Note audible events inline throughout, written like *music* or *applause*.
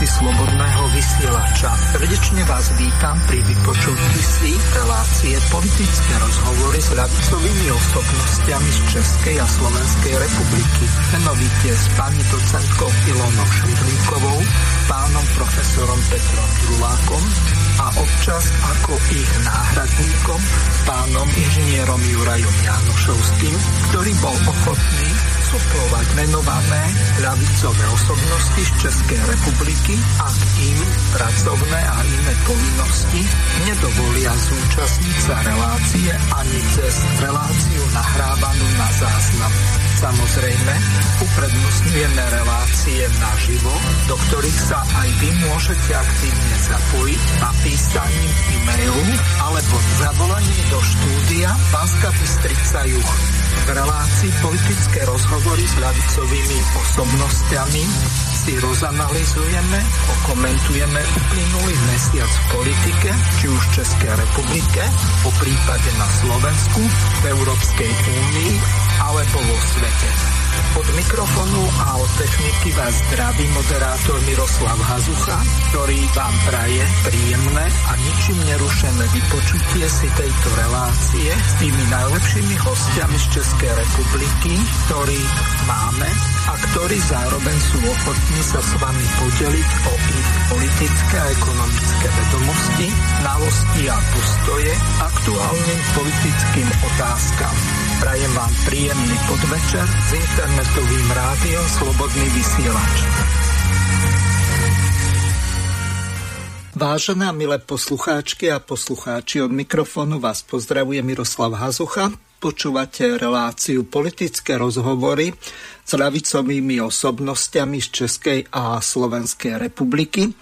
poslucháči Slobodného vysielača. Srdečne vás vítam pri vypočutí si relácie politické rozhovory s ľavicovými osobnostiami z Českej a Slovenskej republiky. Menovite s pani docentkou Ilonou Švidlíkovou, pánom profesorom Petrom Drulákom a občas ako ich náhradníkom pánom inžinierom Jurajom Janošovským, ktorý bol ochotný suplovať menované ľavicové osobnosti z Českej republiky, ak im pracovné a iné povinnosti nedovolia zúčastniť sa relácie ani cez reláciu nahrávanú na záznam. Samozrejme, uprednostňujeme relácie naživo, do ktorých sa aj vy môžete aktívne zapojiť napísaním e-mailu alebo zavolaním do štúdia Banska Bystrica Juch. V relácii politické rozhovory s ľavicovými osobnostiami si rozanalizujeme, okomentujeme uplynulý mesiac v politike, či už v Českej republike, po prípade na Slovensku, v Európskej únii alebo vo svete. Od mikrofonu a od techniky vás zdraví moderátor Miroslav Hazucha, ktorý vám praje príjemné a ničím nerušené vypočutie si tejto relácie s tými najlepšími hostiami z Českej republiky, ktorí máme a ktorí zároveň sú ochotní sa s vami podeliť o ich politické a ekonomické vedomosti, znalosti a postoje aktuálnym politickým otázkam. Prajem vám príjemný podvečer s internetovým rádiom Slobodný vysielač. Vážené a milé poslucháčky a poslucháči, od mikrofónu vás pozdravuje Miroslav Hazucha. Počúvate reláciu politické rozhovory s ľavicovými osobnostiami z Českej a Slovenskej republiky.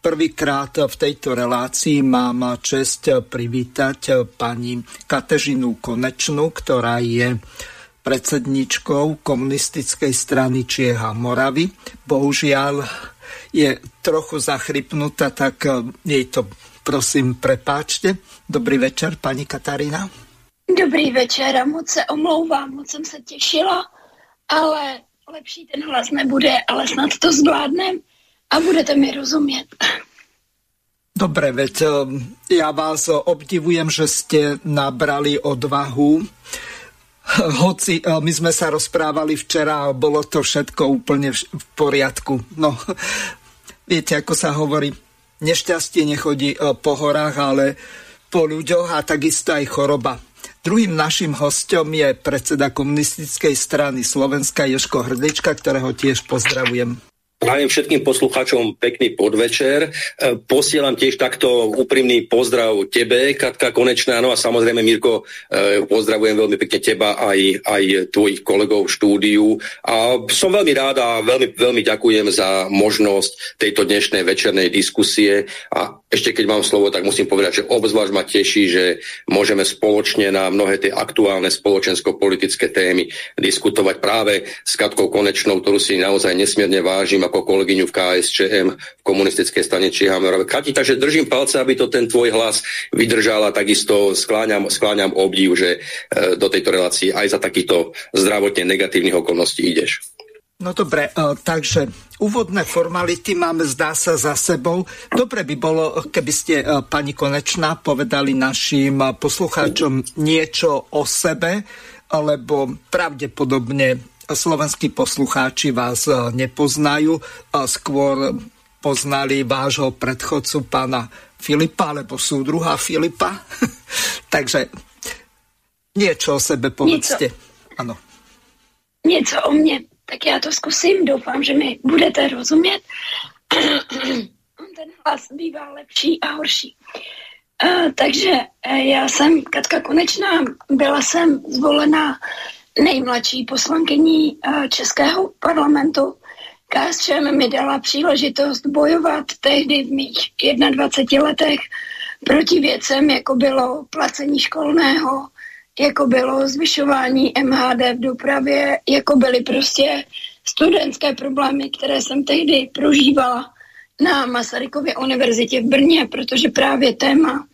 Prvýkrát v tejto relácii mám čest privítať pani Katežinu Konečnú, ktorá je predsedničkou komunistickej strany Čieha Moravy. Bohužiaľ je trochu zachrypnutá, tak jej to prosím prepáčte. Dobrý večer, pani Katarína. Dobrý večer moc se omlouvám, moc jsem se těšila, ale lepší ten hlas nebude, ale snad to zvládnem a budete mi rozumět. Dobre, veď eh, ja vás obdivujem, že ste nabrali odvahu. Hoci eh, my sme sa rozprávali včera a bolo to všetko úplne v poriadku. No, *laughs* viete, ako sa hovorí, nešťastie nechodí eh, po horách, ale po ľuďoch a takisto aj choroba. Druhým našim hostom je predseda komunistickej strany Slovenska Joško Hrdlička, ktorého tiež pozdravujem. Prajem všetkým poslucháčom pekný podvečer. E, posielam tiež takto úprimný pozdrav tebe, Katka Konečná, no a samozrejme, Mirko, e, pozdravujem veľmi pekne teba aj, aj tvojich kolegov v štúdiu. A som veľmi rád a veľmi, veľmi ďakujem za možnosť tejto dnešnej večernej diskusie. A ešte keď mám slovo, tak musím povedať, že obzvlášť ma teší, že môžeme spoločne na mnohé tie aktuálne spoločensko-politické témy diskutovať práve s Katkou Konečnou, ktorú si naozaj nesmierne vážim ako kolegyňu v KSČM, v komunistickej strane Čiehamerove. Kati, takže držím palce, aby to ten tvoj hlas vydržal a takisto skláňam, skláňam obdiv, že e, do tejto relácie aj za takýchto zdravotne negatívnych okolností ideš. No dobre, e, takže úvodné formality máme, zdá sa, za sebou. Dobre by bolo, keby ste, e, pani Konečná, povedali našim poslucháčom niečo o sebe, lebo pravdepodobne slovenskí poslucháči vás e, nepoznajú, skôr poznali vášho predchodcu pána Filipa, alebo súdruha Filipa. *laughs* Takže niečo o sebe povedzte. Niečo. Niečo o mne. Tak já to zkusím, doufám, že mi budete rozumět. *clears throat* Ten hlas bývá lepší a horší. Uh, takže uh, já jsem Katka Konečná, byla jsem zvolena nejmladší poslankyní uh, Českého parlamentu. KSČM mi dala příležitost bojovat tehdy v mých 21 letech proti věcem, jako bylo placení školného, jako bylo zvyšování MHD v dopravě, jako byly prostě studentské problémy, které jsem tehdy prožívala na Masarykově univerzitě v Brně, protože právě téma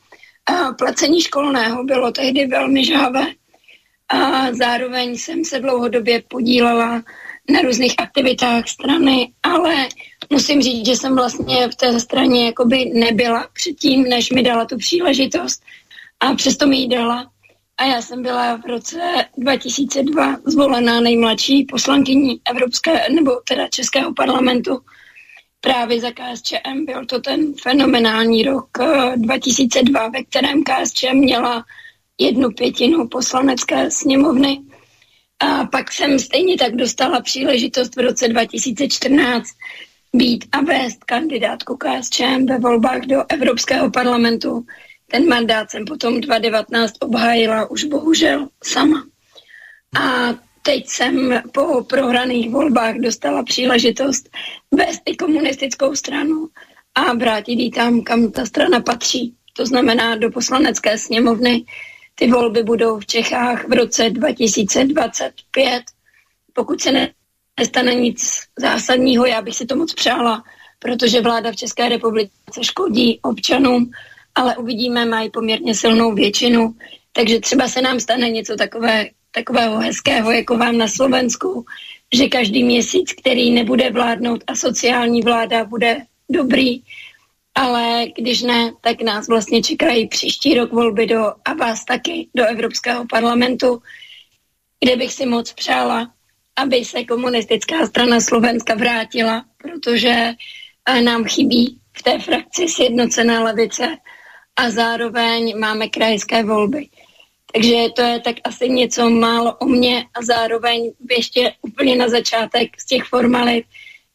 placení školného bylo tehdy velmi žhavé a zároveň jsem se dlouhodobě podílela na různých aktivitách strany, ale musím říct, že jsem vlastně v té straně jakoby nebyla předtím, než mi dala tu příležitost a přesto mi ji dala. A já jsem byla v roce 2002 zvolená nejmladší poslankyní Evropské, nebo teda Českého parlamentu právě za KSČM. Byl to ten fenomenální rok 2002, ve kterém KSČM měla jednu pětinu poslanecké sněmovny. A pak jsem stejně tak dostala příležitost v roce 2014 být a vést kandidátku KSČM ve volbách do Evropského parlamentu. Ten mandát jsem potom 2019 obhájila už bohužel sama. A teď jsem po prohraných volbách dostala příležitost vést i komunistickou stranu a vrátit ji tam, kam ta strana patří. To znamená do poslanecké sněmovny. Ty volby budou v Čechách v roce 2025. Pokud se ne, nestane nic zásadního, já bych si to moc přála, protože vláda v České republice škodí občanům, ale uvidíme, mají poměrně silnou většinu, takže třeba se nám stane něco takové, takového hezkého, jako vám na Slovensku, že každý měsíc, který nebude vládnout a sociální vláda bude dobrý, ale když ne, tak nás vlastně čekají příští rok volby do, a vás taky, do Evropského parlamentu, kde bych si moc přála, aby se komunistická strana Slovenska vrátila, protože eh, nám chybí v té frakci sjednocená levice a zároveň máme krajské volby. Takže to je tak asi něco málo o mně a zároveň ještě úplně na začátek z těch formalit.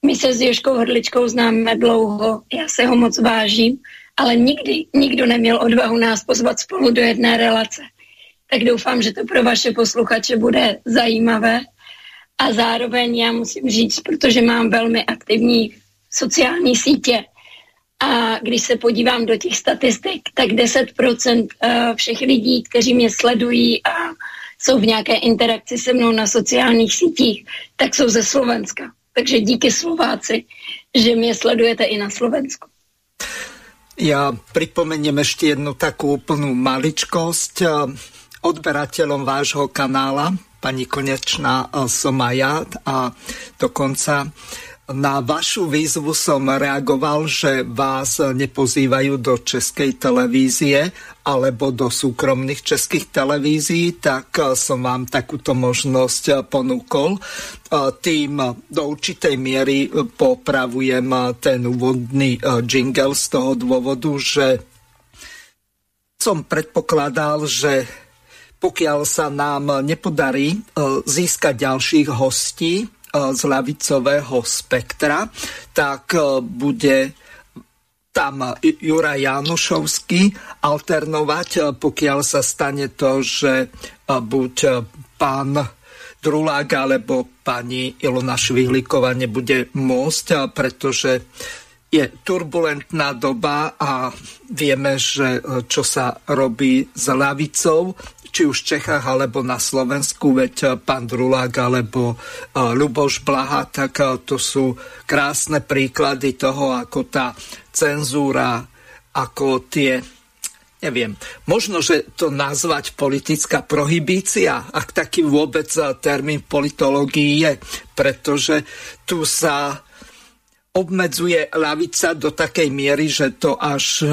My se s Joškou Hrdličkou známe dlouho, já se ho moc vážím, ale nikdy nikdo neměl odvahu nás pozvat spolu do jedné relace. Tak doufám, že to pro vaše posluchače bude zajímavé a zároveň já musím říct, protože mám velmi aktivní sociální sítě a když se podívám do těch statistik, tak 10% eh, všech lidí, kteří mě sledují a jsou v nějaké interakci se mnou na sociálních sítích, tak jsou ze Slovenska. Takže díky Slováci, že mě sledujete i na Slovensku. Ja pripomeniem ešte jednu takú úplnú maličkosť. Eh, odberateľom vášho kanála pani Konečná e, som aj ja a dokonca na vašu výzvu som reagoval, že vás nepozývajú do českej televízie alebo do súkromných českých televízií, tak e, som vám takúto možnosť e, ponúkol. Tým do určitej miery popravujem ten úvodný jingle z toho dôvodu, že som predpokladal, že pokiaľ sa nám nepodarí e, získať ďalších hostí e, z ľavicového spektra, tak e, bude tam Jura Janušovský alternovať, pokiaľ sa stane to, že buď pán Drulák alebo pani Ilona Švihlíková nebude môcť, pretože je turbulentná doba a vieme, že čo sa robí s ľavicou, či už v Čechách alebo na Slovensku, veď eh, pán Drulák alebo eh, Luboš Blaha, tak eh, to sú krásne príklady toho, ako tá cenzúra, ako tie neviem, možno, že to nazvať politická prohibícia, ak taký vôbec termín politológii je, pretože tu sa obmedzuje lavica do takej miery, že to až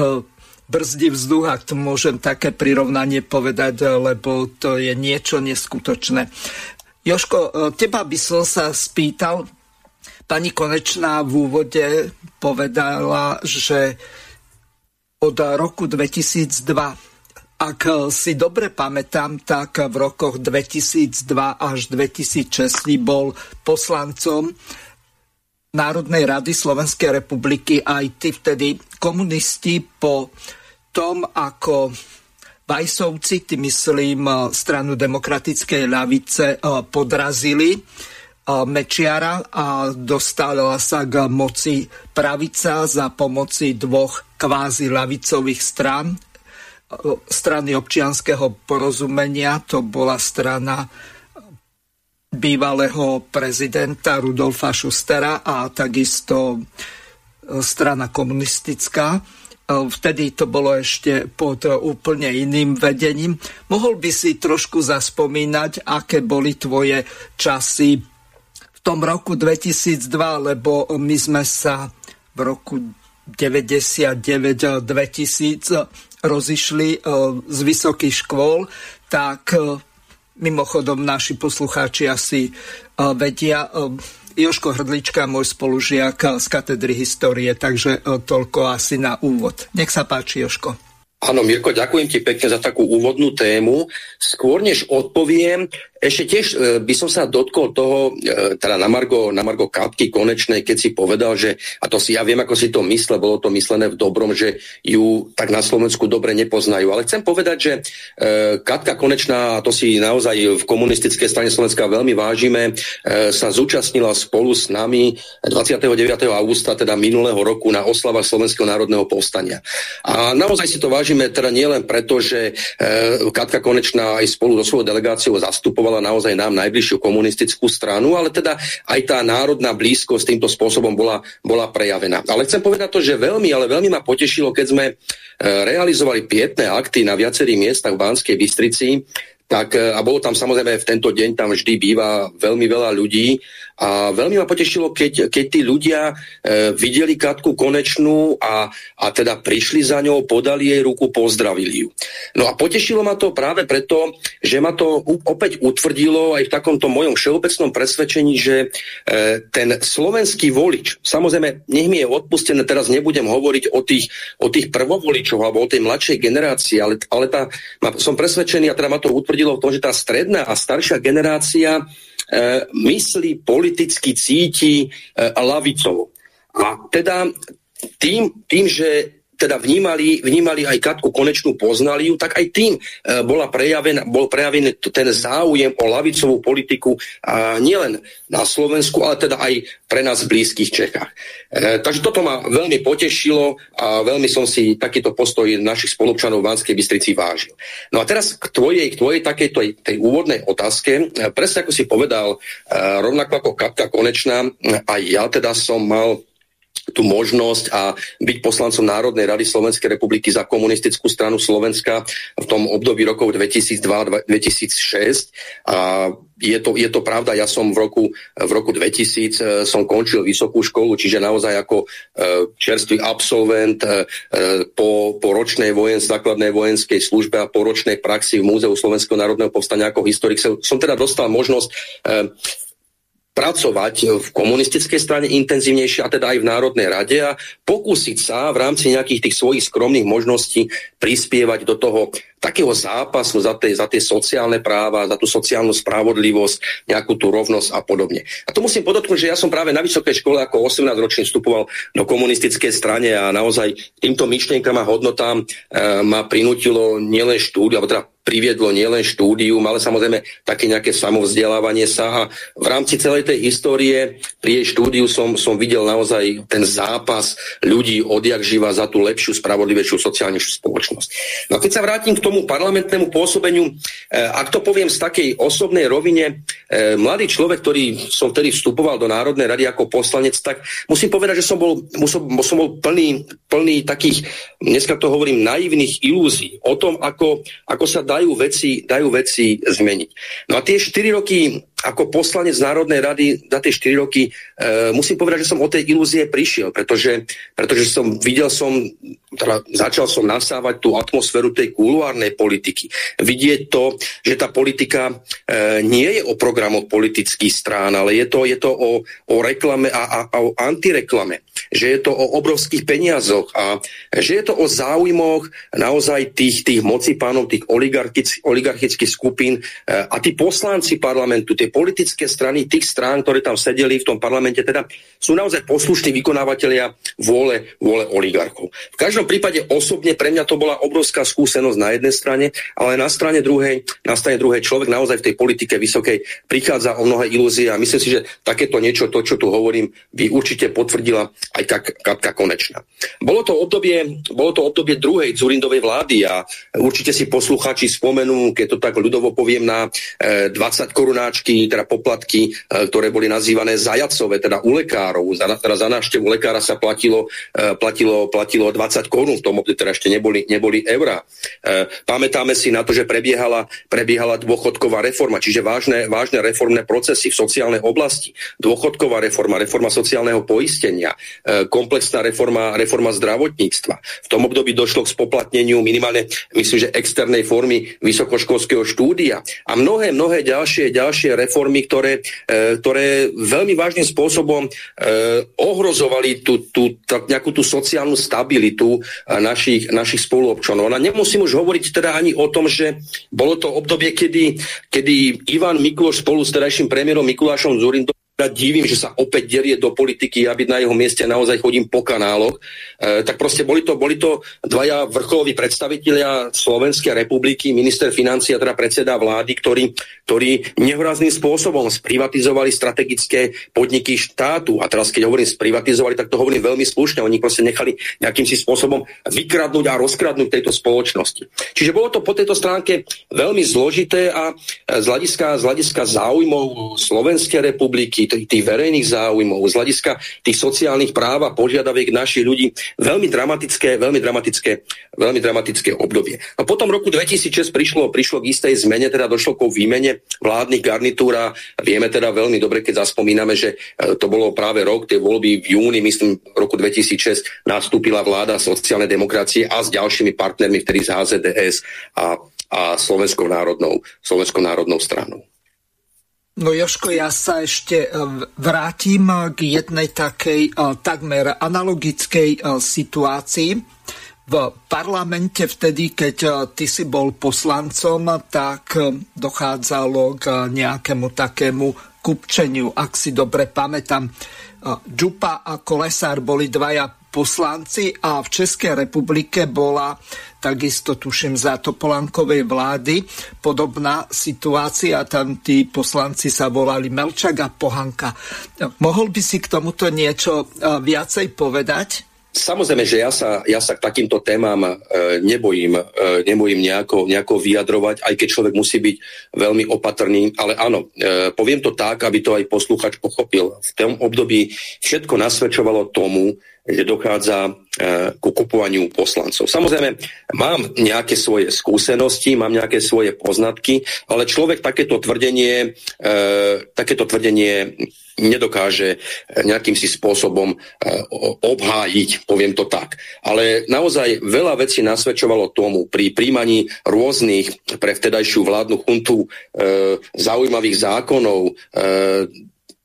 brzdí vzduch, ak môžem také prirovnanie povedať, lebo to je niečo neskutočné. Joško, e, teba by som sa spýtal, pani Konečná v úvode povedala, že od roku 2002 ak si dobre pamätám, tak v rokoch 2002 až 2006 bol poslancom Národnej rady Slovenskej republiky aj ty vtedy komunisti po tom, ako Vajsovci, ty myslím eh, stranu demokratickej ľavice, eh, podrazili eh, Mečiara a dostala sa k moci pravica za pomoci dvoch kvázi ľavicových strán. Strany občianského porozumenia, to bola strana bývalého prezidenta Rudolfa Schustera a takisto strana komunistická Vtedy to bolo ešte pod úplne iným vedením. Mohol by si trošku zaspomínať, aké boli tvoje časy v tom roku 2002, lebo my sme sa v roku 99-2000 rozišli z vysokých škôl, tak mimochodom naši poslucháči asi vedia, Joško Hrdlička, môj spolužiak z katedry histórie, takže toľko asi na úvod. Nech sa páči, Joško. Áno, Mirko, ďakujem ti pekne za takú úvodnú tému. Skôr než odpoviem, ešte tiež e, by som sa dotkol toho, e, teda na Margo, na Margo Kapky konečnej, keď si povedal, že, a to si ja viem, ako si to myslel, bolo to myslené v dobrom, že ju tak na Slovensku dobre nepoznajú. Ale chcem povedať, že e, Katka Konečná, a to si naozaj v komunistickej strane Slovenska veľmi vážime, sa zúčastnila spolu s nami 29. augusta, teda minulého roku, na oslavách Slovenského národného povstania. A naozaj si to vážime teda nielen preto, že Katka Konečná aj spolu so svojou delegáciou zastupovala reprezentovala naozaj nám najbližšiu komunistickú stranu, ale teda aj tá národná blízkosť týmto spôsobom bola, bola prejavená. Ale chcem povedať to, že veľmi, ale veľmi ma potešilo, keď sme e, realizovali pietné akty na viacerých miestach v Banskej Bystrici, tak, e, a bolo tam samozrejme v tento deň, tam vždy býva veľmi veľa ľudí a veľmi ma potešilo, keď, keď tí ľudia e, videli Katku Konečnú a, a teda prišli za ňou, podali jej ruku, pozdravili ju. No a potešilo ma to práve preto, že ma to opäť utvrdilo aj v takomto mojom všeobecnom presvedčení, že e, ten slovenský volič, samozrejme, nech mi je odpustené, teraz nebudem hovoriť o tých, o tých prvovoličoch alebo o tej mladšej generácii, ale, ale tá, ma, som presvedčený a teda ma to utvrdilo v tom, že tá stredná a staršia generácia e, myslí, politicky cíti e, lavicovo. A teda tým, tým že teda vnímali, vnímali aj Katku Konečnú, poznali ju, tak aj tým e, bola prejaven, bol prejavený ten záujem o lavicovú politiku a nielen na Slovensku, ale teda aj pre nás v blízkych Čechách. E, takže toto ma veľmi potešilo a veľmi som si takýto postoj našich spolupčanov v Banskej Bystrici vážil. No a teraz k tvojej, k tvojej takej tej, tej úvodnej otázke. E, presne ako si povedal, rovnako ako Katka Konečná, aj ja teda som mal tú možnosť a byť poslancom Národnej rady Slovenskej republiky za komunistickú stranu Slovenska v tom období rokov 2002-2006. A je to, je to pravda, ja som v roku, v roku 2000 e, som končil vysokú školu, čiže naozaj ako e, čerstvý absolvent e, po, po ročnej vojen, základnej vojenskej službe a po ročnej praxi v Múzeu Slovenského národného povstania ako historik som, som teda dostal možnosť pracovať v komunistickej strane intenzívnejšie a teda aj v Národnej rade a pokúsiť sa v rámci nejakých tých svojich skromných možností prispievať do toho takého zápasu za tie, za tie sociálne práva, za tú sociálnu spravodlivosť, nejakú tú rovnosť a podobne. A to musím podotknúť, že ja som práve na vysokej škole ako 18 ročný vstupoval do komunistickej strane a naozaj týmto myšlienkam a hodnotám e, ma prinútilo nielen štúdiu, alebo teda priviedlo nielen štúdium, ale samozrejme také nejaké samovzdelávanie sa a v rámci celej tej histórie pri jej štúdiu som, som videl naozaj ten zápas ľudí odjak živa za tú lepšiu, spravodlivejšiu, sociálnejšiu spoločnosť. No a keď sa vrátim k tomu parlamentnému pôsobeniu, eh, ak to poviem z takej osobnej rovine, eh, mladý človek, ktorý som vtedy vstupoval do Národnej rady ako poslanec, tak musím povedať, že som bol, som, som bol plný, plný takých, dneska to hovorím, naivných ilúzií o tom, ako, ako sa dajú veci, dajú veci zmeniť. No a tie 4 roky ako poslanec Národnej rady za tie 4 roky e, musím povedať, že som o tej ilúzie prišiel, pretože, pretože som videl som, teda začal som nasávať tú atmosféru tej kuluárnej politiky. Vidieť to, že tá politika e, nie je o programoch politických strán, ale je to, je to o, o reklame a, a, a o antireklame že je to o obrovských peniazoch a že je to o záujmoch naozaj tých, tých mocipánov, tých oligarchických skupín e, a tí poslanci parlamentu, tie politické strany tých strán, ktoré tam sedeli v tom parlamente, teda sú naozaj poslušní vykonávateľia vôle, vôle oligarchov. V každom prípade osobne pre mňa to bola obrovská skúsenosť na jednej strane, ale na strane druhej, na strane druhej človek naozaj v tej politike vysokej prichádza o mnohé ilúzie a myslím si, že takéto niečo, to, čo tu hovorím, by určite potvrdila aj Katka Konečná. Bolo to obdobie, bolo to obdobie druhej Zurindovej vlády a určite si posluchači spomenú, keď to tak ľudovo poviem, na 20 e, korunáčky teda poplatky, ktoré boli nazývané zajacové, teda u lekárov. Za, teda za návštevu lekára sa platilo, platilo, platilo 20 korún, v tom období teda ešte neboli, neboli eurá. Pamätáme si na to, že prebiehala, prebiehala dôchodková reforma, čiže vážne, vážne reformné procesy v sociálnej oblasti. Dôchodková reforma, reforma sociálneho poistenia, komplexná reforma, reforma zdravotníctva. V tom období došlo k spoplatneniu minimálne, myslím, že externej formy vysokoškolského štúdia a mnohé, mnohé ďalšie, ďalšie reformy, ktoré, e, ktoré veľmi vážnym spôsobom e, ohrozovali tú, tú, tú, nejakú tú sociálnu stabilitu e, našich, našich spoluobčanov. A nemusím už hovoriť teda ani o tom, že bolo to obdobie, kedy, kedy Ivan Mikloš spolu s terajším premiérom Mikulášom Zurindom divím, že sa opäť derie do politiky, ja byť na jeho mieste naozaj chodím po kanáloch, e, tak proste boli to, boli to dvaja vrcholoví predstavitelia Slovenskej republiky, minister financí a teda predseda vlády, ktorí, ktorí nehorazným spôsobom sprivatizovali strategické podniky štátu. A teraz, keď hovorím sprivatizovali, tak to hovorím veľmi slušne. Oni proste nechali nejakým si spôsobom vykradnúť a rozkradnúť tejto spoločnosti. Čiže bolo to po tejto stránke veľmi zložité a z hľadiska, z hľadiska záujmov Slovenskej republiky, tých, verejných záujmov, z hľadiska tých sociálnych práv a požiadaviek našich ľudí veľmi dramatické, veľmi dramatické, veľmi dramatické obdobie. A potom v roku 2006 prišlo, prišlo k istej zmene, teda došlo k výmene vládnych garnitúr a vieme teda veľmi dobre, keď zaspomíname, že e, to bolo práve rok, tie voľby v júni, myslím, roku 2006 nastúpila vláda sociálnej demokracie a s ďalšími partnermi, vtedy z HZDS a a Slovenskou národnou, Slovenskou národnou stranou. No Joško, ja sa ešte e, vrátim k jednej takej e, takmer analogickej e, situácii. V parlamente vtedy, keď ty si bol poslancom, tak dochádzalo k nejakému takému kupčeniu, ak si dobre pamätám. Džupa a Kolesár boli dvaja poslanci a v Českej republike bola takisto tuším za Topolankovej vlády podobná situácia. Tam tí poslanci sa volali Melčak a Pohanka. Mohol by si k tomuto niečo e, viacej povedať? Samozrejme, že ja sa, ja sa k takýmto témam e, nebojím, e, nebojím nejako, nejako vyjadrovať, aj keď človek musí byť veľmi opatrný, ale áno, e, poviem to tak, aby to aj posluchač pochopil. V tom období všetko nasvedčovalo tomu, že dochádza e, ku kupovaniu poslancov. Samozrejme, mám nejaké svoje skúsenosti, mám nejaké svoje poznatky, ale človek takéto tvrdenie, e, takéto tvrdenie nedokáže nejakým si spôsobom e, obhájiť, poviem to tak. Ale naozaj veľa vecí nasvedčovalo tomu pri príjmaní rôznych pre vtedajšiu vládnu chuntu e, zaujímavých zákonov, e,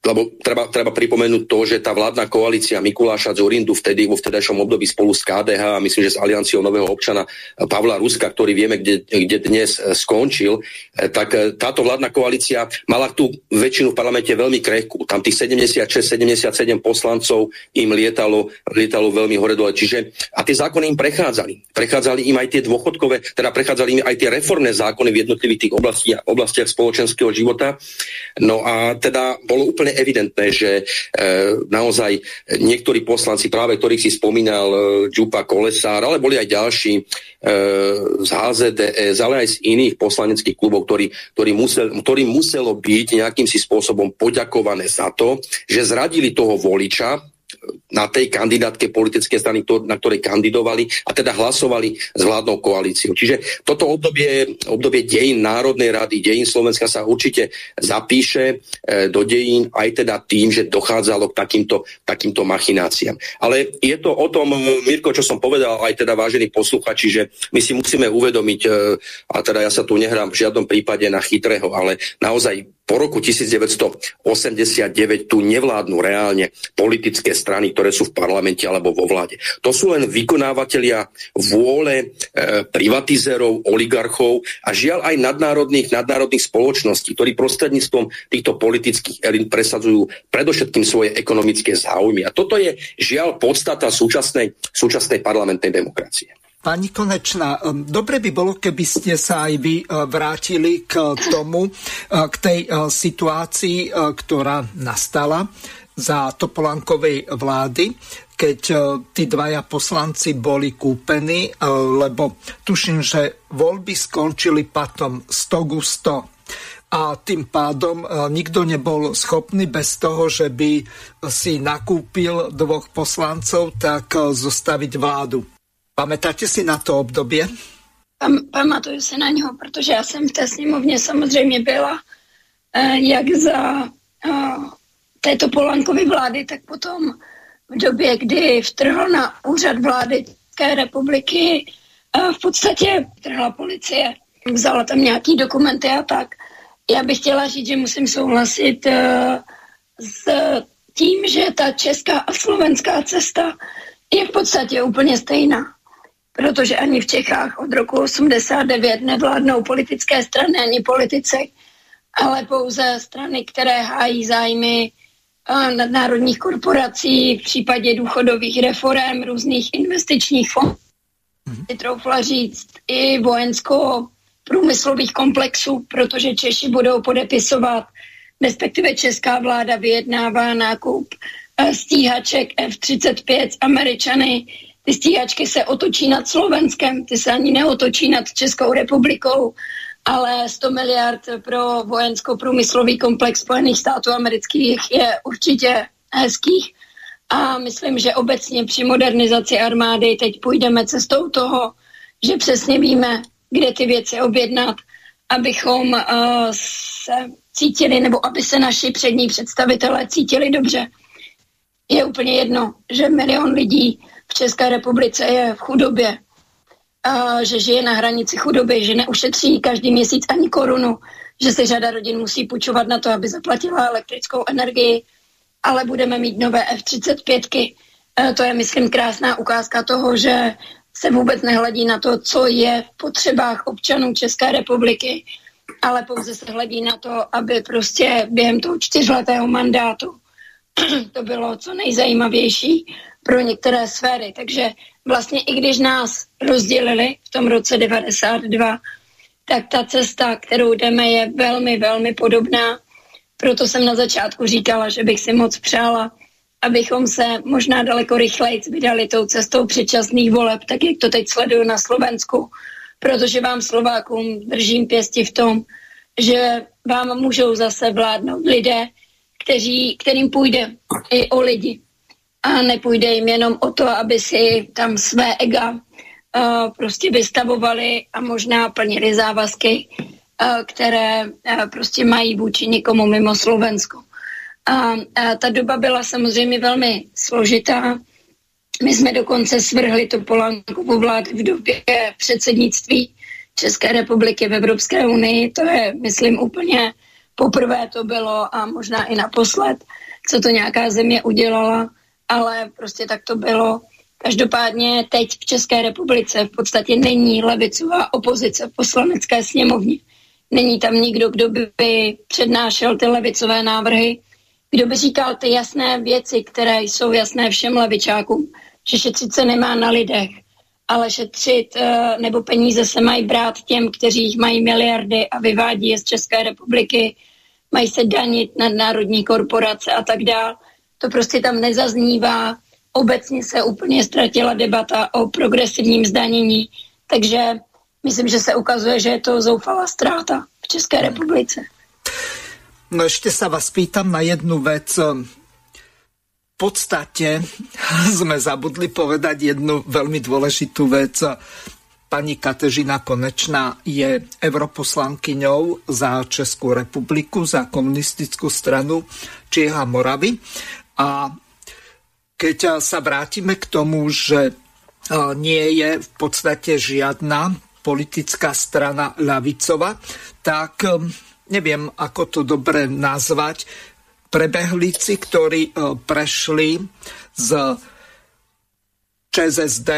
lebo treba, treba pripomenúť to, že tá vládna koalícia Mikuláša Zorindu vtedy vo vtedajšom období spolu s KDH a myslím, že s Alianciou nového občana Pavla Ruska, ktorý vieme, kde, kde dnes e, skončil, e, tak táto vládna koalícia mala tú väčšinu v parlamente veľmi krehkú. Tam tých 76-77 poslancov im lietalo, lietalo veľmi hore dole. Čiže, a tie zákony im prechádzali. Prechádzali im aj tie dôchodkové, teda prechádzali im aj tie reformné zákony v jednotlivých tých oblastiach, oblastiach spoločenského života. No a teda bolo úplne evidentné, že e, naozaj niektorí poslanci, práve ktorých si spomínal e, Čupa Kolesár, ale boli aj ďalší e, z HZDS, ale aj z iných poslaneckých klubov, ktorý, ktorý, musel, ktorý muselo byť nejakým si spôsobom poďakované za to, že zradili toho voliča, na tej kandidátke politické strany, na ktorej kandidovali a teda hlasovali s vládnou koalíciou. Čiže toto obdobie, obdobie dejín Národnej rady, dejín Slovenska sa určite zapíše e, do dejín aj teda tým, že dochádzalo k takýmto, takýmto machináciám. Ale je to o tom, Mirko, čo som povedal, aj teda vážení posluchači, že my si musíme uvedomiť, e, a teda ja sa tu nehrám v žiadnom prípade na chytrého, ale naozaj po roku 1989 tu nevládnu reálne politické strany, ktoré sú v parlamente alebo vo vláde. To sú len vykonávateľia vôle e, privatizérov, oligarchov a žiaľ aj nadnárodných, nadnárodných spoločností, ktorí prostredníctvom týchto politických elít presadzujú predovšetkým svoje ekonomické záujmy. A toto je žiaľ podstata súčasnej, súčasnej parlamentnej demokracie. Pani Konečná, um, dobre by bolo, keby ste sa aj vy uh, vrátili k tomu, uh, k tej uh, situácii, ktorá nastala za Topolankovej vlády, keď tí dvaja poslanci boli kúpení, lebo tuším, že voľby skončili patom 100 ku 100. a tým pádom nikto nebol schopný bez toho, že by si nakúpil dvoch poslancov, tak zostaviť vládu. Pamätáte si na to obdobie? Pam, pamatuju se na něho, protože já jsem v té sněmovně samozřejmě byla jak za této Polankovy vlády, tak potom v době, kdy vtrhl na úřad vlády České republiky, v podstatě vtrhla policie, vzala tam nějaký dokumenty a tak. Já bych chtěla říct, že musím souhlasit uh, s tím, že ta česká a slovenská cesta je v podstatě úplně stejná. Protože ani v Čechách od roku 89 nevládnou politické strany ani politici, ale pouze strany, které hájí zájmy nadnárodních korporací, v případě důchodových reform, různých investičních fondů, mm-hmm. troufla říct i vojensko-průmyslových komplexů, protože Češi budou podepisovat, respektive česká vláda vyjednává nákup e, stíhaček F-35 s Američany. Ty stíhačky se otočí nad Slovenskem, ty se ani neotočí nad Českou republikou ale 100 miliard pro vojensko-průmyslový komplex Spojených států amerických je určitě hezkých. A myslím, že obecně při modernizaci armády teď půjdeme cestou toho, že přesně víme, kde ty věci objednat, abychom uh, se cítili, nebo aby se naši přední představitelé cítili dobře. Je úplně jedno, že milion lidí v České republice je v chudobě, že žije na hranici chudoby, že neušetří každý měsíc ani korunu, že se řada rodin musí půjčovat na to, aby zaplatila elektrickou energii, ale budeme mít nové F-35. E, to je, myslím, krásná ukázka toho, že se vůbec nehledí na to, co je v potřebách občanů České republiky, ale pouze se hledí na to, aby prostě během toho čtyřletého mandátu *clears throat* to bylo co nejzajímavější pro některé sféry. Takže vlastně i když nás rozdělili v tom roce 92, tak ta cesta, kterou jdeme, je velmi, velmi podobná. Proto jsem na začátku říkala, že bych si moc přála, abychom se možná daleko rychleji vydali tou cestou předčasných voleb, tak jak to teď sleduju na Slovensku, protože vám Slovákům držím pěsti v tom, že vám můžou zase vládnout lidé, kteří, kterým půjde i o lidi a nepůjde jim jenom o to, aby si tam své ega uh, prostě vystavovali a možná plnili závazky, uh, které uh, prostě mají vůči nikomu mimo Slovensko. A, a ta doba byla samozřejmě velmi složitá. My jsme dokonce svrhli to Polánkovu vládu v době předsednictví České republiky v Evropské unii. To je, myslím, úplně poprvé to bylo a možná i naposled, co to nějaká země udělala ale prostě tak to bylo. Každopádně teď v České republice v podstatě není levicová opozice v poslanecké sněmovně. Není tam nikdo, kdo by přednášel ty levicové návrhy, kdo by říkal ty jasné věci, které jsou jasné všem levičákům, že šetřit se nemá na lidech, ale šetřit eh, nebo peníze se mají brát těm, kteří jich mají miliardy a vyvádí je z České republiky, mají se danit nad národní korporace a tak dále to prostě tam nezaznívá. Obecně se úplně ztratila debata o progresivním zdanění, takže myslím, že se ukazuje, že je to zoufalá ztráta v České hmm. republice. No ešte sa vás pýtam na jednu vec. Podstate *laughs* sme zabudli povedať jednu veľmi dôležitú vec. Pani Katežina Konečná je europoslankyňou za Českú republiku, za komunistickú stranu Čieha Moravy. A keď sa vrátime k tomu, že nie je v podstate žiadna politická strana ľavicova, tak neviem, ako to dobre nazvať, prebehlíci, ktorí prešli z ČSSD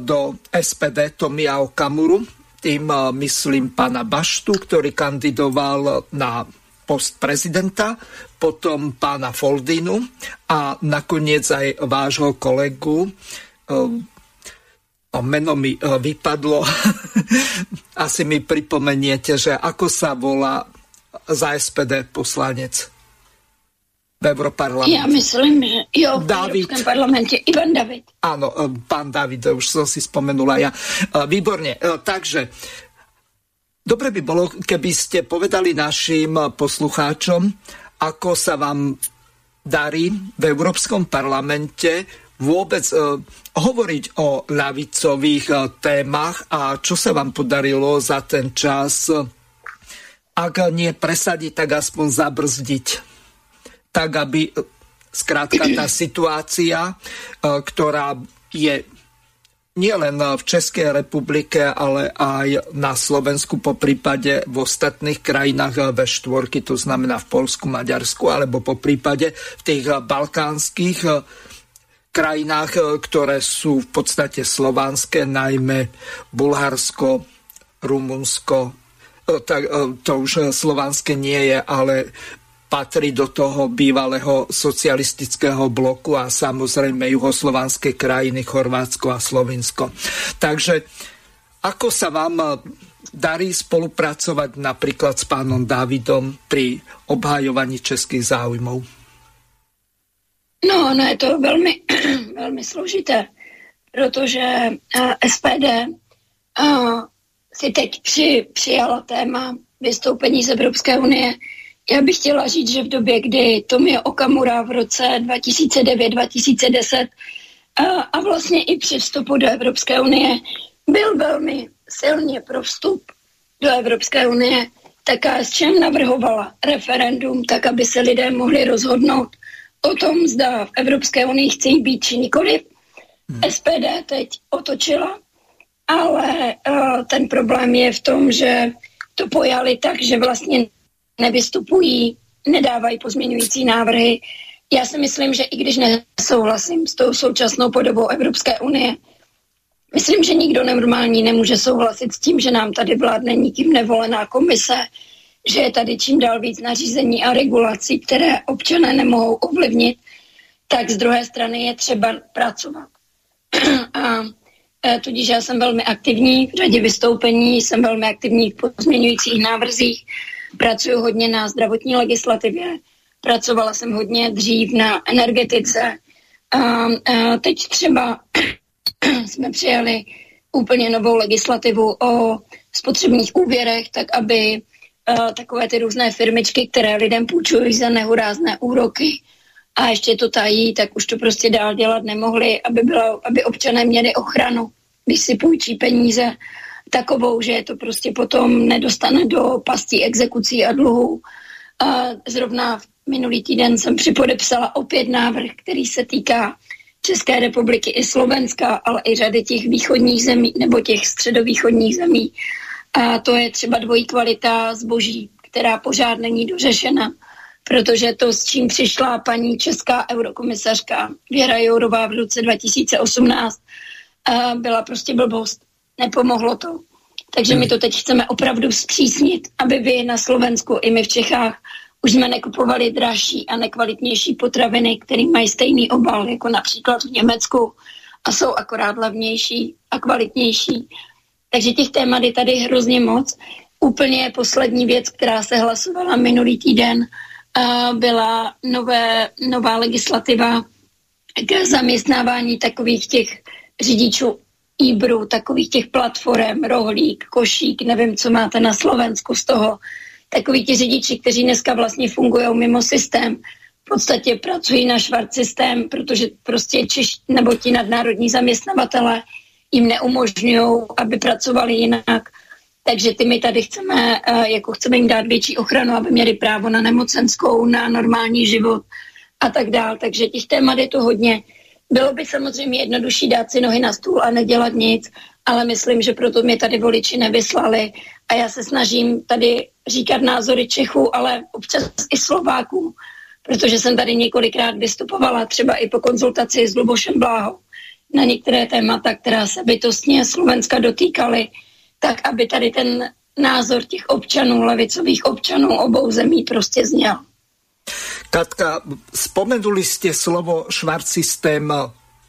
do SPD Tomia Okamuru, tým myslím pána Baštu, ktorý kandidoval na post prezidenta, potom pána Foldinu a nakoniec aj vášho kolegu eh, meno mi vypadlo. *laughs* Asi mi pripomeniete, že ako sa volá za SPD poslanec v Europarlamente. Ja myslím, že jo, v David. Európskom parlamente Ivan David. Áno, eh, pán David, už som si spomenula ja. Výborne, takže Dobre by bolo, keby ste povedali našim poslucháčom, ako sa vám darí v Európskom parlamente vôbec hovoriť o ľavicových témach a čo sa vám podarilo za ten čas, ak nie presadiť, tak aspoň zabrzdiť. Tak, aby uh, skrátka tá situácia, uh, ktorá je nielen v Českej republike, ale aj na Slovensku, po prípade v ostatných krajinách ve štvorky, to znamená v Polsku, Maďarsku, alebo po prípade v tých balkánskych krajinách, ktoré sú v podstate slovanské, najmä Bulharsko, Rumunsko, tak to už slovanské nie je, ale patrí do toho bývalého socialistického bloku a samozrejme juhoslovanské krajiny Chorvátsko a Slovinsko. Takže ako sa vám darí spolupracovať napríklad s pánom Davidom pri obhajovaní českých záujmov? No, no je to velmi, *clears throat* velmi složité, protože SPD si teď při, přijala téma vystoupení z Evropské unie já bych chtěla říct, že v době, kdy Tomio Okamura v roce 2009-2010 a, a vlastně i při vstupu do Evropské unie byl velmi silně pro vstup do Evropské unie, tak KSČM navrhovala referendum, tak aby se lidé mohli rozhodnout o tom, zda v Evropské unii chtějí být či nikoliv. Hmm. SPD teď otočila, ale uh, ten problém je v tom, že to pojali tak, že vlastně nevystupují, nedávají pozměňující návrhy. Já si myslím, že i když nesouhlasím s tou současnou podobou Evropské unie, myslím, že nikdo normální nemůže souhlasit s tím, že nám tady vládne nikým nevolená komise, že je tady čím dál víc nařízení a regulací, které občané nemohou ovlivnit, tak z druhé strany je třeba pracovat. *clears throat* a e, tudíž já jsem velmi aktivní v řadě vystoupení, jsem velmi aktivní v pozměňujících návrzích pracuji hodně na zdravotní legislativě, pracovala jsem hodně dřív na energetice. A, a teď třeba *clears throat* jsme přijali úplně novou legislativu o spotřebních úvěrech, tak aby a, takové ty různé firmičky, které lidem půjčují za nehorázné úroky a ještě to tají, tak už to prostě dál dělat nemohli, aby, bylo, aby občané měli ochranu, když si půjčí peníze takovou, že to prostě potom nedostane do pastí exekucí a dluhů. A zrovna minulý týden jsem připodepsala opět návrh, který se týká České republiky i Slovenska, ale i řady těch východních zemí nebo těch středovýchodních zemí. A to je třeba dvojí kvalita zboží, která pořád není dořešena, protože to, s čím přišla paní česká eurokomisařka Věra Jourová v roce 2018, byla prostě blbost nepomohlo to. Takže my to teď chceme opravdu zpřísnit, aby vy na Slovensku i my v Čechách už jsme nekupovali dražší a nekvalitnější potraviny, které mají stejný obal, jako například v Německu a jsou akorát levnější a kvalitnější. Takže těch témat je tady hrozně moc. Úplně poslední věc, která se hlasovala minulý týden, byla nové, nová legislativa k zaměstnávání takových těch řidičů Ibru, takových těch platform, rohlík, košík, nevím, co máte na Slovensku z toho, takový ti řidiči, kteří dneska vlastně fungují mimo systém, v podstatě pracují na švart systém, protože prostě Češ, nebo ti nadnárodní zaměstnavatele jim neumožňují, aby pracovali jinak. Takže ty my tady chceme, eh, jako chceme jim dát větší ochranu, aby měli právo na nemocenskou, na normální život a tak dál. Takže těch témat je to hodně. Bylo by samozřejmě jednodušší dát si nohy na stůl a nedělat nic, ale myslím, že proto mě tady voliči nevyslali a já se snažím tady říkat názory Čechů, ale občas i Slováků, protože jsem tady několikrát vystupovala, třeba i po konzultaci s Lubošem Bláhou, na některé témata, která se bytostně Slovenska dotýkaly, tak aby tady ten názor těch občanů, levicových občanů obou zemí prostě zněl. Katka, spomenuli ste slovo švart systém.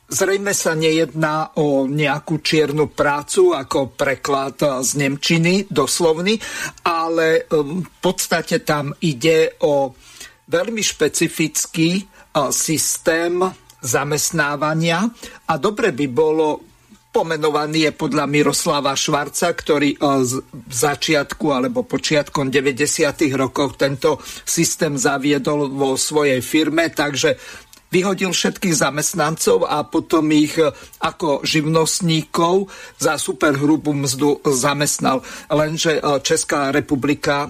Zrejme sa nejedná o nejakú čiernu prácu ako preklad z Nemčiny doslovný, ale um, v podstate tam ide o veľmi špecifický uh, systém zamestnávania a dobre by bolo pomenovaný je podľa Miroslava Švarca, ktorý z začiatku alebo počiatkom 90. rokov tento systém zaviedol vo svojej firme, takže vyhodil všetkých zamestnancov a potom ich ako živnostníkov za superhrubú mzdu zamestnal. Lenže Česká republika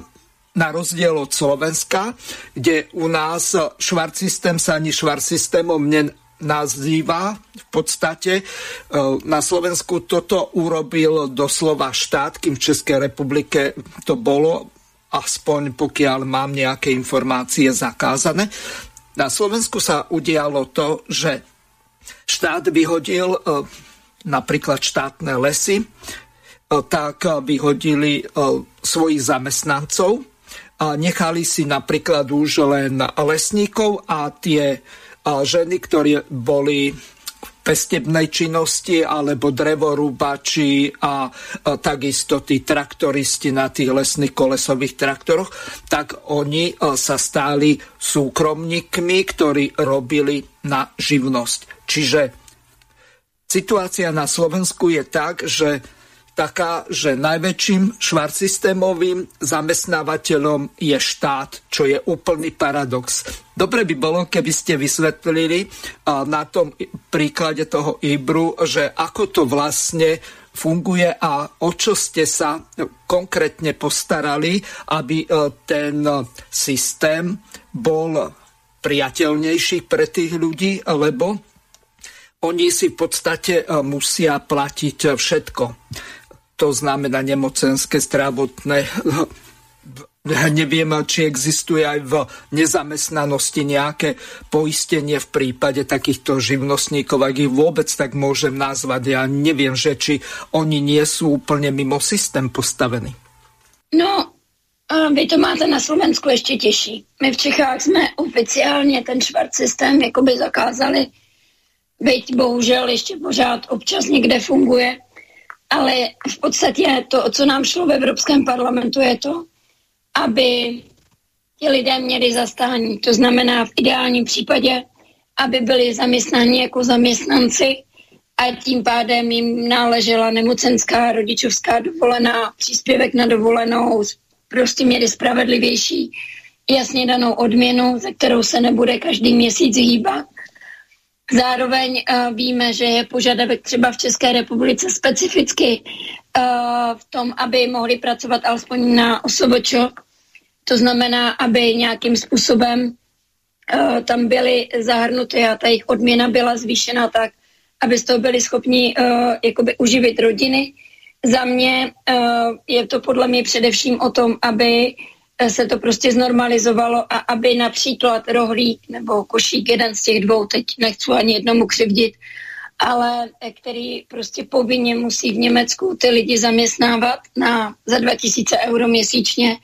na rozdiel od Slovenska, kde u nás švart systém sa ani švart systémom nazýva v podstate. E, na Slovensku toto urobil doslova štát, kým v Českej republike to bolo, aspoň pokiaľ mám nejaké informácie zakázané. Na Slovensku sa udialo to, že štát vyhodil e, napríklad štátne lesy, e, tak vyhodili svojich zamestnancov nechali si napríklad už len lesníkov a tie ženy, ktorí boli v pestebnej činnosti alebo drevorúbači a, takisto tí traktoristi na tých lesných kolesových traktoroch, tak oni sa stáli súkromníkmi, ktorí robili na živnosť. Čiže situácia na Slovensku je tak, že taká, že najväčším švartsystémovým zamestnávateľom je štát, čo je úplný paradox. Dobre by bolo, keby ste vysvetlili na tom príklade toho Ibru, že ako to vlastne funguje a o čo ste sa konkrétne postarali, aby e, ten systém bol priateľnejší pre tých ľudí, lebo oni si v podstate e, musia platiť všetko to znamená nemocenské, zdravotné. *laughs* Neviem, či existuje aj v nezamestnanosti nejaké poistenie v prípade takýchto živnostníkov, ak ich vôbec tak môžem nazvať. Ja neviem, že či oni nie sú úplne mimo systém postavení. No, vy to máte na Slovensku ještě těžší. My v Čechách jsme oficiálně ten švart systém jakoby zakázali, byť bohužel ještě pořád občas někde funguje ale v podstatě to, co nám šlo v Evropském parlamentu, je to, aby ti lidé měli zastání. To znamená v ideálním případě, aby byli zaměstnáni jako zaměstnanci a tím pádem jim náležela nemocenská, rodičovská dovolená, příspěvek na dovolenou, prostě měli spravedlivější, jasně danou odměnu, ze kterou se nebude každý měsíc hýbat Zároveň uh, víme, že je požadavek třeba v České republice specificky uh, v tom, aby mohli pracovat alespoň na osobočok. To znamená, aby nějakým způsobem uh, tam byly zahrnuty a ta jejich odměna byla zvýšena tak, aby z toho byli schopni jakoby uživit rodiny. Za mě je to podle mě především o tom, aby se to prostě znormalizovalo a aby například rohlík nebo košík, jeden z těch dvou, teď nechci ani jednomu křivdit, ale eh, který prostě povinně musí v Německu ty lidi zaměstnávat na, za 2000 euro měsíčně,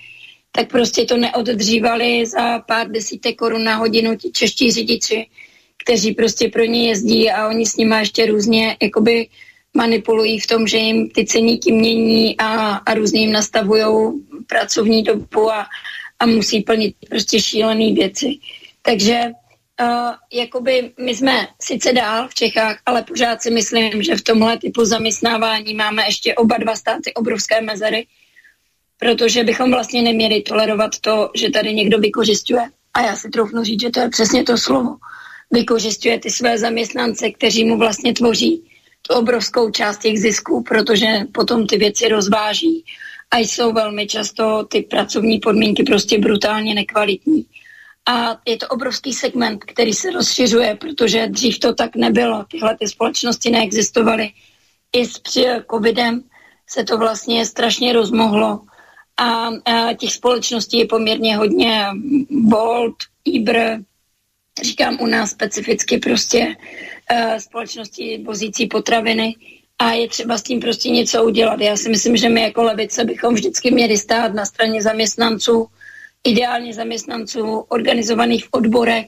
tak prostě to neoddřívali za pár desítek korun na hodinu ti čeští řidiči, kteří prostě pro ně jezdí a oni s nimi ještě různě jakoby manipulují v tom, že jim ty ceníky mění a, a různě jim nastavují pracovní dobu a, a musí plnit prostě šílené věci. Takže uh, jakoby my jsme sice dál v Čechách, ale pořád si myslím, že v tomhle typu zaměstnávání máme ještě oba dva státy obrovské mezery, protože bychom vlastně neměli tolerovat to, že tady někdo vykořišťuje. A já si troufnu říct, že to je přesně to slovo. Vykořišťuje ty své zaměstnance, kteří mu vlastně tvoří tu obrovskou část těch zisků, protože potom ty věci rozváží a jsou velmi často ty pracovní podmínky prostě brutálně nekvalitní. A je to obrovský segment, který se rozšiřuje, protože dřív to tak nebylo. Tyhle ty společnosti neexistovaly. I s covidem se to vlastně strašně rozmohlo. A, a těch společností je poměrně hodně. Bolt, Ibr, říkám u nás specificky prostě uh, společnosti vozící potraviny a je třeba s tím prostě něco udělat. Já si myslím, že my jako levice bychom vždycky měli stát na straně zaměstnanců, ideálně zaměstnanců organizovaných v odborech,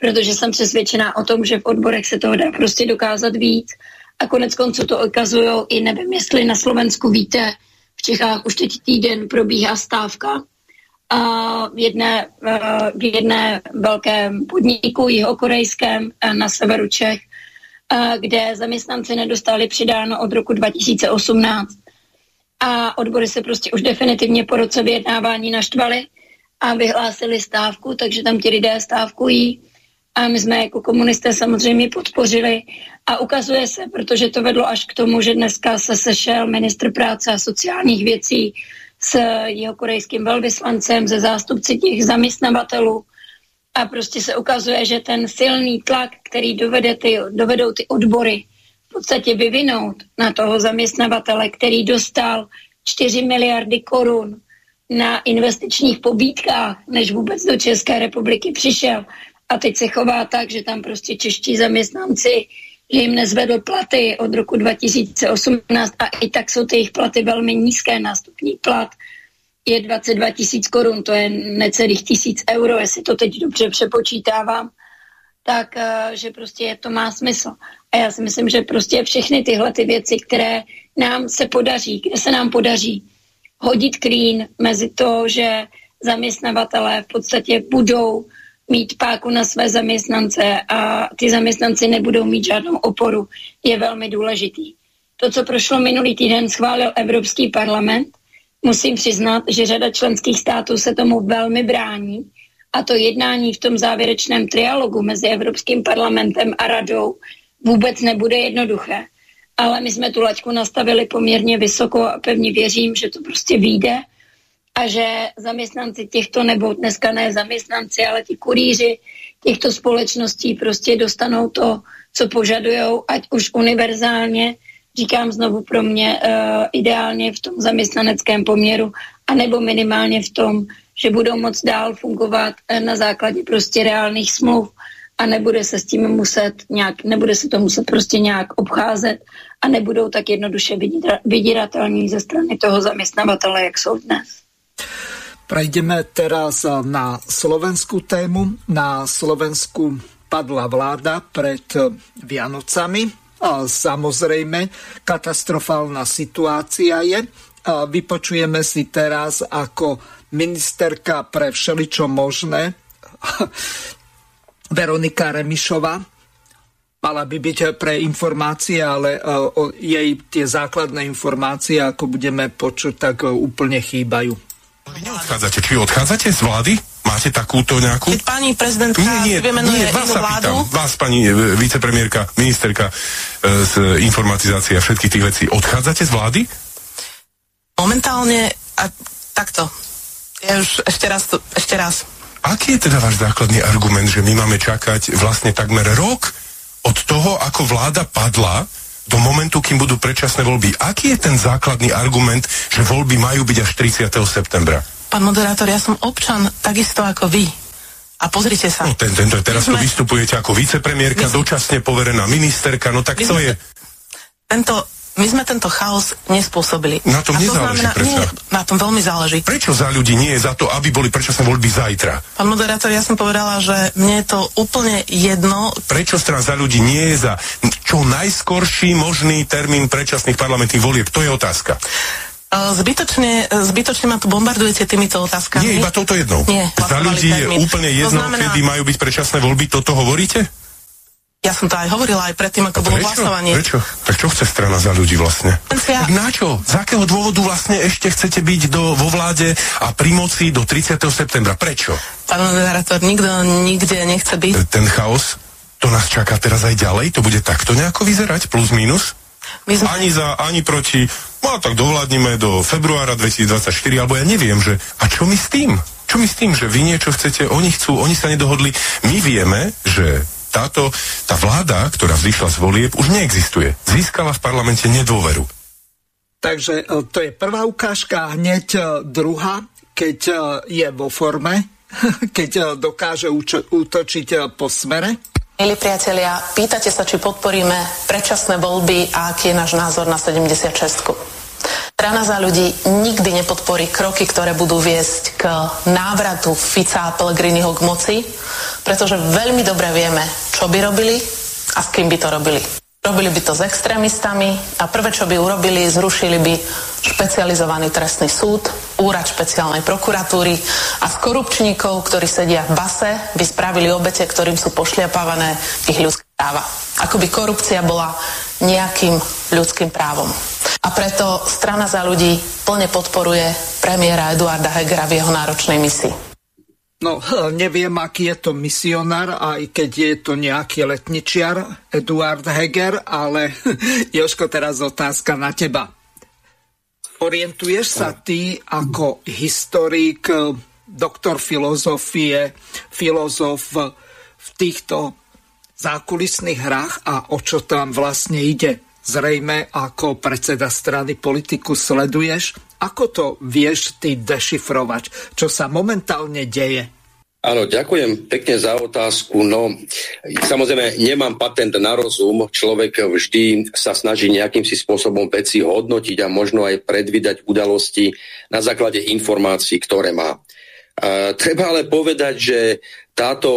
protože jsem přesvědčená o tom, že v odborech se toho dá prostě dokázat víc. A konec konců to ukazují i, nevím, jestli na Slovensku víte, v Čechách už teď týden probíhá stávka v jedné, v jedné velkém podniku jihokorejském na severu Čech kde zaměstnanci nedostali přidáno od roku 2018. A odbory se prostě už definitivně po roce vyjednávání naštvali a vyhlásili stávku, takže tam ti lidé stávkují. A my jsme jako komunisté samozřejmě podpořili. A ukazuje se, protože to vedlo až k tomu, že dneska se sešel ministr práce a sociálních věcí s jeho korejským velvyslancem, ze zástupci těch zaměstnavatelů a prostě se ukazuje, že ten silný tlak, který dovede ty, dovedou ty odbory v podstatě vyvinout na toho zaměstnavatele, který dostal 4 miliardy korun na investičních pobídkách, než vůbec do České republiky přišel. A teď se chová tak, že tam prostě čeští zaměstnanci, že jim nezvedl platy od roku 2018 a i tak jsou ty jejich platy velmi nízké. Nástupní plat je 22 tisíc korun, to je necelých tisíc euro, jestli to teď dobře přepočítávám, tak eh, že prostě to má smysl. A já si myslím, že prostě všechny tyhle ty věci, které nám se podaří, kde se nám podaří hodit klín mezi to, že zaměstnavatelé v podstatě budou mít páku na své zaměstnance a ty zaměstnanci nebudou mít žádnou oporu, je velmi důležitý. To, co prošlo minulý týden, schválil Evropský parlament. Musím přiznat, že řada členských států se tomu velmi brání a to jednání v tom závěrečném trialogu mezi Evropským parlamentem a radou vůbec nebude jednoduché. Ale my jsme tu laťku nastavili poměrně vysoko a pevně věřím, že to prostě vyjde a že zaměstnanci těchto, nebo dneska ne zaměstnanci, ale ti kurýři těchto společností prostě dostanou to, co požadují, ať už univerzálně, říkám znovu pro mě, uh, ideálně v tom zaměstnaneckém poměru, anebo minimálně v tom, že budou moc dál fungovat uh, na základě prostě reálných smluv a nebude se s tím muset nějak, nebude se to muset prostě nějak obcházet a nebudou tak jednoduše vydíratelní ze strany toho zaměstnavatele, jak jsou dnes. Prejdeme teraz na slovenskú tému. Na Slovensku padla vláda pred Vianocami. Samozrejme, katastrofálna situácia je. A vypočujeme si teraz ako ministerka pre všeličo možné *laughs* Veronika Remišová. Mala by byť pre informácie, ale jej tie základné informácie, ako budeme počuť, tak úplne chýbajú. Vy neodchádzate. Či odchádzate z vlády? Máte takúto nejakú? Keď pani prezidentka nie, nie, vymenuje nie, vás inú vládu... Pýtam, vás, pani e, vicepremiérka, ministerka e, z informatizácie a všetkých tých vecí, odchádzate z vlády? Momentálne, a takto. Ja už ešte raz, ešte raz. Aký je teda váš základný argument, že my máme čakať vlastne takmer rok od toho, ako vláda padla do momentu, kým budú predčasné voľby. Aký je ten základný argument, že voľby majú byť až 30. septembra? Pán moderátor, ja som občan takisto ako vy. A pozrite sa. No, ten, tento, teraz sme... tu vystupujete ako vicepremiérka, sme... dočasne poverená ministerka, no tak to je... Tento my sme tento chaos nespôsobili. Na tom nezáleží, to znamená, nie, na tom veľmi záleží. Prečo za ľudí nie je za to, aby boli predčasné voľby zajtra? Pán moderátor, ja som povedala, že mne je to úplne jedno. Prečo strana za ľudí nie je za čo najskorší možný termín predčasných parlamentných volieb? To je otázka. Zbytočne, zbytočne ma tu bombardujete týmito otázkami. Nie, iba touto jednou. Nie, za ľudí je úplne jedno, znamená... kedy majú byť predčasné voľby. Toto hovoríte? Ja som to aj hovorila aj predtým, ako bolo hlasovanie. Prečo? Tak čo chce strana za ľudí vlastne? Ja... Tak na čo? Z akého dôvodu vlastne ešte chcete byť do, vo vláde a pri moci do 30. septembra? Prečo? Pán moderátor, nikto nikde nechce byť. Ten chaos, to nás čaká teraz aj ďalej? To bude takto nejako vyzerať? Plus, minus? My sme... Ani za, ani proti. No a tak dovládnime do februára 2024, alebo ja neviem, že... A čo my s tým? Čo my s tým, že vy niečo chcete, oni chcú, oni sa nedohodli. My vieme, že táto, tá vláda, ktorá vzýšla z volieb, už neexistuje. Získala v parlamente nedôveru. Takže e, to je prvá ukážka, hneď e, druhá, keď e, je vo forme, *laughs* keď dokáže útočiť po smere. Milí priatelia, pýtate sa, či podporíme predčasné voľby a aký je náš názor na 76. Strana za ľudí nikdy nepodporí kroky, ktoré budú viesť k návratu Fica a Pellegriniho k moci, pretože veľmi dobre vieme, čo by robili a s kým by to robili. Robili by to s extrémistami a prvé, čo by urobili, zrušili by špecializovaný trestný súd, úrad špeciálnej prokuratúry a z korupčníkov, ktorí sedia v base, by spravili obete, ktorým sú pošliapávané ich ľudské práva. Ako by korupcia bola nejakým ľudským právom. A preto strana za ľudí plne podporuje premiéra Eduarda Hegera v jeho náročnej misii. No, *laughs* neviem, aký je to misionár, aj keď je to nejaký letničiar, Eduard Heger, ale *laughs* Joško, teraz otázka na teba. Orientuješ sa ty ako historik, doktor filozofie, filozof v týchto zákulisných hrách a o čo tam vlastne ide. Zrejme ako predseda strany politiku sleduješ. Ako to vieš ty dešifrovať, čo sa momentálne deje? Áno, ďakujem pekne za otázku. No, samozrejme, nemám patent na rozum. Človek vždy sa snaží nejakým si spôsobom veci hodnotiť a možno aj predvídať udalosti na základe informácií, ktoré má. E, treba ale povedať, že táto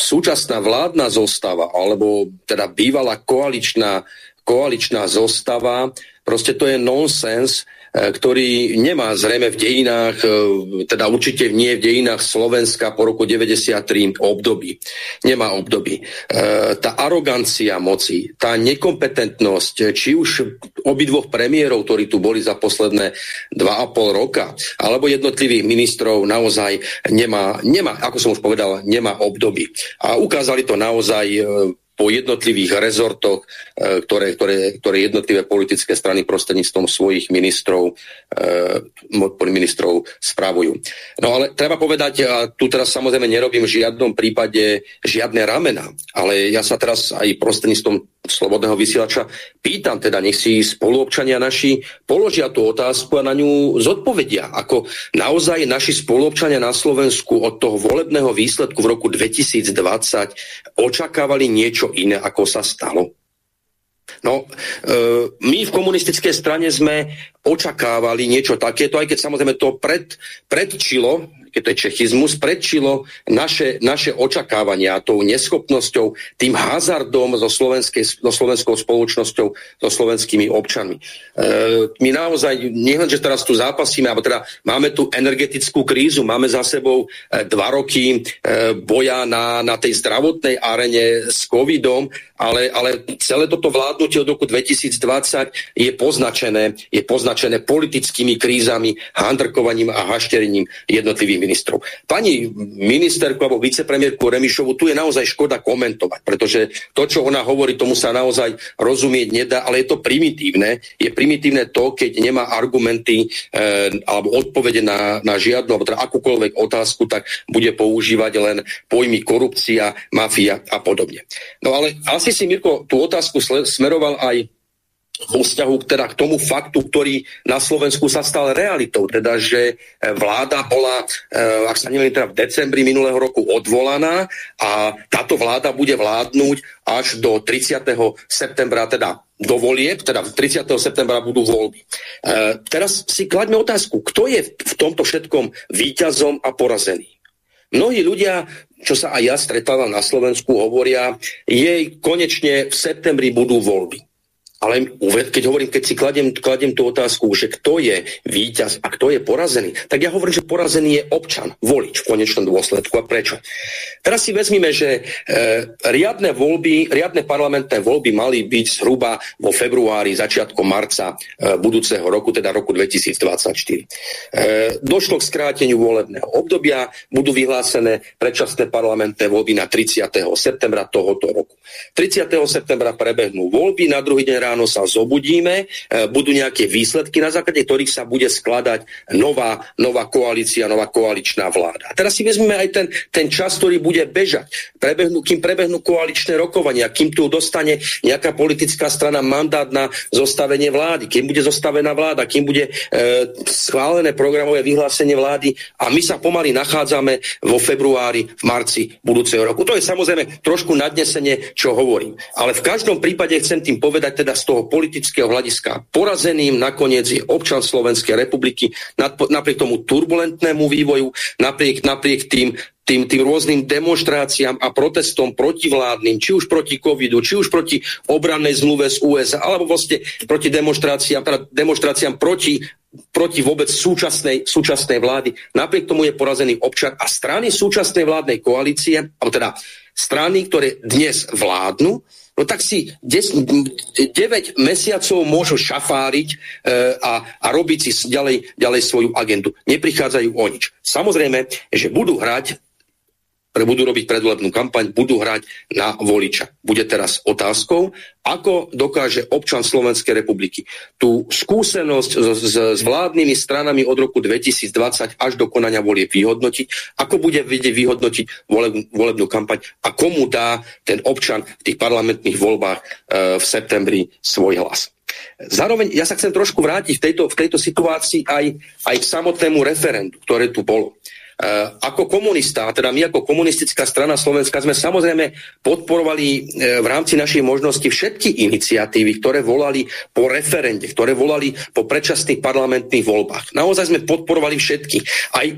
súčasná vládna zostava, alebo teda bývalá koaličná, koaličná zostava, proste to je nonsens, E, ktorý nemá zrejme v dejinách, e, teda určite nie v dejinách Slovenska po roku 93 období. Nemá období. E, tá arogancia moci, tá nekompetentnosť, či už obidvoch premiérov, ktorí tu boli za posledné 2,5 roka, alebo jednotlivých ministrov naozaj nemá, nemá, ako som už povedal, nemá období. A ukázali to naozaj po jednotlivých rezortoch, e, ktoré, ktoré, ktoré jednotlivé politické strany prostredníctvom svojich ministrov, e, ministrov spravujú. No ale treba povedať, a tu teraz samozrejme nerobím v žiadnom prípade žiadne ramena, ale ja sa teraz aj prostredníctvom slobodného vysielača pýtam, teda nech si spoluobčania naši položia tú otázku a na ňu zodpovedia. Ako naozaj naši spoluobčania na Slovensku od toho volebného výsledku v roku 2020 očakávali niečo iné, ako sa stalo? No, e, my v komunistickej strane sme očakávali niečo takéto, aj keď samozrejme to pred, predčilo keď to je čechizmus, predčilo naše, naše očakávania tou neschopnosťou, tým hazardom so, so slovenskou spoločnosťou, so slovenskými občanmi. E, my naozaj, nielen, že teraz tu zápasíme, alebo teda máme tu energetickú krízu, máme za sebou e, dva roky e, boja na, na tej zdravotnej arene s covidom, ale, ale celé toto vládnutie od roku 2020 je poznačené, je poznačené politickými krízami, handrkovaním a hašterením jednotlivých ministrov. Pani ministerku alebo vicepremiérku Remišovu, tu je naozaj škoda komentovať, pretože to, čo ona hovorí, tomu sa naozaj rozumieť nedá, ale je to primitívne. Je primitívne to, keď nemá argumenty e, alebo odpovede na, na žiadnu alebo teda akúkoľvek otázku, tak bude používať len pojmy korupcia, mafia a podobne. No ale asi si, Mirko, tú otázku smeroval aj vo vzťahu teda k tomu faktu, ktorý na Slovensku sa stal realitou, teda že e, vláda bola, e, ak sa neviem, teda v decembri minulého roku odvolaná a táto vláda bude vládnuť až do 30. septembra, teda do volieb, teda 30. septembra budú voľby. E, teraz si klaďme otázku, kto je v tomto všetkom výťazom a porazený? Mnohí ľudia, čo sa aj ja stretávam na Slovensku, hovoria, jej konečne v septembri budú voľby. Ale keď hovorím, keď si kladiem, kladiem tú otázku, že kto je víťaz a kto je porazený, tak ja hovorím, že porazený je občan, volič v konečnom dôsledku. A prečo? Teraz si vezmime, že e, riadne voľby, riadne parlamentné voľby mali byť zhruba vo februári, začiatkom marca e, budúceho roku, teda roku 2024. E, došlo k skráteniu volebného obdobia, budú vyhlásené predčasné parlamentné voľby na 30. septembra tohoto roku. 30. septembra prebehnú voľby, na druhý deň ráno sa zobudíme, e, budú nejaké výsledky, na základe ktorých sa bude skladať nová, nová koalícia, nová koaličná vláda. A teraz si vezmeme aj ten, ten čas, ktorý bude bežať. Prebehnú, kým prebehnú koaličné rokovania, kým tu dostane nejaká politická strana mandát na zostavenie vlády, kým bude zostavená vláda, kým bude e, schválené programové vyhlásenie vlády a my sa pomaly nachádzame vo februári, v marci budúceho roku. To je samozrejme trošku nadnesenie, čo hovorím. Ale v každom prípade chcem tým povedať teda z toho politického hľadiska porazeným nakoniec je občan Slovenskej republiky napriek tomu turbulentnému vývoju, napriek, napriek tým tým, tým rôznym demonstráciám a protestom protivládnym, či už proti covidu, či už proti obrannej zmluve z USA, alebo vlastne proti demonstráciám, teda demonstráciám proti, proti vôbec súčasnej, súčasnej vlády. Napriek tomu je porazený občan a strany súčasnej vládnej koalície, alebo teda strany, ktoré dnes vládnu, no tak si 9 mesiacov môžu šafáriť e, a, a robiť si ďalej, ďalej svoju agendu. Neprichádzajú o nič. Samozrejme, že budú hrať budú robiť predvolebnú kampaň, budú hrať na voliča. Bude teraz otázkou, ako dokáže občan Slovenskej republiky tú skúsenosť s, s, s vládnymi stranami od roku 2020 až do konania volie vyhodnotiť, ako bude vedieť vyhodnotiť volebnú, volebnú kampaň a komu dá ten občan v tých parlamentných voľbách e, v septembri svoj hlas. Zároveň ja sa chcem trošku vrátiť v tejto, v tejto situácii aj, aj k samotnému referendu, ktoré tu bolo. Eh, ako komunista, teda my ako komunistická strana Slovenska sme samozrejme podporovali eh, v rámci našich možností všetky iniciatívy, ktoré volali po referende, ktoré volali po predčasných parlamentných voľbách. Naozaj sme podporovali všetky. Aj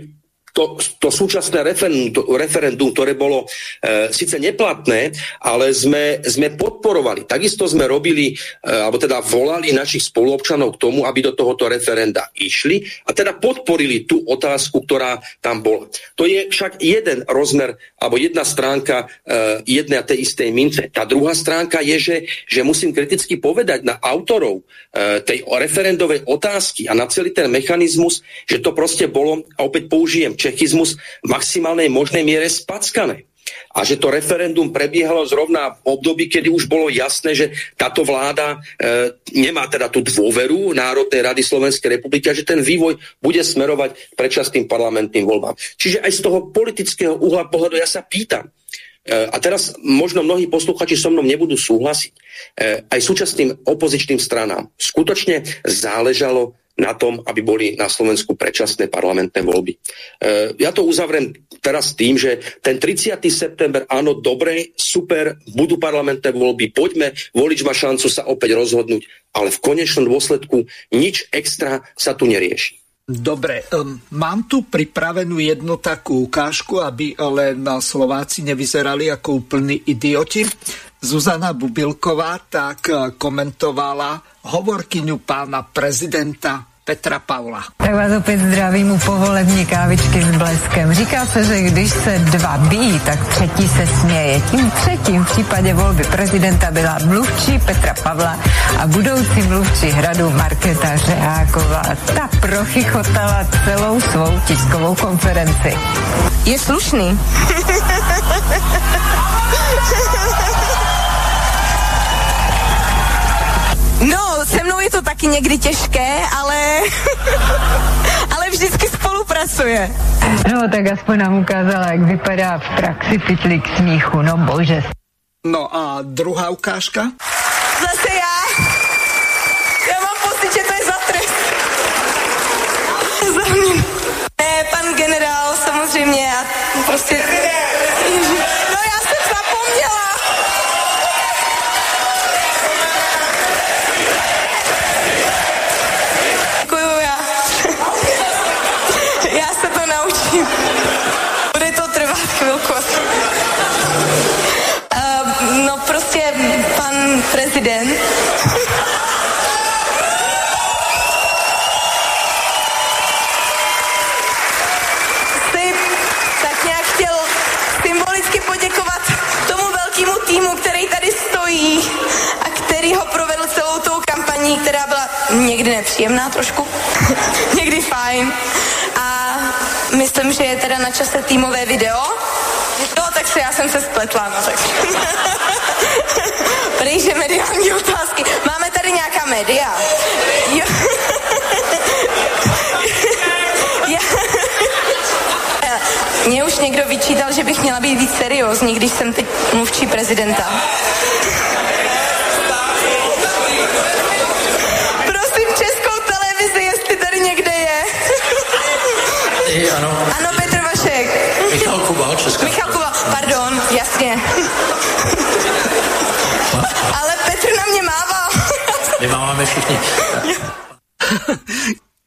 to, to súčasné referendum, referendum, ktoré bolo e, síce neplatné, ale sme, sme podporovali. Takisto sme robili, e, alebo teda volali našich spoluobčanov k tomu, aby do tohoto referenda išli a teda podporili tú otázku, ktorá tam bola. To je však jeden rozmer, alebo jedna stránka e, jednej a tej istej mince. Tá druhá stránka je, že, že musím kriticky povedať na autorov e, tej referendovej otázky a na celý ten mechanizmus, že to proste bolo, a opäť použijem čechizmus v maximálnej možnej miere spackané. A že to referendum prebiehalo zrovna v období, kedy už bolo jasné, že táto vláda e, nemá teda tú dôveru Národnej rady Slovenskej republiky a že ten vývoj bude smerovať k predčasným parlamentným voľbám. Čiže aj z toho politického uhla pohľadu ja sa pýtam, e, a teraz možno mnohí posluchači so mnou nebudú súhlasiť. E, aj súčasným opozičným stranám skutočne záležalo na tom, aby boli na Slovensku predčasné parlamentné voľby. E, ja to uzavriem teraz tým, že ten 30. september, áno, dobre, super, budú parlamentné voľby, poďme, volič má šancu sa opäť rozhodnúť, ale v konečnom dôsledku nič extra sa tu nerieši. Dobre, um, mám tu pripravenú jednu takú ukážku, aby len Slováci nevyzerali ako úplní idioti. Zuzana Bubilková tak eh, komentovala hovorkyňu pána prezidenta Petra Paula. Tak vás opět zdravím u povolební kávičky s bleskem. Říká se, že když se dva bíjí, tak třetí se směje. Tím třetím v případě volby prezidenta byla mluvčí Petra Pavla a budoucí mluvčí hradu Marketa Řeháková. Ta prochychotala celou svou tiskovou konferenci. Je slušný. *laughs* je to taky někdy těžké, ale, *laughs* ale vždycky spolupracuje. No, tak aspoň nám ukázala, jak vypadá v praxi pitlík smíchu, no bože. No a druhá ukážka? Zase já. Já mám pocit, že to je za trest. za mě. Ne, pan generál samozřejmě a prostě... No já jsem zapomněla. Někdy nepříjemná trošku, *laughs* někdy fajn. A myslím, že je teda na čase týmové video. No, tak se já jsem se spletla, no tak. *laughs* Prý, že mediální otázky. Máme tady nějaká média. Jo. *laughs* Mě už někdo vyčítal, že bych měla být víc seriózní, když jsem teď mluvčí prezidenta. Máme všichni. *laughs*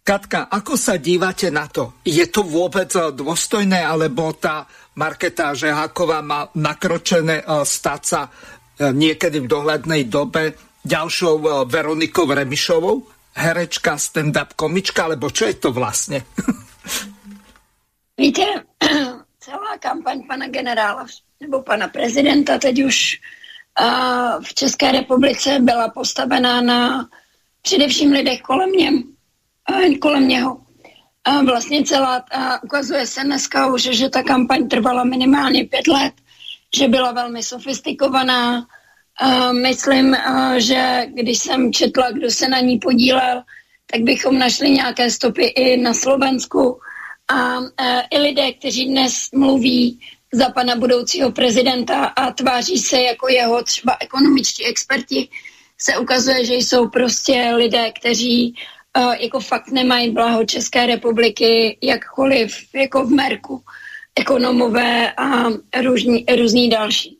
Katka, ako sa dívate na to? Je to vôbec eh, dôstojné, alebo tá Marketa Žeháková má nakročené eh, stať sa eh, niekedy v dohľadnej dobe ďalšou Veronikou Remišovou? Herečka, stand-up komička, alebo čo je to vlastne? *laughs* Víte, celá *clears throat* celá kampaň pana generála nebo pana prezidenta teď už uh, v České republice byla postavená na především lidech kolem něm, kolem něho. A vlastně celá, a ukazuje se dneska už, že ta kampaň trvala minimálně pět let, že byla velmi sofistikovaná. A myslím, a, že když jsem četla, kdo se na ní podílel, tak bychom našli nějaké stopy i na Slovensku. A, a i lidé, kteří dnes mluví za pana budoucího prezidenta a tváří se jako jeho třeba ekonomičtí experti, se ukazuje, že jsou prostě lidé, kteří uh, jako fakt nemají blaho České republiky jakkoliv jako v Merku, ekonomové a různí, různí další.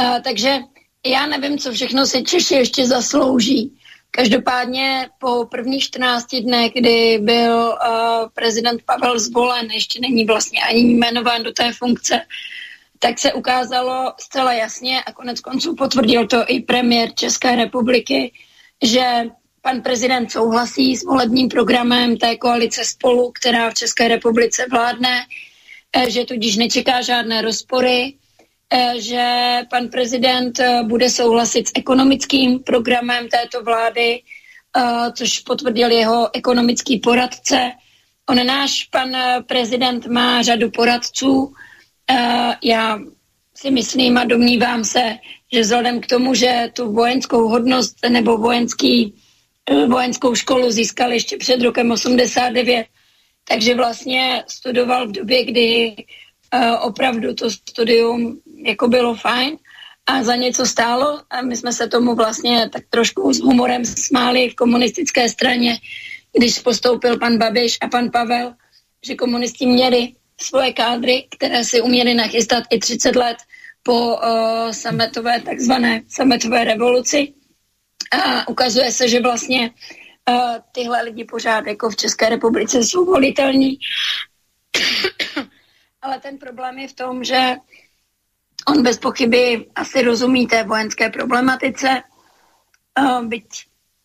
Uh, takže já nevím, co všechno si Češi ještě zaslouží. Každopádně po prvních 14 dnech, kdy byl uh, prezident Pavel zvolen, ještě není vlastně ani jmenován do té funkce, tak se ukázalo zcela jasně a konec konců potvrdil to i premiér České republiky, že pan prezident souhlasí s volebním programem té koalice spolu, která v České republice vládne, eh, že tudíž nečeká žádné rozpory, eh, že pan prezident eh, bude souhlasit s ekonomickým programem této vlády, což potvrdil jeho ekonomický poradce. On náš pan prezident má řadu poradců. Já si myslím a domnívám se, že vzhledem k tomu, že tu vojenskou hodnost nebo vojenský Eh, vojenskou školu získal ještě před rokem 89, takže vlastně studoval v době, kdy uh, opravdu to studium jako bylo fajn a za něco stálo a my jsme se tomu vlastně tak trošku s humorem smáli v komunistické straně, když postoupil pan Babiš a pan Pavel, že komunisti měli svoje kádry, které si uměli nachystat i 30 let po uh, sametové, takzvané sametové revoluci a ukazuje se, že vlastně uh, tyhle lidi pořád jako v České republice jsou volitelní. *coughs* Ale ten problém je v tom, že on bez pochyby asi rozumí té vojenské problematice, uh, byť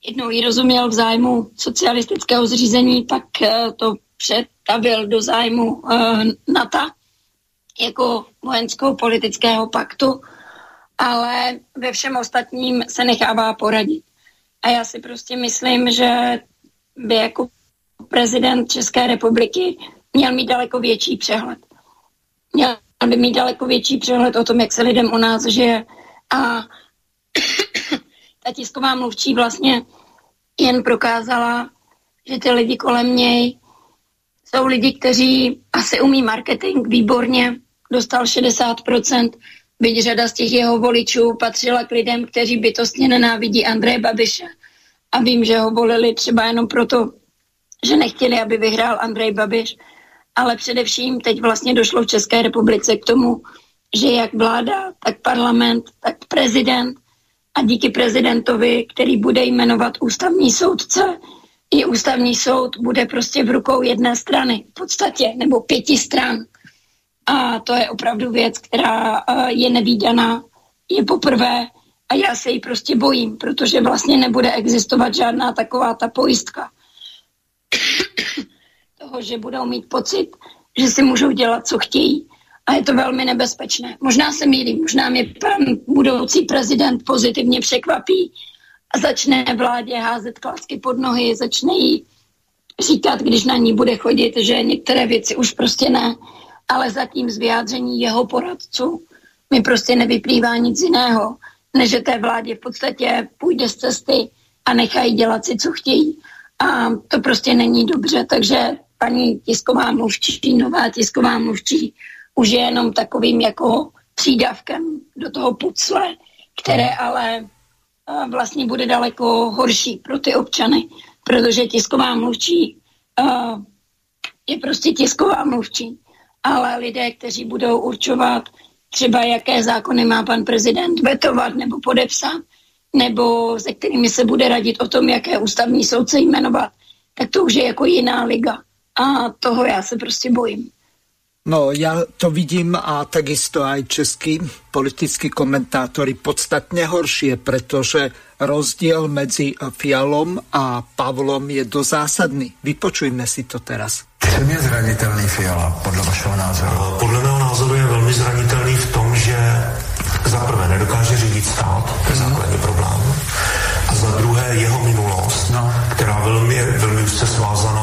jednou ji rozuměl v zájmu socialistického zřízení, tak uh, to přetavil do zájmu uh, NATO jako vojenského politického paktu ale ve všem ostatním se nechává poradit. A já si prostě myslím, že by jako prezident České republiky měl mít daleko větší přehled. Měl by mít daleko větší přehled o tom, jak se lidem u nás žije. A *coughs* ta tisková mluvčí vlastně jen prokázala, že ty lidi kolem něj jsou lidi, kteří asi umí marketing výborně, dostal 60%, Byť řada z těch jeho voličů patřila k lidem, kteří bytostně nenávidí Andreje Babiše. A vím, že ho volili třeba jenom proto, že nechtěli, aby vyhrál Andrej Babiš. Ale především teď vlastně došlo v České republice k tomu, že jak vláda, tak parlament, tak prezident a díky prezidentovi, který bude jmenovat ústavní soudce, i ústavní soud bude prostě v rukou jedné strany v podstatě, nebo pěti stran. A to je opravdu věc, která eh, je nevýdaná, je poprvé a já se jí prostě bojím, protože vlastně nebude existovat žádná taková ta pojistka *coughs* toho, že budou mít pocit, že si můžou dělat, co chtějí. A je to velmi nebezpečné. Možná se mýlím, možná mě pan budoucí prezident pozitivně překvapí začne vládě házet klásky pod nohy, začne jí říkat, když na ní bude chodit, že některé věci už prostě ne ale zatím z vyjádření jeho poradců mi prostě nevyplývá nic jiného, než že té vládě v podstatě půjde z cesty a nechají dělat si, co chtějí. A to prostě není dobře, takže paní tisková mluvčí, nová tisková mluvčí, už je jenom takovým jako přídavkem do toho pucle, které ale vlastně bude daleko horší pro ty občany, protože tisková mluvčí je prostě tisková mluvčí ale lidé, kteří budou určovat třeba, jaké zákony má pan prezident vetovat nebo podepsat, nebo se kterými se bude radit o tom, jaké ústavní soudce jmenovat, tak to už je jako jiná liga. A toho já se prostě bojím. No, ja to vidím a takisto aj českí politickí komentátori podstatne horšie, pretože rozdiel medzi Fialom a Pavlom je dozásadný. Vypočujme si to teraz. Čem je zranitelný Fiala, podľa vašeho názoru? Podľa mého názoru je veľmi zranitelný v tom, že za prvé nedokáže řídit stát, to je mhm. základní problém, a za druhé jeho minulost, no. která velmi, velmi už svázaná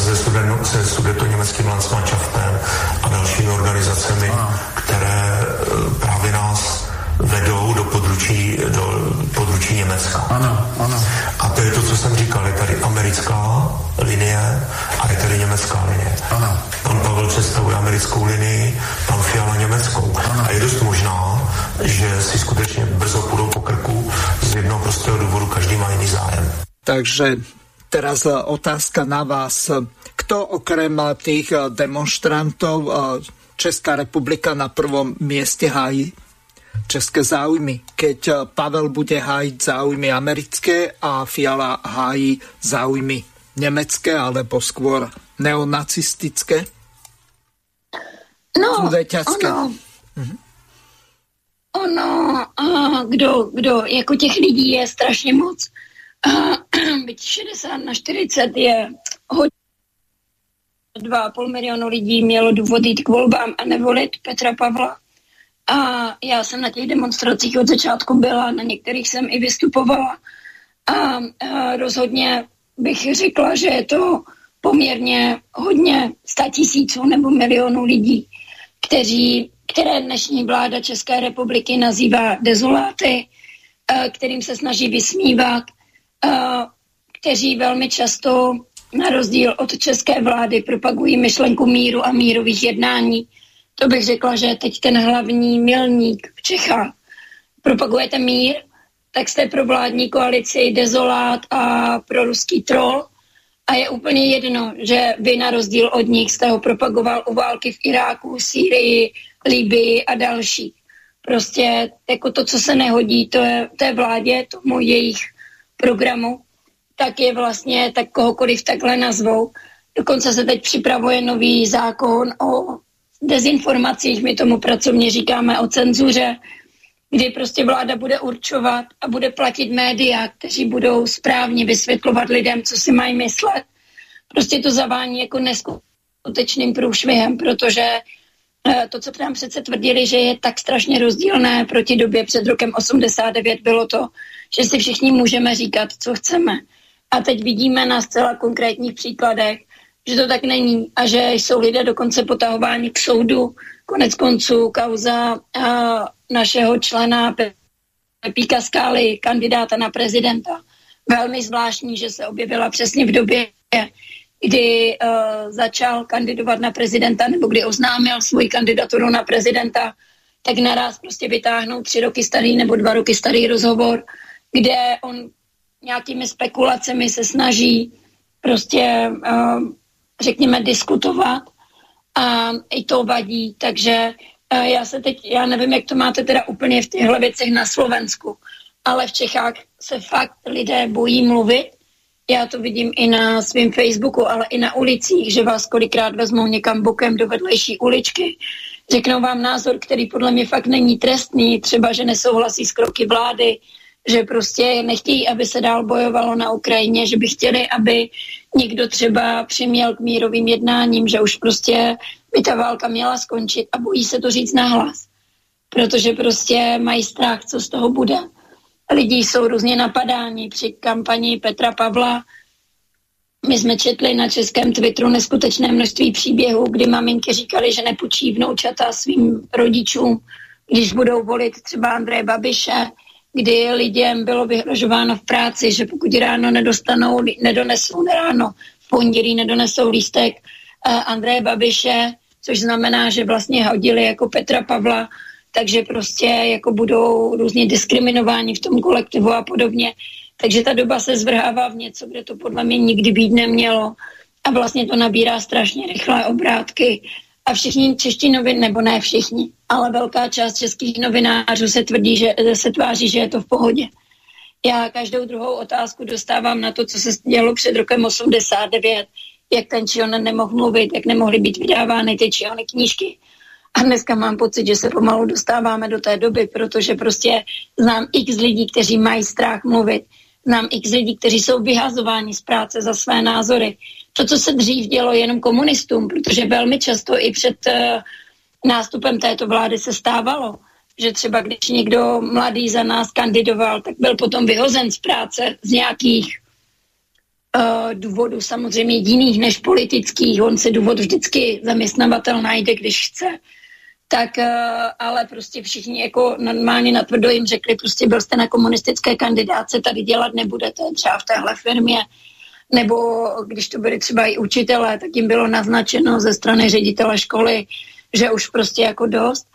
se, studeno, se sudetoněmeckým Landsmannschaftem a dalšími organizacemi, Aha. které e, právě nás vedou do područí, do područí Německa. Ano, ano. A to je to, co jsem říkal, je tady americká linie a je tady německá linie. Ano. Pan Pavel představuje americkou linii, pan Fiala německou. Ano. A je dost možná, že si skutečně brzo půjdou po krku z jednoho prostého důvodu, každý má jiný zájem. Takže teraz otázka na vás. Kto okrem tých demonstrantov Česká republika na prvom mieste hájí české záujmy. Keď Pavel bude hájiť záujmy americké a Fiala hájí záujmy nemecké alebo skôr neonacistické? No, ono, mhm. ono a kdo, kdo, jako těch lidí je strašně moc. *clears throat* Byť 60 na 40 je hodně 2,5 milionu lidí mělo důvod jít k volbám a nevolit Petra Pavla. A já jsem na těch demonstracích od začátku byla, na některých jsem i vystupovala. A, a rozhodně bych řekla, že je to poměrně hodně sta tisíců nebo milionů lidí, kteří, které dnešní vláda České republiky nazývá dezoláty, kterým se snaží vysmívat, kteří velmi často na rozdíl od české vlády propagují myšlenku míru a mírových jednání. To bych řekla, že teď ten hlavní milník v Čechách. Propagujete mír, tak jste pro vládní koalici dezolát a pro ruský troll. A je úplně jedno, že vy na rozdíl od nich jste ho propagoval u války v Iráku, Sýrii, Libii a další. Prostě jako to, co se nehodí, to je té vládě, tomu jejich programu, tak je vlastně, tak kohokoliv takhle nazvou. Dokonce se teď připravuje nový zákon o dezinformacích, my tomu pracovně říkáme o cenzuře, kdy prostě vláda bude určovat a bude platit média, kteří budou správně vysvětlovat lidem, co si mají myslet. Prostě to zavání jako neskutečným průšvihem, protože eh, to, co tam přece tvrdili, že je tak strašně rozdílné proti době před rokem 89, bylo to, že si všichni můžeme říkat, co chceme. A teď vidíme na zcela konkrétních příkladech, že to tak není a že jsou lidé dokonce potahováni k soudu. Konec konců kauza a, našeho člena Pepíka Skály, kandidáta na prezidenta. Velmi zvláštní, že se objevila přesně v době, kdy uh, začal kandidovat na prezidenta nebo kdy oznámil svoji kandidaturu na prezidenta, tak naraz prostě vytáhnou tři roky starý nebo dva roky starý rozhovor, kde on nějakými spekulacemi se snaží prostě, uh, řekněme, diskutovat a i to vadí, takže uh, já se teď, já nevím, jak to máte teda úplně v těchto věcech na Slovensku, ale v Čechách se fakt lidé bojí mluvit. Já to vidím i na svém Facebooku, ale i na ulicích, že vás kolikrát vezmou někam bokem do vedlejší uličky, řeknou vám názor, který podle mě fakt není trestný, třeba, že nesouhlasí s kroky vlády, že prostě nechtějí, aby se dál bojovalo na Ukrajině, že by chtěli, aby někdo třeba přiměl k mírovým jednáním, že už prostě by ta válka měla skončit a bojí se to říct nahlas. Protože prostě mají strach, co z toho bude. Lidi jsou různě napadáni při kampani Petra Pavla. My jsme četli na českém Twitteru neskutečné množství příběhů, kdy maminky říkali, že nepůjčí vnoučata svým rodičům, když budou volit třeba Andreje Babiše, kdy lidem bylo vyhrožováno v práci, že pokud ráno nedostanou, nedonesou ráno, v pondělí nedonesou lístek uh, Andreje Babiše, což znamená, že vlastně hodili jako Petra Pavla, takže prostě jako budou různě diskriminováni v tom kolektivu a podobně. Takže ta doba se zvrhává v něco, kde to podle mě nikdy být nemělo a vlastně to nabírá strašně rychlé obrátky a všichni čeští novin, nebo ne všichni, ale velká část českých novinářů se, tvrdí, že, se tváří, že je to v pohodě. Já každou druhou otázku dostávám na to, co se dělo před rokem 89, jak ten či on nemohl mluvit, jak nemohly být vydávány ty či ony knížky. A dneska mám pocit, že se pomalu dostáváme do té doby, protože prostě znám x lidí, kteří mají strach mluvit. Znám x lidí, kteří jsou vyhazováni z práce za své názory to, co se dřív dělo jenom komunistům, protože velmi často i před uh, nástupem této vlády se stávalo, že třeba když někdo mladý za nás kandidoval, tak byl potom vyhozen z práce z nějakých uh, důvodů, samozřejmě jiných než politických. On se důvod vždycky zaměstnavatel najde, když chce. tak uh, ale prostě všichni jako normálně natvrdo jim řekli, prostě byl jste na komunistické kandidáce, tady dělat nebudete, třeba v téhle firmě, nebo když to byli třeba i učitelé, tak jim bylo naznačeno ze strany ředitele školy, že už prostě jako dost,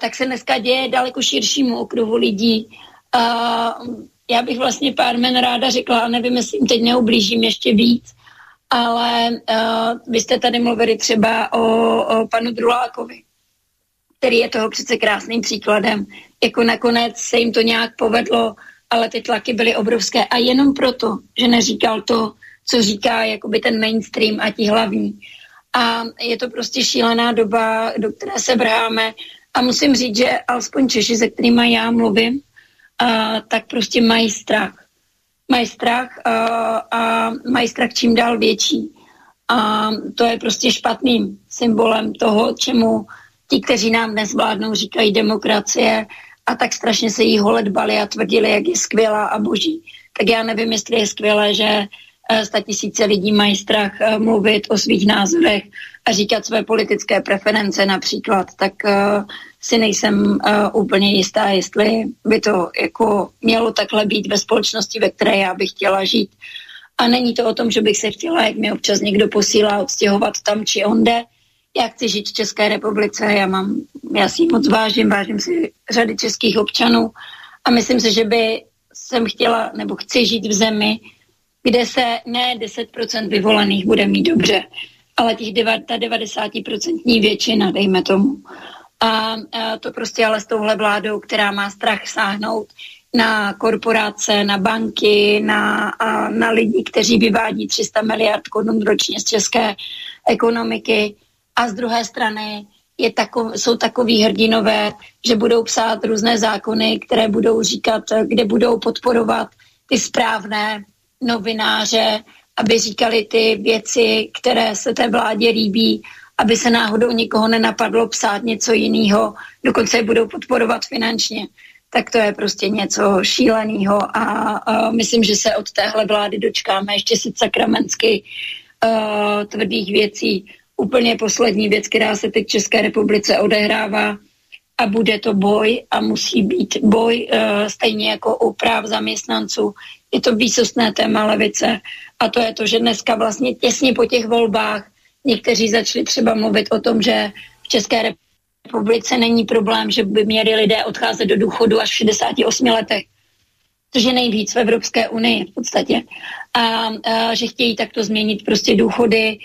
tak se dneska děje daleko širšímu okruhu lidí. Já bych vlastně pár men ráda řekla, nevím, jestli jim teď neublížím ještě víc, ale vy jste tady mluvili třeba o, o panu Drulákovi, který je toho přece krásným příkladem. Jako nakonec se jim to nějak povedlo, ale ty tlaky byly obrovské. A jenom proto, že neříkal to, co říká jakoby ten mainstream a ti hlavní. A je to prostě šílená doba, do které se vrháme. A musím říct, že alespoň Češi, se kterými já mluvím, a, tak prostě mají strach. Mají strach a, a mají strach čím dál větší. A to je prostě špatným symbolem toho, čemu ti, kteří nám dnes vládnou, říkají demokracie a tak strašně se jí holedbali a tvrdili, jak je skvělá a boží. Tak já nevím, jestli je skvělé, že eh, sta tisíce lidí mají strach eh, mluvit o svých názorech a říkat své politické preference například, tak uh, si nejsem uh, úplně jistá, jestli by to jako mělo takhle být ve společnosti, ve které já bych chtěla žít. A není to o tom, že bych se chtěla, jak mi občas někdo posílá, odstěhovat tam či onde, já chci žít v České republice, já, mám, já si moc vážím, vážím si řady českých občanů a myslím si, že by jsem chtěla nebo chci žít v zemi, kde se ne 10% vyvolených bude mít dobře, ale těch 90% většina, dejme tomu. A, a to prostě ale s touhle vládou, která má strach sáhnout na korporace, na banky, na, a, na lidi, kteří vyvádí 300 miliard korun ročně z české ekonomiky, a z druhé strany je takov, jsou takový hrdinové, že budou psát různé zákony, které budou říkat, kde budou podporovat ty správné novináře, aby říkali ty věci, které se té vládě líbí, aby se náhodou nikoho nenapadlo psát něco jiného, dokonce je budou podporovat finančně. Tak to je prostě něco šíleného a, a myslím, že se od téhle vlády dočkáme ještě si sakramensky uh, tvrdých věcí úplně poslední věc, která se teď v České republice odehrává a bude to boj a musí být boj uh, stejně jako u práv zaměstnanců. Je to výsostné téma levice a to je to, že dneska vlastně těsně po těch volbách někteří začali třeba mluvit o tom, že v České republice není problém, že by měli lidé odcházet do důchodu až v 68 letech což je nejvíc v Evropské unii v podstatě. A, a že chtějí takto změnit prostě důchody,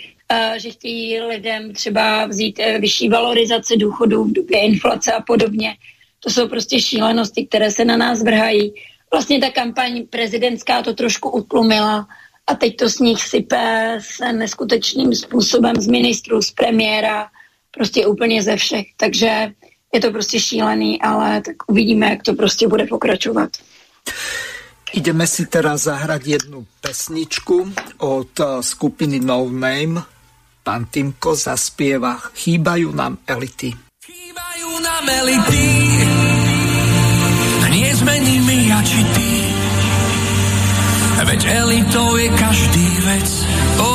že chtějí lidem třeba vzít eh, vyšší valorizace důchodů v době inflace a podobně. To jsou prostě šílenosti, které se na nás vrhají. Vlastně ta kampaň prezidentská to trošku utlumila a teď to z nich sype se neskutečným způsobem z ministrů, z premiéra, prostě úplně ze všech. Takže je to prostě šílený, ale tak uvidíme, jak to prostě bude pokračovat. Ideme si teraz zahrať jednu pesničku od eh, skupiny No Name Pán Timko zaspieva Chýbajú nám elity. Chýbajú nám elity. Nie sme nimi ja či ty Veď elitou je každý vec. Ó,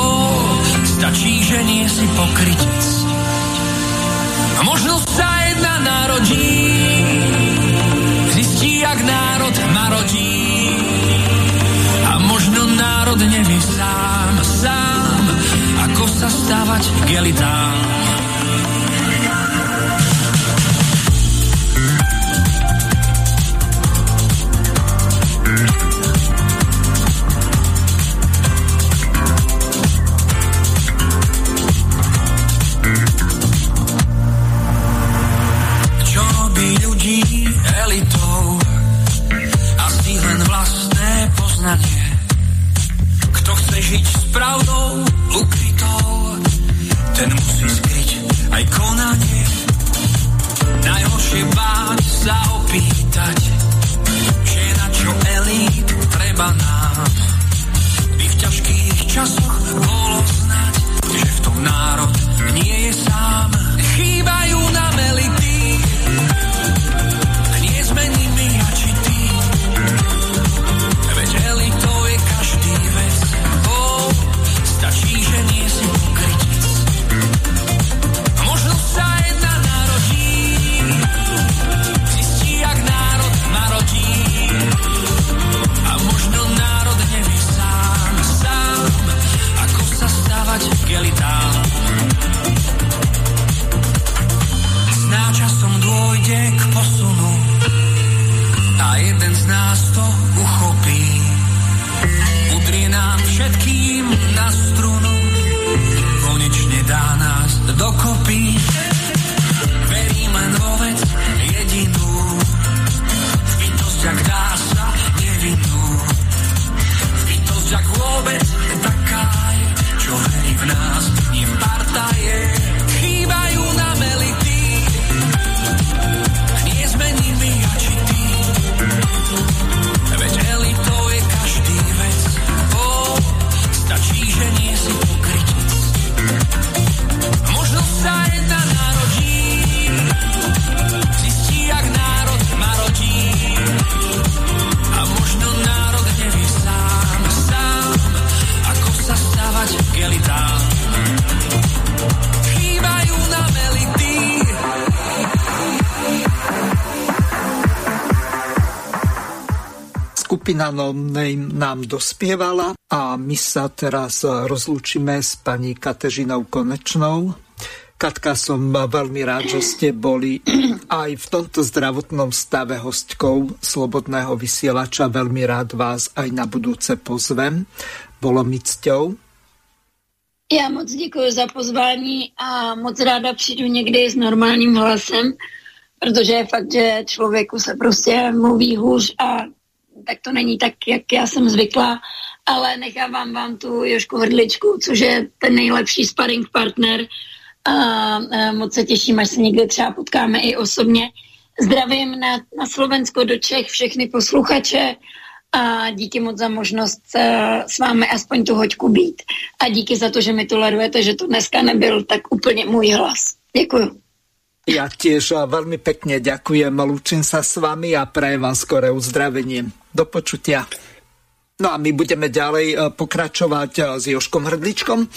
stačí, že nie si pokrytec. Možno sa jedna narodí. Zistí, jak národ narodí. A možno národ nevie sám, sám sa stávať gelitám. Čo robí ľudí elitou? Asi len vlastné poznanie. Kto chce žiť s pravdou, ukrytou, ten musí skryť aj konanie. Najhoršie báť sa opýtať, že na čo elít treba nám. By v ťažkých časoch bolo znať, že v tom národ a jeden z nás to uchopí. Udrie nám všetkým na strunu, konečne dá nás dokopy. Skupina No Name nám dospievala a my sa teraz rozlúčime s pani Katežinou Konečnou. Katka, som veľmi rád, že ste boli aj v tomto zdravotnom stave hostkou Slobodného vysielača. Veľmi rád vás aj na budúce pozvem. Bolo mi cťou. Já moc děkuji za pozvání a moc ráda přijdu někdy s normálním hlasem, protože je fakt, že člověku se prostě mluví hůř a tak to není tak, jak já jsem zvyklá, ale nechávám vám tu Jošku Hrdličku, což je ten nejlepší sparring partner a, a moc se těším, až se někde třeba potkáme i osobně. Zdravím na, na Slovensko do Čech všechny posluchače a díky moc za možnost uh, s vámi aspoň tu hoďku být. A díky za to, že mi tolerujete, že to dneska nebyl tak úplně můj hlas. Děkuju. Ja tiež veľmi pekne ďakujem, lúčim sa s vami a prajem vám skoré uzdravenie. Do počutia. No a my budeme ďalej e, pokračovať e, s Joškom Hrdličkom. E,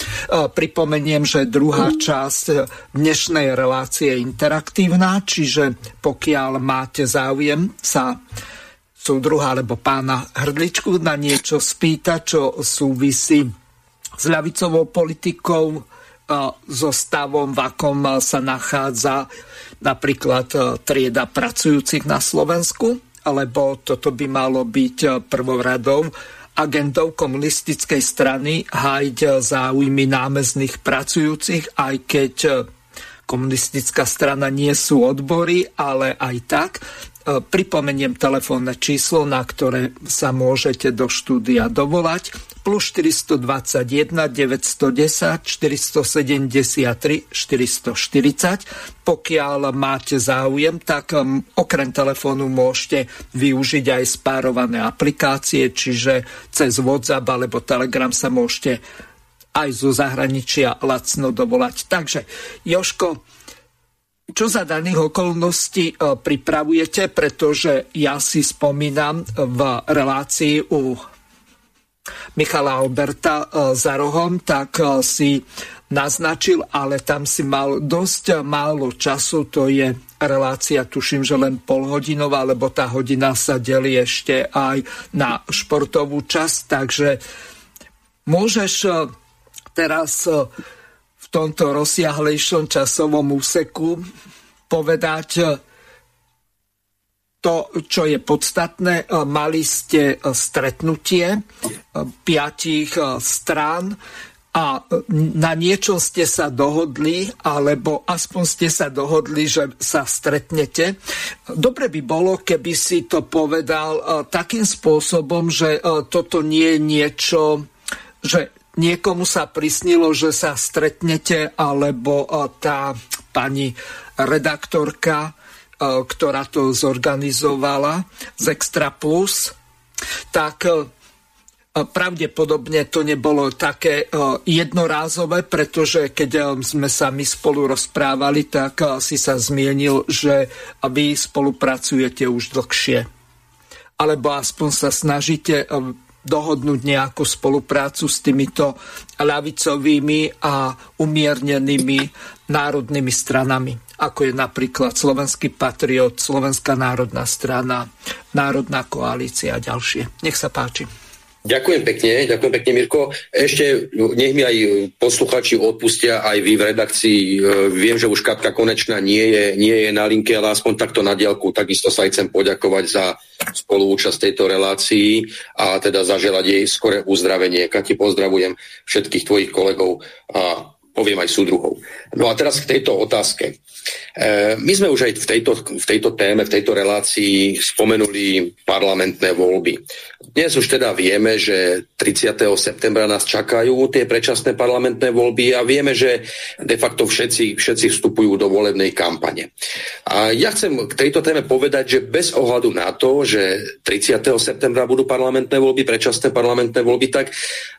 Pripomeniem, že druhá časť dnešnej relácie je interaktívna, čiže pokiaľ máte záujem sa súdruha alebo pána Hrdličku na niečo spýtať, čo súvisí s ľavicovou politikou, so stavom, v akom sa nachádza napríklad trieda pracujúcich na Slovensku, lebo toto by malo byť prvoradou agendou komunistickej strany hájiť záujmy námezných pracujúcich, aj keď komunistická strana nie sú odbory, ale aj tak. Pripomeniem telefónne číslo, na ktoré sa môžete do štúdia dovolať plus 421 910 473 440. Pokiaľ máte záujem, tak okrem telefónu môžete využiť aj spárované aplikácie, čiže cez WhatsApp alebo Telegram sa môžete aj zo zahraničia lacno dovolať. Takže, Joško, čo za daných okolností uh, pripravujete, pretože ja si spomínam v relácii u Michala Alberta e, za rohom, tak e, si naznačil, ale tam si mal dosť málo času, to je relácia, tuším, že len polhodinová, lebo tá hodina sa delí ešte aj na športovú časť, takže môžeš e, teraz tomto rozsiahlejšom časovom úseku povedať, to, čo je podstatné, e, mali ste e, stretnutie e, piatich strán a na niečo ste sa dohodli, alebo aspoň ste sa dohodli, že sa stretnete. Dobre by bolo, keby si to povedal takým spôsobom, že toto nie je niečo, že niekomu sa prisnilo, že sa stretnete, alebo tá pani redaktorka E, ktorá to zorganizovala z Extra Plus, tak e, pravdepodobne to nebolo také e, jednorázové, pretože keď sme sa my spolu rozprávali, tak si sa zmienil, že vy spolupracujete už dlhšie. Alebo aspoň sa snažíte dohodnúť nejakú spoluprácu s týmito ľavicovými a umiernenými národnými stranami ako je napríklad Slovenský patriot, Slovenská národná strana, Národná koalícia a ďalšie. Nech sa páči. Ďakujem pekne, ďakujem pekne, Mirko. Ešte nech mi aj posluchači odpustia, aj vy v redakcii. E, viem, že už Katka Konečná nie je, nie je na linke, ale aspoň takto na diálku. Takisto sa aj chcem poďakovať za spoluúčasť tejto relácii a teda zaželať jej skore uzdravenie. Kati, pozdravujem všetkých tvojich kolegov a poviem aj súdruhov. No a teraz k tejto otázke. E, my sme už aj v tejto, v tejto téme, v tejto relácii spomenuli parlamentné voľby. Dnes už teda vieme, že 30. septembra nás čakajú tie predčasné parlamentné voľby a vieme, že de facto všetci, všetci vstupujú do volebnej kampane. A ja chcem k tejto téme povedať, že bez ohľadu na to, že 30. septembra budú parlamentné voľby, predčasné parlamentné voľby, tak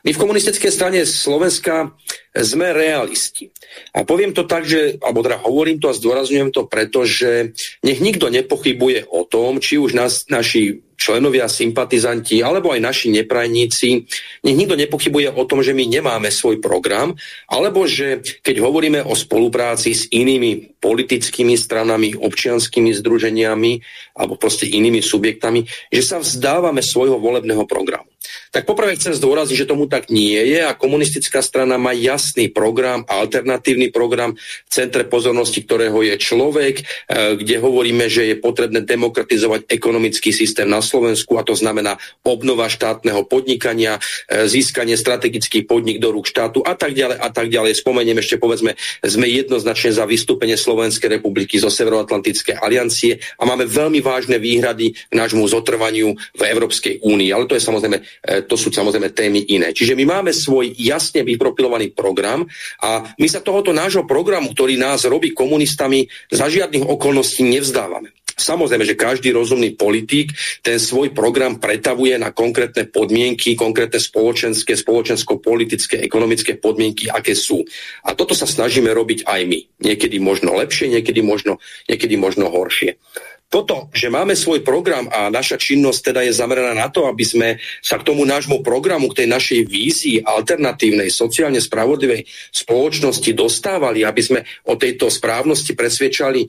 my v komunistickej strane Slovenska sme realisti. A poviem to tak, že, alebo teda hovorím to a zdôrazňujem to preto, že nech nikto nepochybuje o tom, či už nás, naši členovia, sympatizanti alebo aj naši neprajníci, nech nikto nepochybuje o tom, že my nemáme svoj program, alebo že keď hovoríme o spolupráci s inými politickými stranami, občianskými združeniami alebo proste inými subjektami, že sa vzdávame svojho volebného programu. Tak poprvé chcem zdôraziť, že tomu tak nie je a komunistická strana má jasný program, alternatívny program v centre pozornosti, ktorého je človek, eh, kde hovoríme, že je potrebné demokratizovať ekonomický systém na Slovensku a to znamená obnova štátneho podnikania, eh, získanie strategických podnik do rúk štátu a tak ďalej a tak ďalej. Spomeniem ešte povedzme, sme jednoznačne za vystúpenie Slovenskej republiky zo Severoatlantickej aliancie a máme veľmi vážne výhrady k nášmu zotrvaniu v Európskej únii. Ale to je samozrejme to sú samozrejme témy iné. Čiže my máme svoj jasne vypropilovaný program a my sa tohoto nášho programu, ktorý nás robí komunistami, za žiadnych okolností nevzdávame. Samozrejme, že každý rozumný politík ten svoj program pretavuje na konkrétne podmienky, konkrétne spoločenské, spoločensko-politické, ekonomické podmienky, aké sú. A toto sa snažíme robiť aj my. Niekedy možno lepšie, niekedy možno, niekedy možno horšie toto, že máme svoj program a naša činnosť teda je zameraná na to, aby sme sa k tomu nášmu programu, k tej našej vízii alternatívnej, sociálne spravodlivej spoločnosti dostávali, aby sme o tejto správnosti presvedčali e,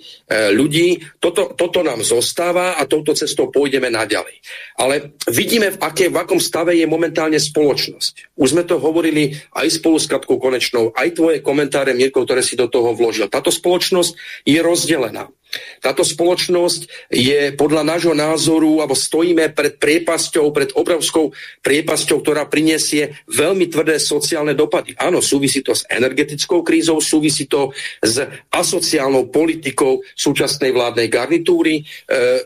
ľudí, toto, toto nám zostáva a touto cestou pôjdeme naďalej. Ale vidíme, v, aké, v akom stave je momentálne spoločnosť. Už sme to hovorili aj spolu s Katkou Konečnou, aj tvoje komentáre, Mirko, ktoré si do toho vložil. Táto spoločnosť je rozdelená. Táto spoločnosť je podľa nášho názoru, alebo stojíme pred priepasťou, pred obrovskou priepasťou, ktorá prinesie veľmi tvrdé sociálne dopady. Áno, súvisí to s energetickou krízou, súvisí to s asociálnou politikou súčasnej vládnej garnitúry, e,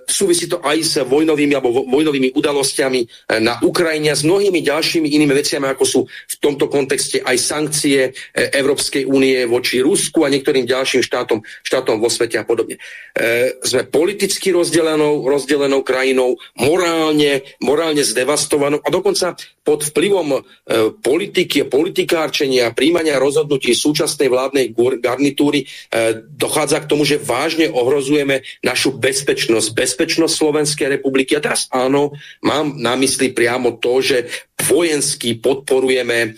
súvisí to aj s vojnovými alebo vojnovými udalosťami e, na Ukrajine a s mnohými ďalšími inými veciami, ako sú v tomto kontexte aj sankcie e, Európskej únie voči Rusku a niektorým ďalším štátom, štátom vo svete a podobne sme politicky rozdelenou, rozdelenou krajinou, morálne, morálne zdevastovanou a dokonca pod vplyvom e, politiky, politikárčenia, príjmania rozhodnutí súčasnej vládnej garnitúry e, dochádza k tomu, že vážne ohrozujeme našu bezpečnosť, bezpečnosť Slovenskej republiky. A teraz áno, mám na mysli priamo to, že vojensky podporujeme e,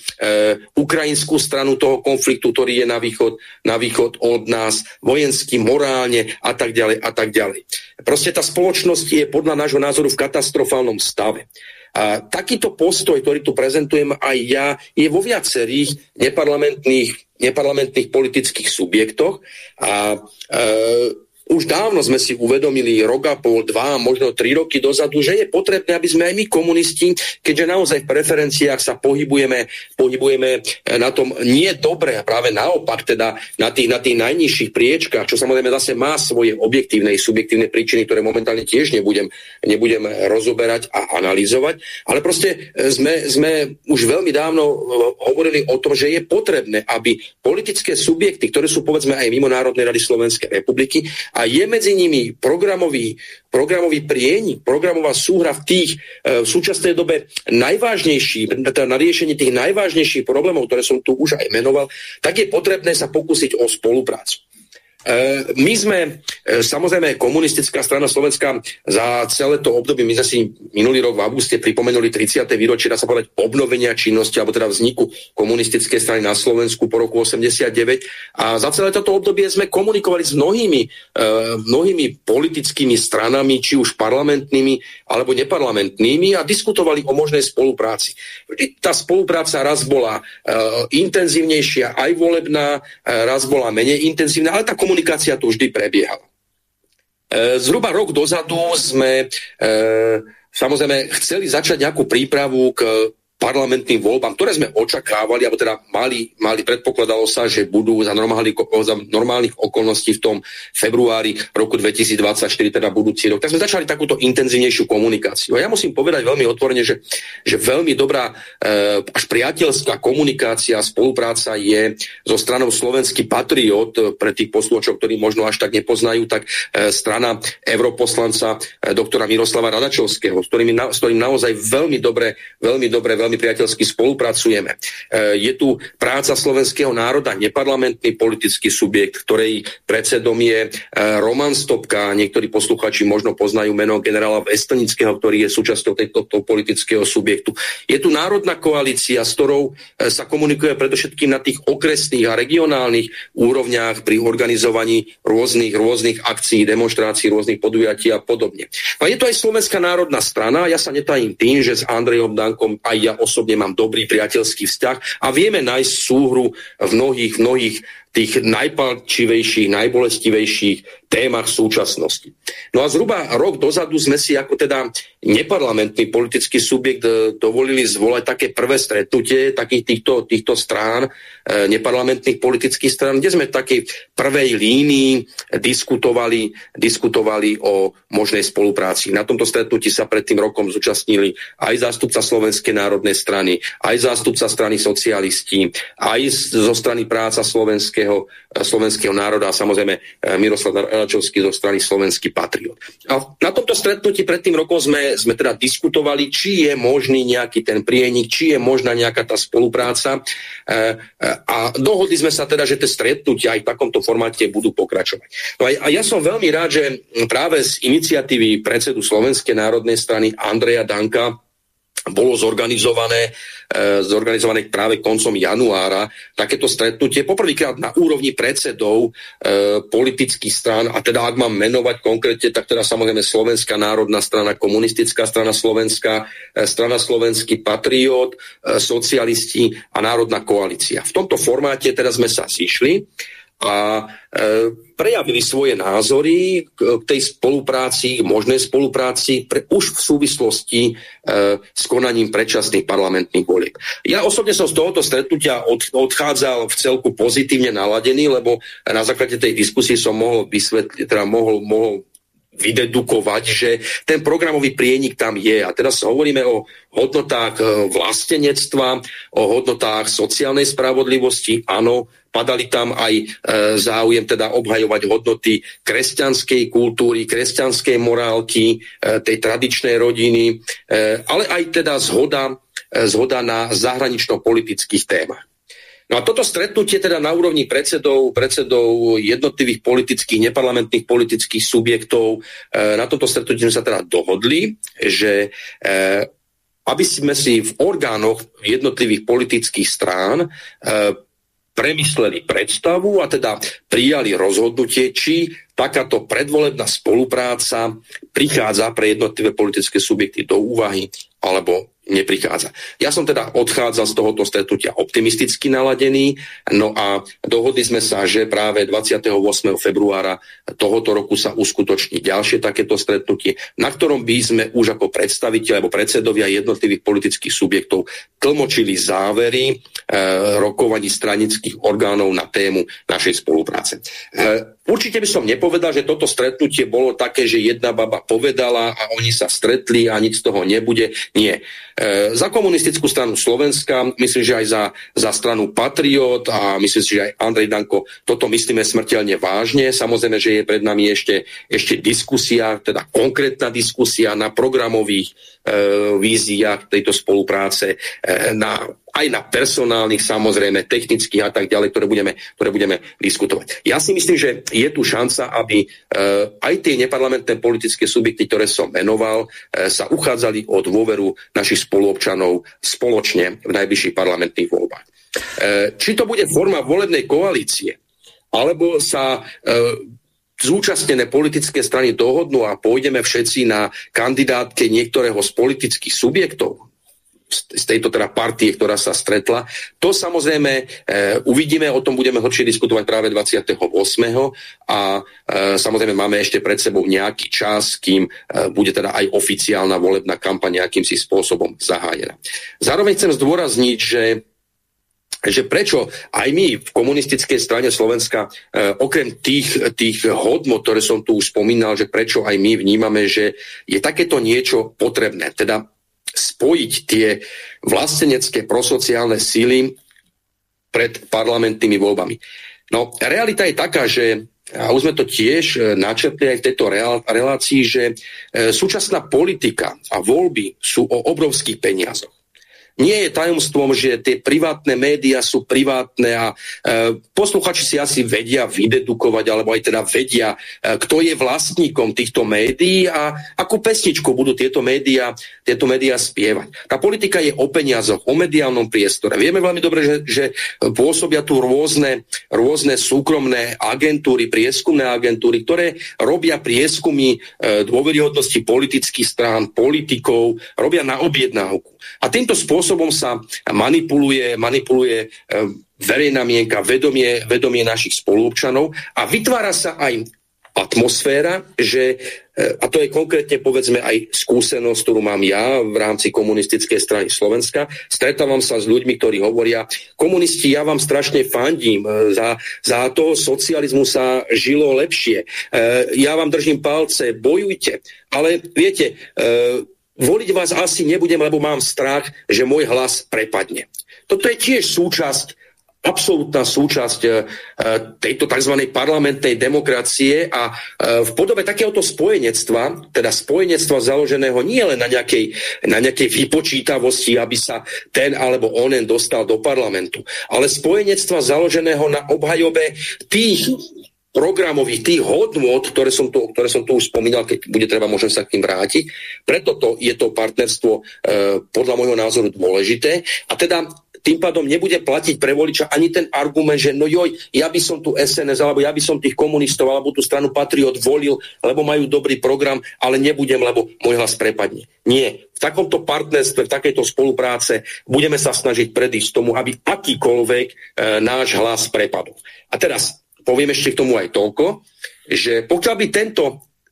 ukrajinskú stranu toho konfliktu, ktorý je na východ, na východ od nás, vojensky, morálne a tak ďalej a tak ďalej. Proste tá spoločnosť je podľa nášho názoru v katastrofálnom stave. A takýto postoj, ktorý tu prezentujem aj ja, je vo viacerých neparlamentných, neparlamentných politických subjektoch a e, už dávno sme si uvedomili rok a pol, dva, možno tri roky dozadu, že je potrebné, aby sme aj my komunisti, keďže naozaj v preferenciách sa pohybujeme, pohybujeme eh, na tom nie dobre, a práve naopak, teda na tých, na tých najnižších priečkách, čo samozrejme zase má svoje objektívne subjektívne príčiny, ktoré momentálne tiež nebudem, nebudem rozoberať a analyzovať, ale proste eh, sme, sme už veľmi dávno eh, hovorili o tom, že je potrebné, aby politické subjekty, ktoré sú povedzme aj mimo Národnej rady Slovenskej republiky a je medzi nimi programový, programový prienik, programová súhra v tých e, v súčasnej dobe najvážnejší, teda na riešenie tých najvážnejších problémov, ktoré som tu už aj menoval, tak je potrebné sa pokúsiť o spoluprácu. E, my sme samozrejme, komunistická strana Slovenska za celé to obdobie, my sme si minulý rok v auguste pripomenuli 30. výročie, dá sa povedať, obnovenia činnosti, alebo teda vzniku komunistickej strany na Slovensku po roku 89. A za celé toto obdobie sme komunikovali s mnohými, e, mnohými politickými stranami, či už parlamentnými alebo neparlamentnými a diskutovali o možnej spolupráci. Tá spolupráca raz bola e, intenzívnejšia, aj volebná, e, raz bola menej intenzívna, ale tá komunikácia tu vždy prebiehala. E, zhruba rok dozadu sme e, samozrejme chceli začať nejakú prípravu k parlamentným voľbám, ktoré sme očakávali, alebo teda mali, mali predpokladalo sa, že budú za, normálnych, za normálnych okolností v tom februári roku 2024, teda budúci rok. Tak sme začali takúto intenzívnejšiu komunikáciu. A ja musím povedať veľmi otvorene, že, že veľmi dobrá e, až priateľská komunikácia, spolupráca je zo stranou Slovenský patriot, pre tých poslučov, ktorí možno až tak nepoznajú, tak e, strana europoslanca e, doktora Miroslava Radačovského, s ktorým, na, s ktorým naozaj veľmi dobre, veľmi dobre, veľmi veľmi priateľsky spolupracujeme. E, je tu práca slovenského národa, neparlamentný politický subjekt, ktorej predsedom je e, Roman Stopka, niektorí posluchači možno poznajú meno generála Vestanického, ktorý je súčasťou tejto politického subjektu. Je tu národná koalícia, s ktorou e, sa komunikuje predovšetkým na tých okresných a regionálnych úrovniach pri organizovaní rôznych, rôznych akcií, demonstrácií, rôznych podujatí a podobne. A je to aj Slovenská národná strana, ja sa netajím tým, že s Andrejom Dankom aj ja osobne mám dobrý priateľský vzťah a vieme nájsť súhru v mnohých, mnohých tých najpalčivejších, najbolestivejších témach súčasnosti. No a zhruba rok dozadu sme si ako teda neparlamentný politický subjekt e, dovolili zvolať také prvé stretnutie takých týchto, týchto strán, e, neparlamentných politických strán, kde sme v takej prvej línii diskutovali, diskutovali o možnej spolupráci. Na tomto stretnutí sa pred tým rokom zúčastnili aj zástupca Slovenskej národnej strany, aj zástupca strany socialisti, aj zo strany práca Slovenskej slovenského, eh, slovenského národa a samozrejme eh, Miroslav Račovský zo strany Slovenský patriot. A na tomto stretnutí pred tým rokom sme, sme teda diskutovali, či je možný nejaký ten prienik, či je možná nejaká tá spolupráca eh, a dohodli sme sa teda, že tie stretnutia aj v takomto formáte budú pokračovať. No a ja som veľmi rád, že práve z iniciatívy predsedu Slovenskej národnej strany Andreja Danka bolo zorganizované, e, zorganizované práve koncom januára takéto stretnutie poprvýkrát na úrovni predsedov e, politických strán a teda ak mám menovať konkrétne, tak teda samozrejme Slovenská národná strana, komunistická strana Slovenska, e, strana Slovenský patriot, e, socialisti a národná koalícia. V tomto formáte teda sme sa zišli a e, prejavili svoje názory k, tej spolupráci, k možnej spolupráci pre, už v súvislosti e, s konaním predčasných parlamentných volieb. Ja osobne som z tohoto stretnutia od, odchádzal v celku pozitívne naladený, lebo na základe tej diskusie som mohol vysvetliť, teda mohol, mohol vydedukovať, že ten programový prienik tam je. A teraz hovoríme o hodnotách e, vlastenectva, o hodnotách sociálnej spravodlivosti. Áno, padali tam aj e, záujem teda obhajovať hodnoty kresťanskej kultúry, kresťanskej morálky, e, tej tradičnej rodiny, e, ale aj teda zhoda, e, zhoda na zahranično-politických témach. No a toto stretnutie teda na úrovni predsedov, predsedov jednotlivých politických, neparlamentných politických subjektov, e, na toto stretnutie sme sa teda dohodli, že e, aby sme si v orgánoch jednotlivých politických strán e, premysleli predstavu a teda prijali rozhodnutie, či takáto predvolebná spolupráca prichádza pre jednotlivé politické subjekty do úvahy alebo neprichádza. Ja som teda odchádzal z tohoto stretnutia optimisticky naladený, no a dohodli sme sa, že práve 28. februára tohoto roku sa uskutoční ďalšie takéto stretnutie, na ktorom by sme už ako predstaviteľ alebo predsedovia jednotlivých politických subjektov tlmočili závery e, rokovaní stranických orgánov na tému našej spolupráce. E, Určite by som nepovedal, že toto stretnutie bolo také, že jedna baba povedala a oni sa stretli a nič z toho nebude. Nie. E, za komunistickú stranu Slovenska, myslím, že aj za, za stranu Patriot a myslím si, že aj Andrej Danko, toto myslíme smrteľne vážne. Samozrejme, že je pred nami ešte, ešte diskusia, teda konkrétna diskusia na programových víziách tejto spolupráce, e, na aj na personálnych, samozrejme, technických a tak ďalej, ktoré budeme, ktoré budeme diskutovať. Ja si myslím, že je tu šanca, aby e, aj tie neparlamentné politické subjekty, ktoré som menoval, sa uchádzali o dôveru našich spoluobčanov spoločne v najbližších parlamentných voľbách. Či to bude forma volebnej koalície, alebo sa zúčastnené politické strany dohodnú a pôjdeme všetci na kandidátke niektorého z politických subjektov, z tejto teda partie, ktorá sa stretla. To samozrejme e, uvidíme, o tom budeme hlbšie diskutovať práve 28. a e, samozrejme máme ešte pred sebou nejaký čas, kým e, bude teda aj oficiálna volebná kampaň nejakým si spôsobom zahájená. Zároveň chcem zdôrazniť, že že prečo aj my v komunistickej strane Slovenska, e, okrem tých, tých hodnot, ktoré som tu už spomínal, že prečo aj my vnímame, že je takéto niečo potrebné. Teda spojiť tie vlastenecké prosociálne síly pred parlamentnými voľbami. No, realita je taká, že a už sme to tiež e, načetli aj v tejto relácii, že e, súčasná politika a voľby sú o obrovských peniazoch. Nie je tajomstvom, že tie privátne médiá sú privátne a e, posluchači si asi vedia vydedukovať, alebo aj teda vedia, e, kto je vlastníkom týchto médií a akú pesničku budú tieto médiá, tieto médiá spievať. Tá politika je o peniazoch, o mediálnom priestore. Vieme veľmi dobre, že, že pôsobia tu rôzne, rôzne súkromné agentúry, prieskumné agentúry, ktoré robia prieskumy e, dôveryhodnosti politických strán, politikov, robia na objednávku. A týmto spôsobom sa manipuluje, manipuluje e, verejná mienka, vedomie, vedomie našich spolupčanov a vytvára sa aj atmosféra, že, e, a to je konkrétne povedzme aj skúsenosť, ktorú mám ja v rámci komunistickej strany Slovenska, stretávam sa s ľuďmi, ktorí hovoria, komunisti, ja vám strašne fandím, e, za, za toho socializmu sa žilo lepšie, ja vám držím palce, bojujte, ale viete, voliť vás asi nebudem, lebo mám strach, že môj hlas prepadne. Toto je tiež súčasť absolútna súčasť e, tejto tzv. parlamentnej demokracie a e, v podobe takéhoto spojenectva, teda spojenectva založeného nie len na nejakej, na nejakej vypočítavosti, aby sa ten alebo onen dostal do parlamentu, ale spojenectva založeného na obhajobe tých programových, tých hodnôt, ktoré som, tu, ktoré som tu už spomínal, keď bude treba, môžem sa k tým vrátiť. Preto to, je to partnerstvo e, podľa môjho názoru dôležité. A teda tým pádom nebude platiť pre voliča ani ten argument, že no joj, ja by som tu SNS, alebo ja by som tých komunistov, alebo tú stranu Patriot volil, lebo majú dobrý program, ale nebudem, lebo môj hlas prepadne. Nie. V takomto partnerstve, v takejto spolupráce budeme sa snažiť predísť tomu, aby akýkoľvek e, náš hlas prepadol. A teraz poviem ešte k tomu aj toľko, že pokiaľ by tento,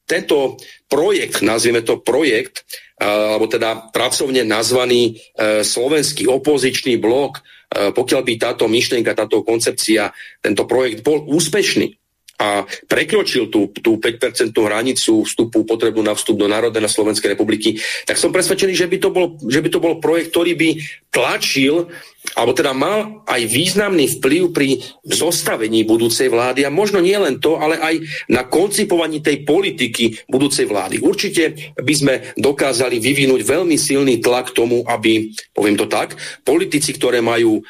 tento projekt, nazvieme to projekt, alebo teda pracovne nazvaný e, slovenský opozičný blok, e, pokiaľ by táto myšlienka, táto koncepcia, tento projekt bol úspešný, a prekročil tú, tú 5% hranicu vstupu potrebnú na vstup do Národnej na Slovenskej republiky, tak som presvedčený, že by to bol, že by to bol projekt, ktorý by tlačil alebo teda mal aj významný vplyv pri zostavení budúcej vlády a možno nie len to, ale aj na koncipovaní tej politiky budúcej vlády. Určite by sme dokázali vyvinúť veľmi silný tlak tomu, aby, poviem to tak, politici, ktoré majú e,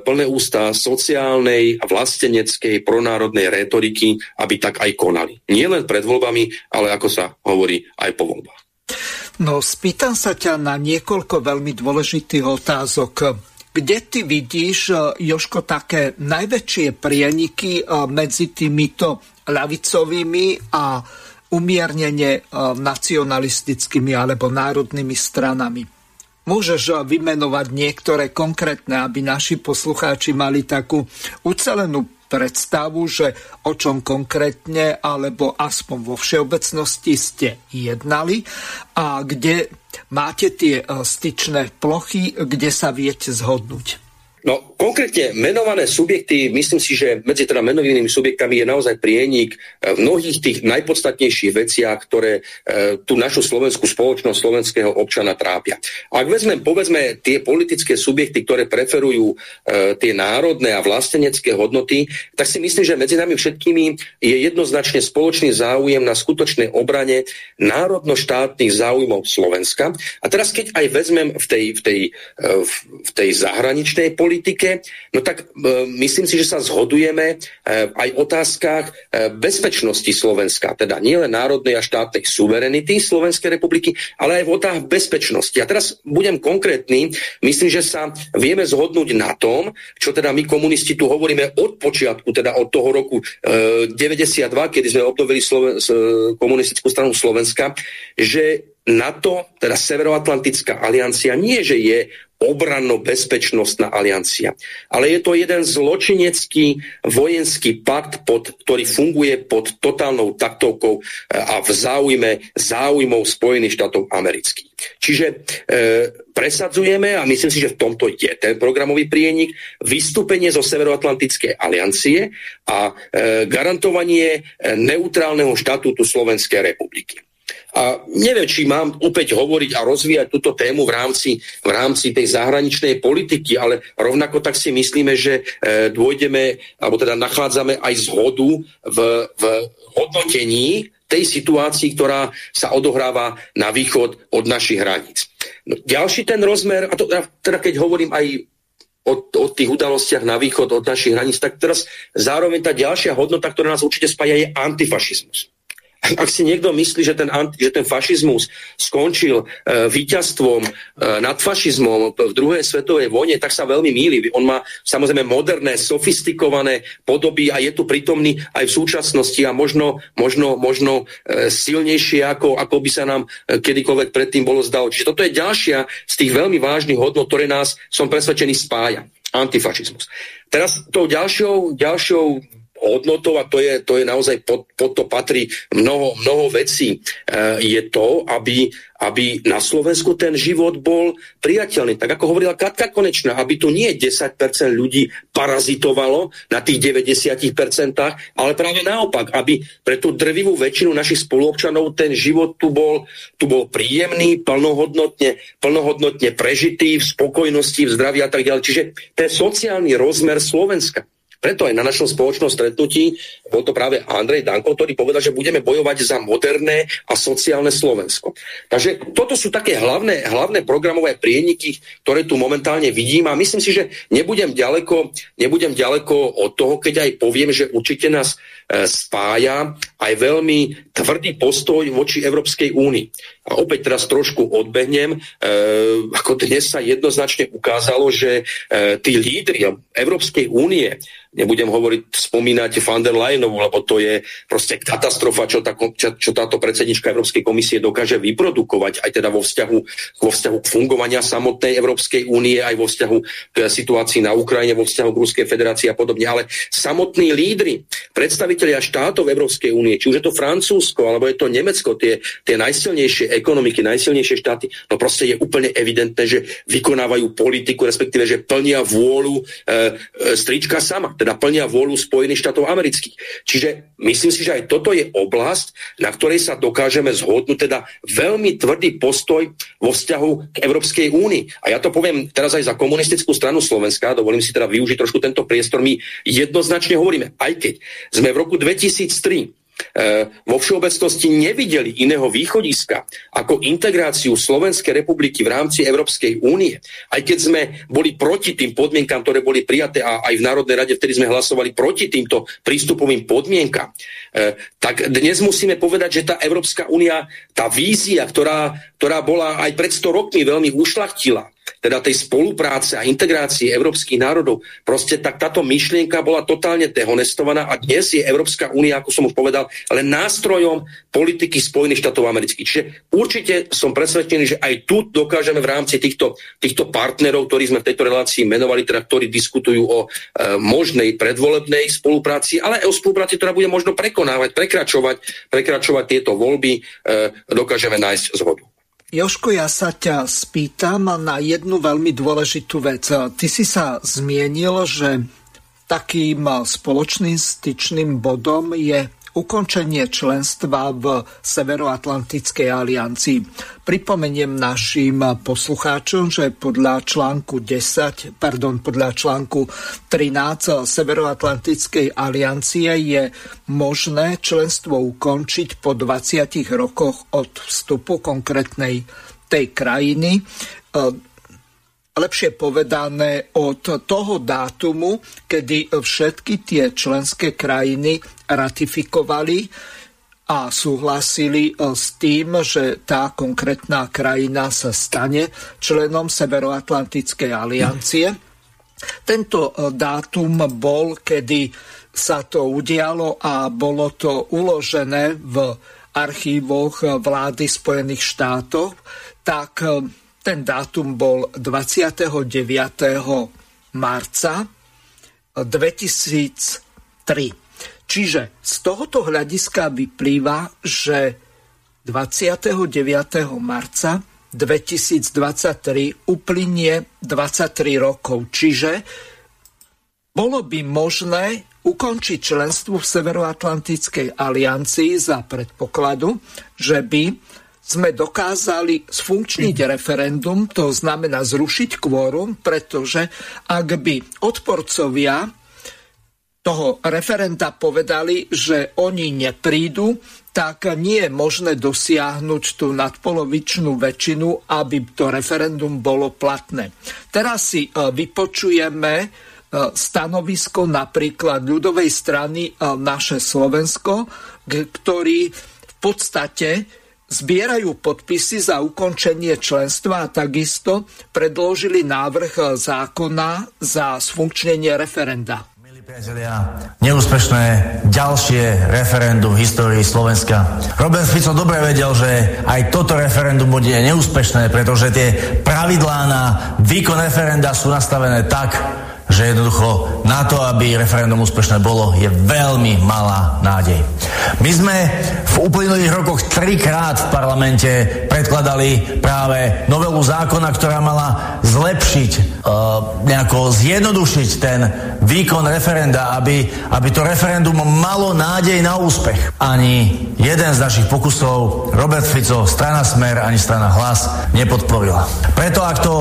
plné ústa sociálnej a vlasteneckej pronárodnej rétoriky, aby tak aj konali. Nie len pred voľbami, ale ako sa hovorí aj po voľbách. No, spýtam sa ťa na niekoľko veľmi dôležitých otázok. Kde ty vidíš, e, Joško, také najväčšie prieniky e, medzi týmito ľavicovými a umiernene e, nacionalistickými alebo národnými stranami? Môžeš vymenovať niektoré konkrétne, aby naši poslucháči mali takú ucelenú predstavu, že o čom konkrétne alebo aspoň vo všeobecnosti ste jednali a kde máte tie e, styčné plochy, kde sa viete zhodnúť. No, konkrétne menované subjekty, myslím si, že medzi teda menovanými subjektami je naozaj prienik eh, v mnohých tých najpodstatnejších veciach, ktoré e, tú našu slovenskú spoločnosť slovenského občana trápia. Ak vezmem, povedzme, tie politické subjekty, ktoré preferujú e, tie národné a vlastenecké hodnoty, tak si myslím, že medzi nami všetkými je jednoznačne spoločný záujem na skutočnej obrane národno-štátnych záujmov Slovenska. A teraz, keď aj vezmem v tej, v tej, v tej zahraničnej politike, politike, no tak e, myslím si, že sa zhodujeme e, aj v otázkach e, bezpečnosti Slovenska, teda nielen národnej a štátnej suverenity Slovenskej republiky, ale aj v otázkach bezpečnosti. A teraz budem konkrétny, myslím, že sa vieme zhodnúť na tom, čo teda my komunisti tu hovoríme od počiatku, teda od toho roku e, 92, kedy sme obnovili Sloven- komunistickú stranu Slovenska, že NATO, teda Severoatlantická aliancia, nie že je obranno-bezpečnostná aliancia. Ale je to jeden zločinecký vojenský pakt, pod, ktorý funguje pod totálnou taktovkou e, a v záujme záujmov Spojených štátov amerických. Čiže e, presadzujeme, a myslím si, že v tomto je ten programový prienik, vystúpenie zo Severoatlantickej aliancie a e, garantovanie e, neutrálneho štatútu Slovenskej republiky. A neviem, či mám opäť hovoriť a rozvíjať túto tému v rámci, v rámci tej zahraničnej politiky, ale rovnako tak si myslíme, že e, dôjdeme, alebo teda nachádzame aj zhodu v, v hodnotení tej situácii, ktorá sa odohráva na východ od našich hraníc. No, ďalší ten rozmer, a to, teda keď hovorím aj o, o tých udalostiach na východ od našich hraníc, tak teraz zároveň tá ďalšia hodnota, ktorá nás určite spája, je antifašizmus. Ak si niekto myslí, že ten, že ten fašizmus skončil e, víťazstvom e, nad fašizmom v druhej svetovej vojne, tak sa veľmi míli. On má samozrejme moderné, sofistikované podoby a je tu prítomný aj v súčasnosti a možno, možno, možno e, silnejšie, ako, ako by sa nám e, kedykoľvek predtým bolo zdalo. Čiže toto je ďalšia z tých veľmi vážnych hodnot, ktoré nás, som presvedčený, spája. Antifašizmus. Teraz tou ďalšou, ďalšou hodnotou a to je, to je naozaj pod, pod to patrí mnoho, mnoho vecí, e, je to, aby, aby na Slovensku ten život bol priateľný. Tak ako hovorila Katka Konečná, aby tu nie 10% ľudí parazitovalo na tých 90%, ale práve naopak, aby pre tú drvivú väčšinu našich spoluobčanov ten život tu bol, tu bol príjemný, plnohodnotne, plnohodnotne prežitý, v spokojnosti, v zdraví a tak ďalej. Čiže ten sociálny rozmer Slovenska. Preto aj na našom spoločnom stretnutí bol to práve Andrej Danko, ktorý povedal, že budeme bojovať za moderné a sociálne Slovensko. Takže toto sú také hlavné, hlavné programové prieniky, ktoré tu momentálne vidím a myslím si, že nebudem ďaleko, nebudem ďaleko od toho, keď aj poviem, že určite nás e, spája aj veľmi tvrdý postoj voči Európskej únii. A opäť teraz trošku odbehnem, e, ako dnes sa jednoznačne ukázalo, že e, tí lídry Európskej únie nebudem hovoriť, spomínať van der Leyenovú, lebo to je proste katastrofa, čo, tá, čo, čo táto predsednička Európskej komisie dokáže vyprodukovať, aj teda vo vzťahu, vo vzťahu k fungovania samotnej Európskej únie, aj vo vzťahu k situácii na Ukrajine, vo vzťahu k Ruskej federácii a podobne. Ale samotní lídry, predstavitelia štátov Európskej únie, či už je to Francúzsko, alebo je to Nemecko, tie, tie najsilnejšie ekonomiky, najsilnejšie štáty, no proste je úplne evidentné, že vykonávajú politiku, respektíve, že plnia vôľu e, e, strička sama teda plnia vôľu Spojených štátov amerických. Čiže myslím si, že aj toto je oblasť, na ktorej sa dokážeme zhodnúť, teda veľmi tvrdý postoj vo vzťahu k Európskej únii. A ja to poviem teraz aj za komunistickú stranu Slovenska, dovolím si teda využiť trošku tento priestor, my jednoznačne hovoríme, aj keď sme v roku 2003 E, vo všeobecnosti nevideli iného východiska ako integráciu Slovenskej republiky v rámci Európskej únie, aj keď sme boli proti tým podmienkam, ktoré boli prijaté a aj v Národnej rade, vtedy sme hlasovali proti týmto prístupovým podmienkam, e, tak dnes musíme povedať, že tá Európska únia, tá vízia, ktorá, ktorá bola aj pred 100 rokmi veľmi ušlachtila, teda tej spolupráce a integrácie európskych národov, proste tak táto myšlienka bola totálne dehonestovaná a dnes je Európska únia, ako som už povedal, len nástrojom politiky Spojených štátov amerických. Čiže určite som presvedčený, že aj tu dokážeme v rámci týchto, týchto partnerov, ktorí sme v tejto relácii menovali, teda ktorí diskutujú o e, možnej predvolebnej spolupráci, ale aj o spolupráci, ktorá bude možno prekonávať, prekračovať, prekračovať tieto voľby, e, dokážeme nájsť zhodu. Joško, ja sa ťa spýtam na jednu veľmi dôležitú vec. Ty si sa zmienil, že takým spoločným styčným bodom je ukončenie členstva v Severoatlantickej aliancii. Pripomeniem našim poslucháčom, že podľa článku 10, pardon, podľa článku 13 Severoatlantickej aliancie je možné členstvo ukončiť po 20 rokoch od vstupu konkrétnej tej krajiny lepšie povedané od toho dátumu, kedy všetky tie členské krajiny ratifikovali a súhlasili e, s tým, že tá konkrétna krajina sa stane členom Severoatlantickej aliancie. Tento e, dátum bol, kedy sa to udialo a bolo to uložené v archívoch vlády Spojených štátov, tak e, ten dátum bol 29. marca 2003. Čiže z tohoto hľadiska vyplýva, že 29. marca 2023 uplynie 23 rokov. Čiže bolo by možné ukončiť členstvo v Severoatlantickej aliancii za predpokladu, že by sme dokázali sfunkčniť referendum, to znamená zrušiť kvórum, pretože ak by odporcovia toho referenda povedali, že oni neprídu, tak nie je možné dosiahnuť tú nadpolovičnú väčšinu, aby to referendum bolo platné. Teraz si e, vypočujeme e, stanovisko napríklad ľudovej strany e, naše Slovensko, ktorý v podstate zbierajú podpisy za ukončenie členstva a takisto predložili návrh zákona za sfunkčnenie referenda. Neúspešné ďalšie referendum v histórii Slovenska. Robert Fico dobre vedel, že aj toto referendum bude neúspešné, pretože tie pravidlá na výkon referenda sú nastavené tak, že jednoducho na to, aby referendum úspešné bolo, je veľmi malá nádej. My sme v uplynulých rokoch trikrát v parlamente predkladali práve novelu zákona, ktorá mala zlepšiť, uh, nejako zjednodušiť ten výkon referenda, aby, aby to referendum malo nádej na úspech. Ani jeden z našich pokusov Robert Fico, strana Smer, ani strana Hlas nepodporila. Preto ak to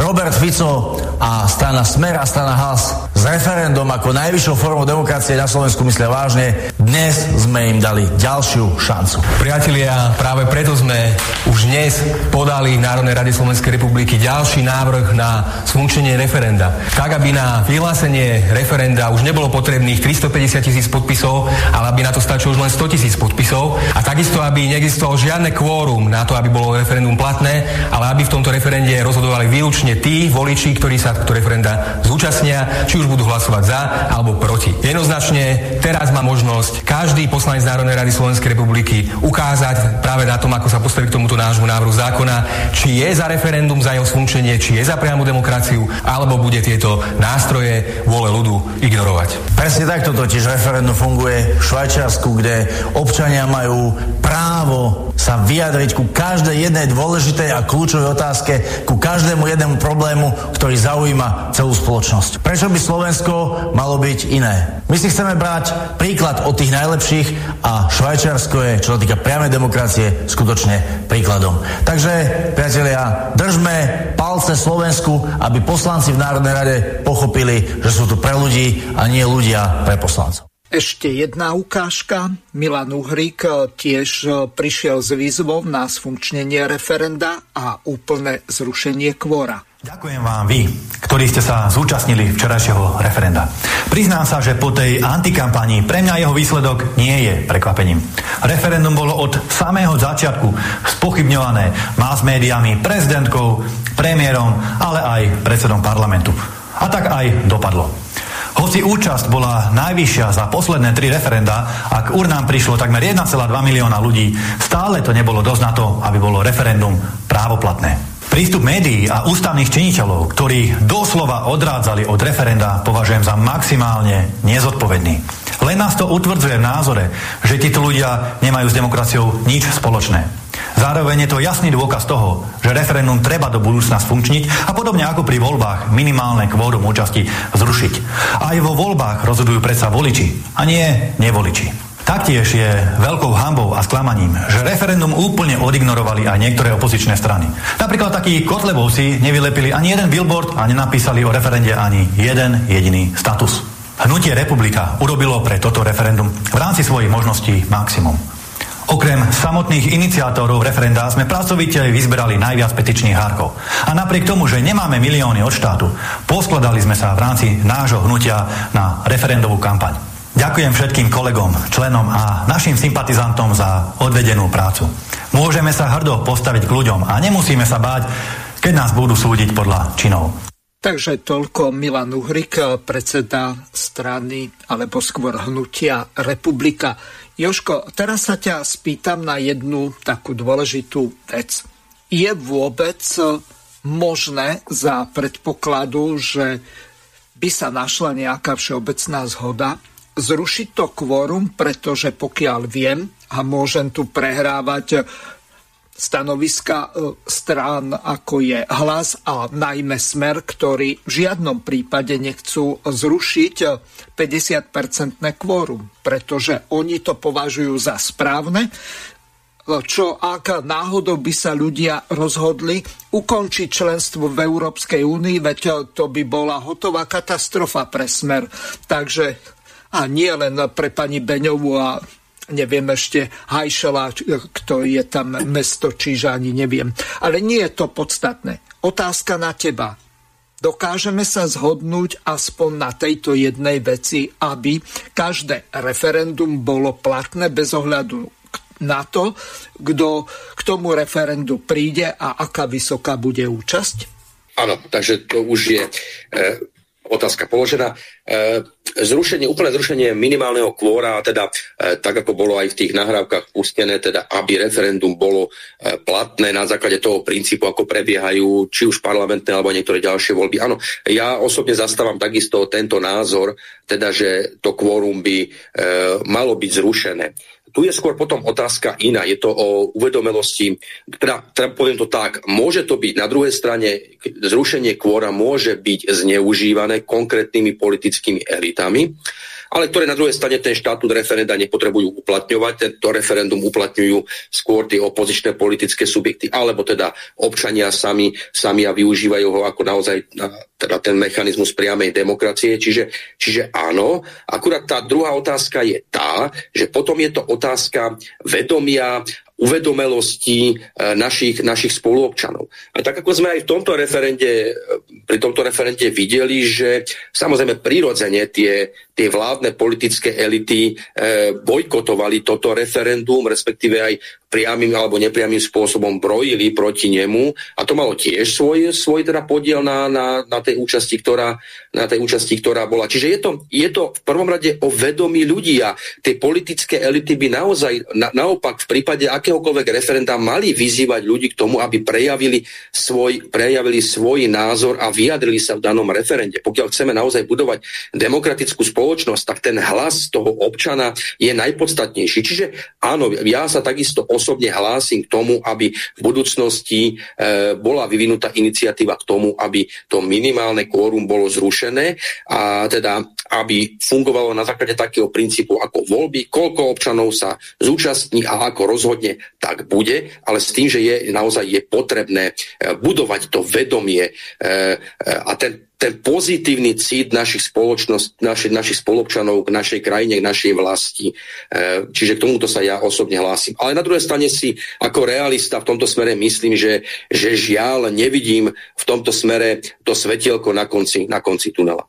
Robert Fico a strana Smer a strana hlas s referendum ako najvyššou formou demokracie na Slovensku myslia vážne, dnes sme im dali ďalšiu šancu. Priatelia, práve preto sme už dnes podali Národnej rade Slovenskej republiky ďalší návrh na sfunkčenie referenda. Tak, aby na vyhlásenie referenda už nebolo potrebných 350 tisíc podpisov, ale aby na to stačilo už len 100 tisíc podpisov a takisto, aby neexistovalo žiadne kvórum na to, aby bolo referendum platné, ale aby v tomto referende rozhodovali výlučne tí voliči, ktorí sa referenda zúčastnia, či už budú hlasovať za alebo proti. Jednoznačne teraz má možnosť každý poslanec Národnej rady Slovenskej republiky ukázať práve na tom, ako sa postaví k tomuto nášmu návrhu zákona, či je za referendum, za jeho sfunkčenie, či je za priamu demokraciu, alebo bude tieto nástroje vole ľudu ignorovať. Presne takto totiž referendum funguje v Švajčiarsku, kde občania majú právo sa vyjadriť ku každej jednej dôležitej a kľúčovej otázke, ku každému jednému problému, ktorý zaujíma celú spoločnosť. Prečo by Slovensko malo byť iné? My si chceme brať príklad od tých najlepších a Švajčiarsko je, čo sa týka priamej demokracie, skutočne príkladom. Takže, priatelia, držme palce Slovensku, aby poslanci v Národnej rade pochopili, že sú tu pre ľudí a nie ľudia pre poslancov. Ešte jedna ukážka. Milan Uhrik eh, tiež prišiel s výzvou na sfunkčnenie referenda a úplné zrušenie kvóra. Ďakujem vám vy, ktorí ste sa zúčastnili včerajšieho referenda. Priznám sa, že po tej antikampanii pre mňa jeho výsledok nie je prekvapením. Referendum bolo od samého začiatku spochybňované mass médiami, prezidentkou, premiérom, ale aj predsedom parlamentu. A tak aj dopadlo. Hoci účasť bola najvyššia za posledné tri referenda a k urnám prišlo takmer 1,2 milióna ľudí, stále to nebolo dosť na to, aby bolo referendum právoplatné. Prístup médií a ústavných činiteľov, ktorí doslova odrádzali od referenda, považujem za maximálne nezodpovedný. Len nás to utvrdzuje v názore, že títo ľudia nemajú s demokraciou nič spoločné. Zároveň je to jasný dôkaz toho, že referendum treba do budúcna sfunkčniť a podobne ako pri voľbách minimálne kvórum účasti zrušiť. Aj vo voľbách rozhodujú predsa voliči a nie nevoliči. Taktiež je veľkou hambou a sklamaním, že referendum úplne odignorovali aj niektoré opozičné strany. Napríklad takí Kotlebovci nevylepili ani jeden billboard a nenapísali o referende ani jeden jediný status. Hnutie Republika urobilo pre toto referendum v rámci svojich možností maximum. Okrem samotných iniciátorov referenda sme pracovite vyzberali najviac petičných hárkov. A napriek tomu, že nemáme milióny od štátu, poskladali sme sa v rámci nášho hnutia na referendovú kampaň. Ďakujem všetkým kolegom, členom a našim sympatizantom za odvedenú prácu. Môžeme sa hrdo postaviť k ľuďom a nemusíme sa báť, keď nás budú súdiť podľa činov. Takže toľko Milan Uhrik, predseda strany alebo skôr hnutia Republika. Joško, teraz sa ťa spýtam na jednu takú dôležitú vec. Je vôbec možné za predpokladu, že by sa našla nejaká všeobecná zhoda zrušiť to kvórum, pretože pokiaľ viem a môžem tu prehrávať stanoviska e, strán, ako je hlas a najmä smer, ktorí v žiadnom prípade nechcú zrušiť 50-percentné kvórum, pretože oni to považujú za správne, čo ak náhodou by sa ľudia rozhodli ukončiť členstvo v Európskej únii, veď to by bola hotová katastrofa pre smer. Takže a nie len pre pani Beňovú a neviem ešte Hajšela, kto je tam mesto, čiže ani neviem. Ale nie je to podstatné. Otázka na teba. Dokážeme sa zhodnúť aspoň na tejto jednej veci, aby každé referendum bolo platné bez ohľadu na to, kto k tomu referendu príde a aká vysoká bude účasť? Áno, takže to už je e, otázka položená. E, zrušenie, úplné zrušenie minimálneho kvóra, teda e, tak ako bolo aj v tých nahrávkach pustené, teda aby referendum bolo e, platné na základe toho princípu, ako prebiehajú či už parlamentné alebo niektoré ďalšie voľby. Áno, ja osobne zastávam takisto tento názor, teda že to kvórum by malo byť zrušené. Tu je skôr potom otázka iná. Je to o uvedomelosti, teda, teda poviem to tak, môže to byť na druhej strane, zrušenie kvóra môže byť zneužívané konkrétnymi politickými elitami, ale ktoré na druhej strane ten štatút referenda nepotrebujú uplatňovať. Tento referendum uplatňujú skôr tie opozičné politické subjekty, alebo teda občania sami, sami a využívajú ho ako naozaj teda ten mechanizmus priamej demokracie. Čiže, čiže áno, akurát tá druhá otázka je tá, že potom je to otázka vedomia uvedomelosti e, našich, našich spoluobčanov. A tak ako sme aj v tomto referende, e, pri tomto referende videli, že samozrejme prirodzene tie, tie vládne politické elity e, bojkotovali toto referendum, respektíve aj priamým alebo nepriamým spôsobom brojili proti nemu a to malo tiež svoj, svoj teda podiel na, na, na, tej účasti, ktorá, na tej účasti, ktorá bola. Čiže je to, je to v prvom rade o vedomí ľudí a tie politické elity by naozaj, na, naopak v prípade akéhokoľvek referenda mali vyzývať ľudí k tomu, aby prejavili svoj, prejavili svoj názor a vyjadrili sa v danom referende. Pokiaľ chceme naozaj budovať demokratickú spoločnosť, tak ten hlas toho občana je najpodstatnejší. Čiže áno, ja sa takisto osobne hlásim k tomu, aby v budúcnosti e, bola vyvinutá iniciatíva k tomu, aby to minimálne kvórum bolo zrušené a teda aby fungovalo na základe takého princípu ako voľby, koľko občanov sa zúčastní a ako rozhodne, tak bude, ale s tým, že je naozaj je potrebné e, budovať to vedomie e, e, a ten ten pozitívny cít našich, spoločnosť, našich, našich spolupčanov k našej krajine, k našej vlasti. Čiže k tomuto sa ja osobne hlásim. Ale na druhej strane si ako realista v tomto smere myslím, že, že žiaľ nevidím v tomto smere to svetielko na konci, na konci tunela.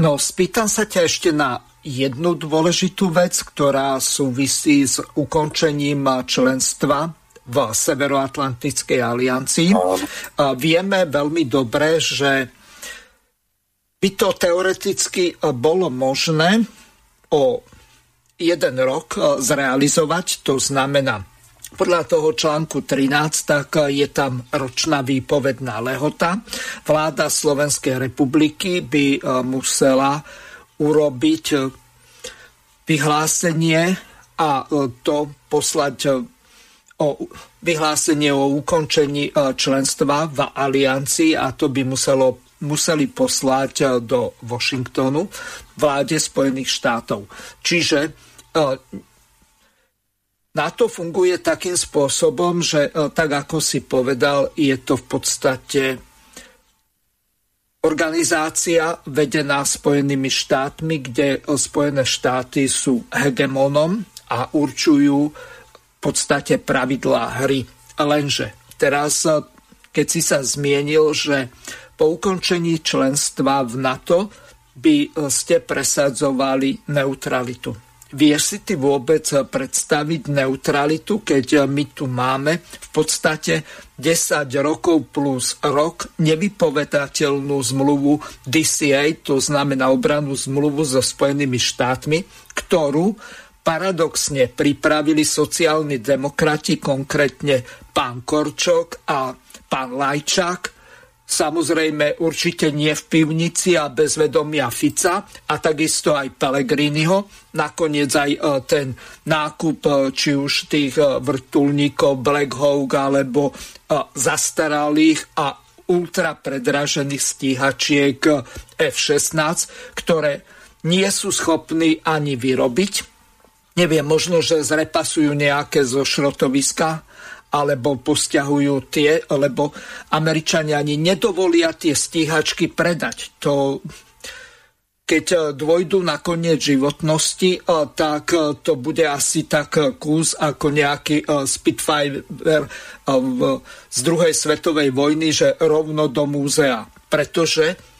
No, spýtam sa ťa ešte na jednu dôležitú vec, ktorá súvisí s ukončením členstva v Severoatlantickej aliancii. Vieme veľmi dobre, že by to teoreticky bolo možné o jeden rok zrealizovať, to znamená podľa toho článku 13, tak e, je tam ročná výpovedná lehota. Vláda Slovenskej republiky by musela urobiť vyhlásenie a to poslať o vyhlásenie o ukončení členstva v aliancii a to by muselo, museli poslať do Washingtonu vláde Spojených štátov. Čiže na to funguje takým spôsobom, že tak ako si povedal, je to v podstate organizácia vedená Spojenými štátmi, kde Spojené štáty sú hegemonom a určujú v podstate pravidlá hry. Lenže teraz, keď si sa zmienil, že po ukončení členstva v NATO by ste presadzovali neutralitu. Vieš si ty vôbec predstaviť neutralitu, keď my tu máme v podstate 10 rokov plus rok nevypovedateľnú zmluvu DCA, to znamená obranú zmluvu so Spojenými štátmi, ktorú paradoxne pripravili sociálni demokrati, konkrétne pán Korčok a pán Lajčák, Samozrejme určite nie v pivnici a bez vedomia Fica a takisto aj Pelegriniho. Nakoniec aj e, ten nákup e, či už tých e, vrtulníkov Black Hawk alebo zastaralých a ultra predražených stíhačiek F-16, ktoré nie sú schopní ani vyrobiť. Neviem, možno, že zrepasujú nejaké zo šrotoviska, alebo posťahujú tie, lebo Američania ani nedovolia tie stíhačky predať. To, keď e, dvojdu na koniec životnosti, e, tak e, to bude asi tak kus ako nejaký Spitfire z druhej svetovej vojny, že rovno do múzea. Pretože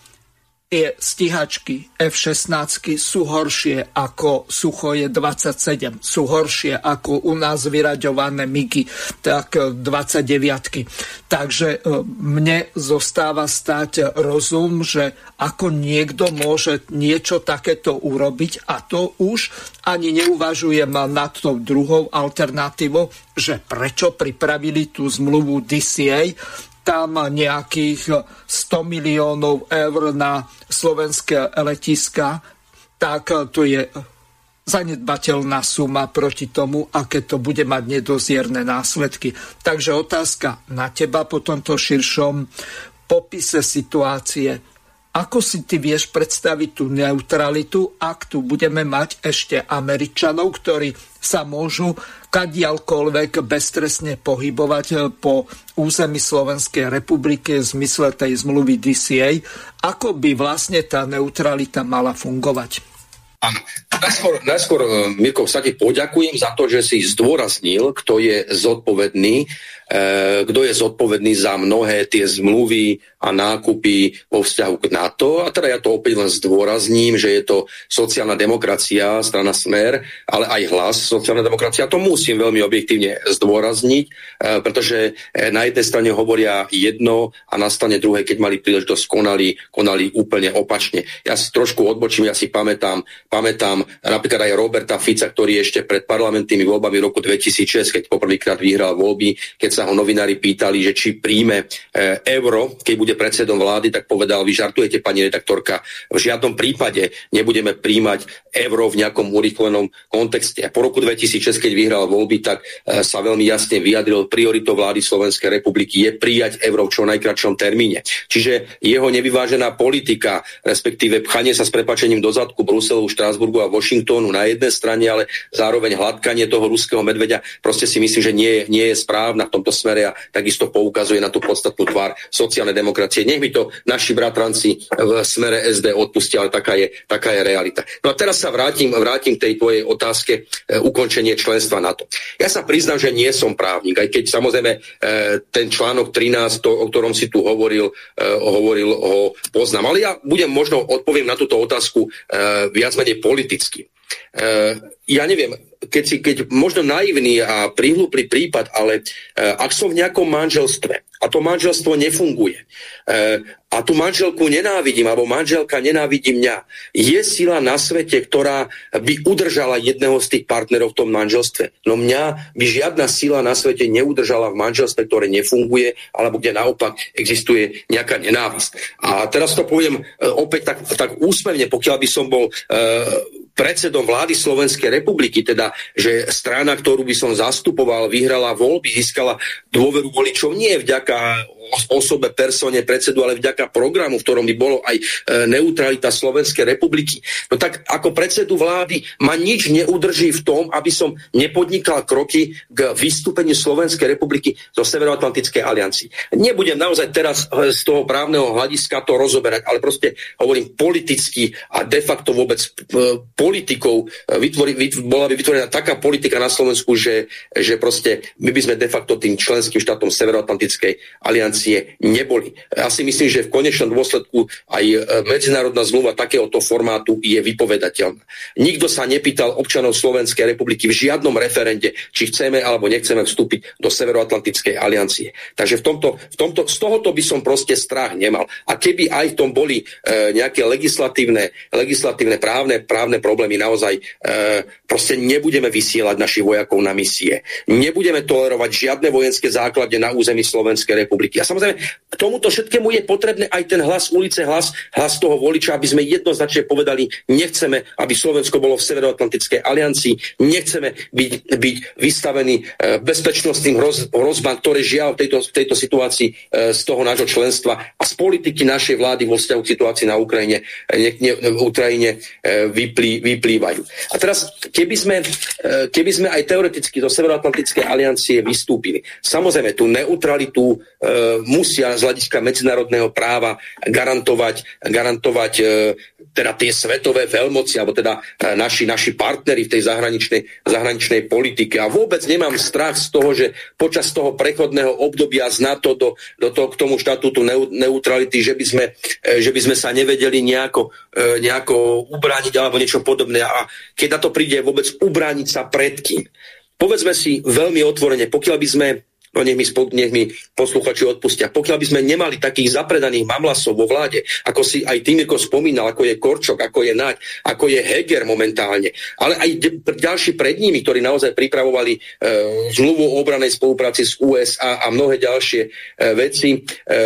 tie stíhačky F-16 sú horšie ako Suchoje 27, sú horšie ako u nás vyraďované MIGy, tak 29. Takže e, mne zostáva stať rozum, že ako niekto môže niečo takéto urobiť a to už ani neuvažujem nad tou druhou alternatívou, že prečo pripravili tú zmluvu DCA, tam nejakých 100 miliónov eur na slovenské letiska, tak to je zanedbateľná suma proti tomu, aké to bude mať nedozierne následky. Takže otázka na teba po tomto širšom popise situácie. Ako si ty vieš predstaviť tú neutralitu, ak tu budeme mať ešte Američanov, ktorí sa môžu kadialkoľvek bezstresne pohybovať eh, po území Slovenskej republiky v zmysle tej zmluvy DCA, ako by vlastne tá neutralita mala fungovať? Áno. Najskôr, najskôr eh, Mirko, sa ti poďakujem za to, že si zdôraznil, kto je zodpovedný kto je zodpovedný za mnohé tie zmluvy a nákupy vo vzťahu k NATO. A teda ja to opäť len zdôrazním, že je to sociálna demokracia, strana Smer, ale aj hlas sociálna demokracia. To musím veľmi objektívne zdôrazniť, e, pretože e, na jednej strane hovoria jedno a na strane druhej, keď mali príležitosť, konali, konali úplne opačne. Ja si trošku odbočím, ja si pamätám, pamätám napríklad aj Roberta Fica, ktorý ešte pred parlamentnými voľbami v roku 2006, keď poprvýkrát vyhral voľby, keď sa sa ho novinári pýtali, že či príjme e, euro, keď bude predsedom vlády, tak povedal, vy žartujete, pani redaktorka, v žiadnom prípade nebudeme príjmať euro v nejakom urychlenom kontexte. Po roku 2006, keď vyhral voľby, tak e, sa veľmi jasne vyjadril, prioritou vlády Slovenskej republiky je prijať euro v čo najkračšom termíne. Čiže jeho nevyvážená politika, respektíve pchanie sa s prepačením do zadku Bruselu, Štrásburgu a Washingtonu na jednej strane, ale zároveň hladkanie toho ruského medveďa, proste si myslím, že nie, nie je správna v tomto smere a takisto poukazuje na tú podstatnú tvár sociálnej demokracie. Nech mi to naši bratranci v smere SD odpustia, ale taká je, taká je realita. No a teraz sa vrátim, vrátim k tej tvojej otázke e, ukončenie členstva NATO. Ja sa priznám, že nie som právnik, aj keď samozrejme e, ten článok 13, to, o ktorom si tu hovoril, e, hovoril ho poznám. Ale ja budem možno odpoviem na túto otázku e, viac menej politicky. E, ja neviem, keď, si, keď možno naivný a prihlúplý prípad, ale e, ak som v nejakom manželstve a to manželstvo nefunguje e, a tú manželku nenávidím, alebo manželka nenávidí mňa, je sila na svete, ktorá by udržala jedného z tých partnerov v tom manželstve. No mňa by žiadna sila na svete neudržala v manželstve, ktoré nefunguje, alebo kde naopak existuje nejaká nenávisť. A teraz to poviem e, opäť tak, tak úsmevne, pokiaľ by som bol e, predsedom vlády Slovenskej republiky, teda že strana, ktorú by som zastupoval, vyhrala voľby, získala dôveru voličov. Nie vďaka osobe, persone, predsedu, ale vďaka programu, v ktorom by bolo aj e, neutralita Slovenskej republiky. No tak ako predsedu vlády ma nič neudrží v tom, aby som nepodnikal kroky k vystúpeniu Slovenskej republiky zo Severoatlantickej aliancii. Nebudem naozaj teraz e, z toho právneho hľadiska to rozoberať, ale proste hovorím politicky a de facto vôbec e, politikou vytvori, bola by vytvorená taká politika na Slovensku, že, že proste my by sme de facto tým členským štátom Severoatlantickej aliancie sankcie neboli. Ja si myslím, že v konečnom dôsledku aj e, medzinárodná zmluva takéhoto formátu je vypovedateľná. Nikto sa nepýtal občanov Slovenskej republiky v žiadnom referende, či chceme alebo nechceme vstúpiť do Severoatlantickej aliancie. Takže v tomto, v tomto, z tohoto by som proste strach nemal. A keby aj v tom boli e, nejaké legislatívne, legislatívne právne, právne problémy, naozaj e, proste nebudeme vysielať našich vojakov na misie. Nebudeme tolerovať žiadne vojenské základne na území Slovenskej republiky. Ja samozrejme, k tomuto všetkému je potrebné aj ten hlas ulice, hlas, hlas toho voliča, aby sme jednoznačne povedali, nechceme, aby Slovensko bolo v Severoatlantickej aliancii, nechceme byť, byť vystavení e, bezpečnostným hroz, hrozbám, ktoré žiaľ v tejto, v tejto situácii e, z toho nášho členstva a z politiky našej vlády vo vzťahu k situácii na Ukrajine, e, ne, ne, Ukrajine vyplý, vyplývajú. A teraz, keby sme, keby sme aj teoreticky do Severoatlantickej aliancie vystúpili, samozrejme tú neutralitu musia z hľadiska medzinárodného práva garantovať, garantovať e, teda tie svetové veľmoci, alebo teda e, naši, naši partnery v tej zahraničnej, zahraničnej politike. A vôbec nemám strach z toho, že počas toho prechodného obdobia z NATO do, do toho, k tomu štatútu neutrality, že by sme, e, že by sme sa nevedeli nejako, nejako ubrániť alebo niečo podobné. A keď na to príde vôbec ubrániť sa pred kým. Povedzme si veľmi otvorene, pokiaľ by sme no nech mi, nech mi posluchači odpustia. Pokiaľ by sme nemali takých zapredaných mamlasov vo vláde, ako si aj Týmiko spomínal, ako je Korčok, ako je Naď, ako je Heger momentálne, ale aj ďalší pred nimi, ktorí naozaj pripravovali e, zmluvu o obranej spolupráci s USA a mnohé ďalšie e, veci. E,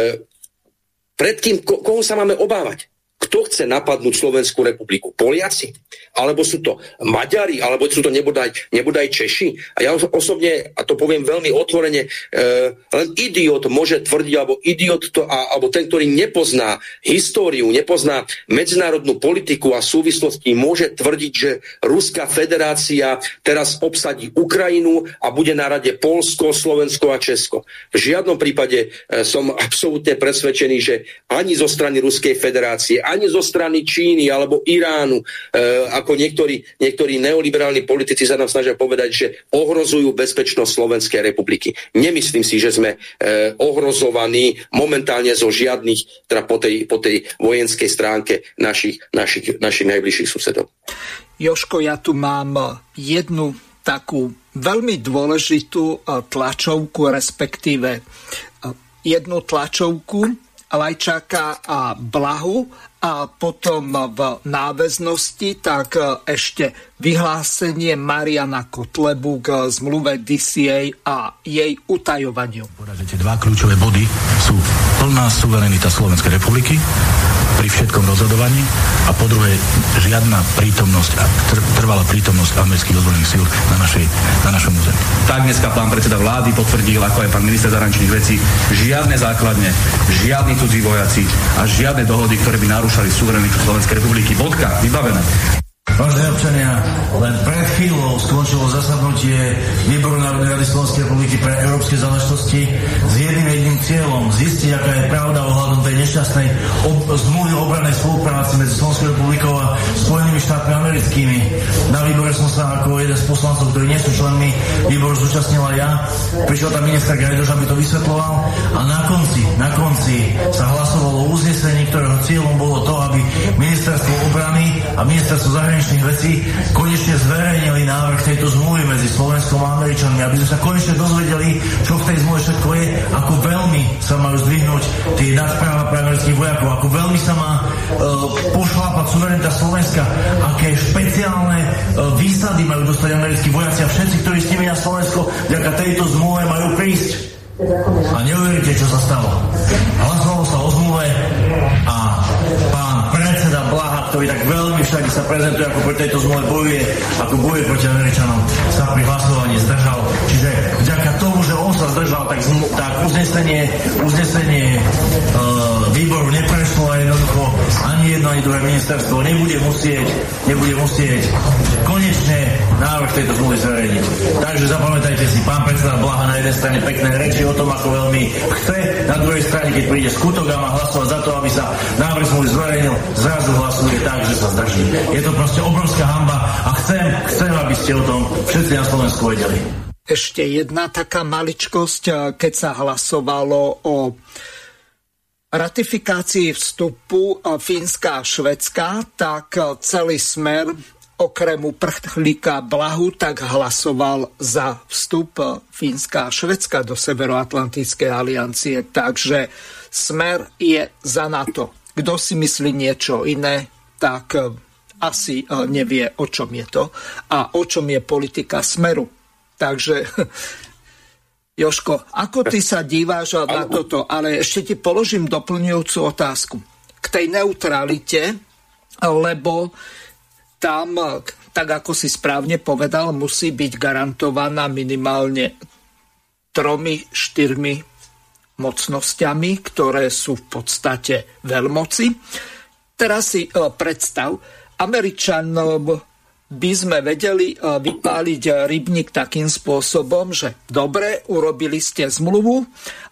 pred kým, ko, koho sa máme obávať? Kto chce napadnúť Slovenskú republiku? Poliaci? Alebo sú to Maďari? Alebo sú to nebodaj, nebodaj Češi? A ja osobne, a to poviem veľmi otvorene, e, len idiot môže tvrdiť, alebo idiot to, a, alebo ten, ktorý nepozná históriu, nepozná medzinárodnú politiku a súvislosti, môže tvrdiť, že Ruská federácia teraz obsadí Ukrajinu a bude na rade Polsko, Slovensko a Česko. V žiadnom prípade e, som absolútne presvedčený, že ani zo strany Ruskej federácie, ani zo strany Číny alebo Iránu, e, ako niektorí, niektorí neoliberálni politici sa nám snažia povedať, že ohrozujú bezpečnosť Slovenskej republiky. Nemyslím si, že sme e, ohrozovaní momentálne zo žiadnych, teda po tej, po tej vojenskej stránke našich, našich, našich najbližších susedov. Joško, ja tu mám jednu takú veľmi dôležitú e, tlačovku, respektíve e, jednu tlačovku Lajčáka a Blahu a potom v náväznosti tak ešte vyhlásenie Mariana Kotlebu k zmluve DCA a jej utajovaniu. Tie dva kľúčové body sú plná suverenita Slovenskej republiky pri všetkom rozhodovaní a po druhé žiadna prítomnosť a trvalá prítomnosť amerických ozbrojených síl na, našej, na našom území. Tak dneska pán predseda vlády potvrdil, ako aj pán minister zahraničných vecí, žiadne základne, žiadni cudzí vojaci a žiadne dohody, ktoré by narúšali suverenitu Slovenskej republiky. Bodka, vybavené. Vážení občania, len pred chvíľou skončilo zasadnutie Výboru Národnej rady Slovenskej republiky pre európske záležitosti s jedným jedným cieľom zistiť, aká je pravda ohľadom tej nešťastnej ob- zmluvy obranej spolupráci medzi Slovenskou republikou a Spojenými štátmi americkými. Na výbore som sa ako jeden z poslancov, ktorí nie sú členmi výboru, zúčastnila ja. Prišiel tam minister Gajdoš, aby to vysvetloval a na konci, na konci sa hlasovalo o uznesení, ktorého cieľom bolo to, aby ministerstvo obrany a ministerstvo zahraničných zahraničných vecí konečne zverejnili návrh tejto zmluvy medzi Slovenskom a Američanmi, aby sme sa konečne dozvedeli, čo v tej zmluve všetko je, ako veľmi sa majú zdvihnúť tie nadpráva pre amerických vojakov, ako veľmi sa má uh, pošlápať suverenita Slovenska, aké špeciálne uh, výsady majú dostať americkí vojaci a všetci, ktorí s nimi na Slovensko vďaka tejto zmluve majú prísť. A neuveríte, čo sa stalo. Hlasovalo sa o zmluve a ktorý tak veľmi všade sa prezentuje, ako pri tejto zmluve bojuje, ako bojuje proti Američanom, sa pri hlasovaní zdržal. Čiže vďaka tomu, sa zdržal, tak, tak uznesenie, uznesenie e, výboru neprešlo a jednoducho ani jedno, ani druhé ministerstvo nebude musieť, nebude musieť konečne návrh tejto zmluvy zverejniť. Takže zapamätajte si, pán predseda Blaha na jednej strane pekné reči o tom, ako veľmi chce, na druhej strane, keď príde skutok a má hlasovať za to, aby sa návrh zmluvy zverejnil, zrazu hlasuje tak, že sa zdrží. Je to proste obrovská hamba a chcem, chcem, aby ste o tom všetci na Slovensku vedeli. Ešte jedna taká maličkosť, keď sa hlasovalo o ratifikácii vstupu Fínska a Švedska, tak celý smer okrem uprchlíka Blahu, tak hlasoval za vstup Fínska a Švedska do Severoatlantickej aliancie. Takže smer je za NATO. Kto si myslí niečo iné, tak eh, asi eh, nevie, o čom je to a o čom je politika smeru. Takže *laughs* Joško, ako ty sa díváš na toto? Ale ešte ti položím doplňujúcu otázku. K tej neutralite, lebo tam, tak ako si správne povedal, musí byť garantovaná minimálne tromi, štyrmi mocnosťami, ktoré sú v podstate veľmoci. Teraz si e, predstav, Američanom by sme vedeli e, vypáliť rybník takým spôsobom, že dobre, urobili ste zmluvu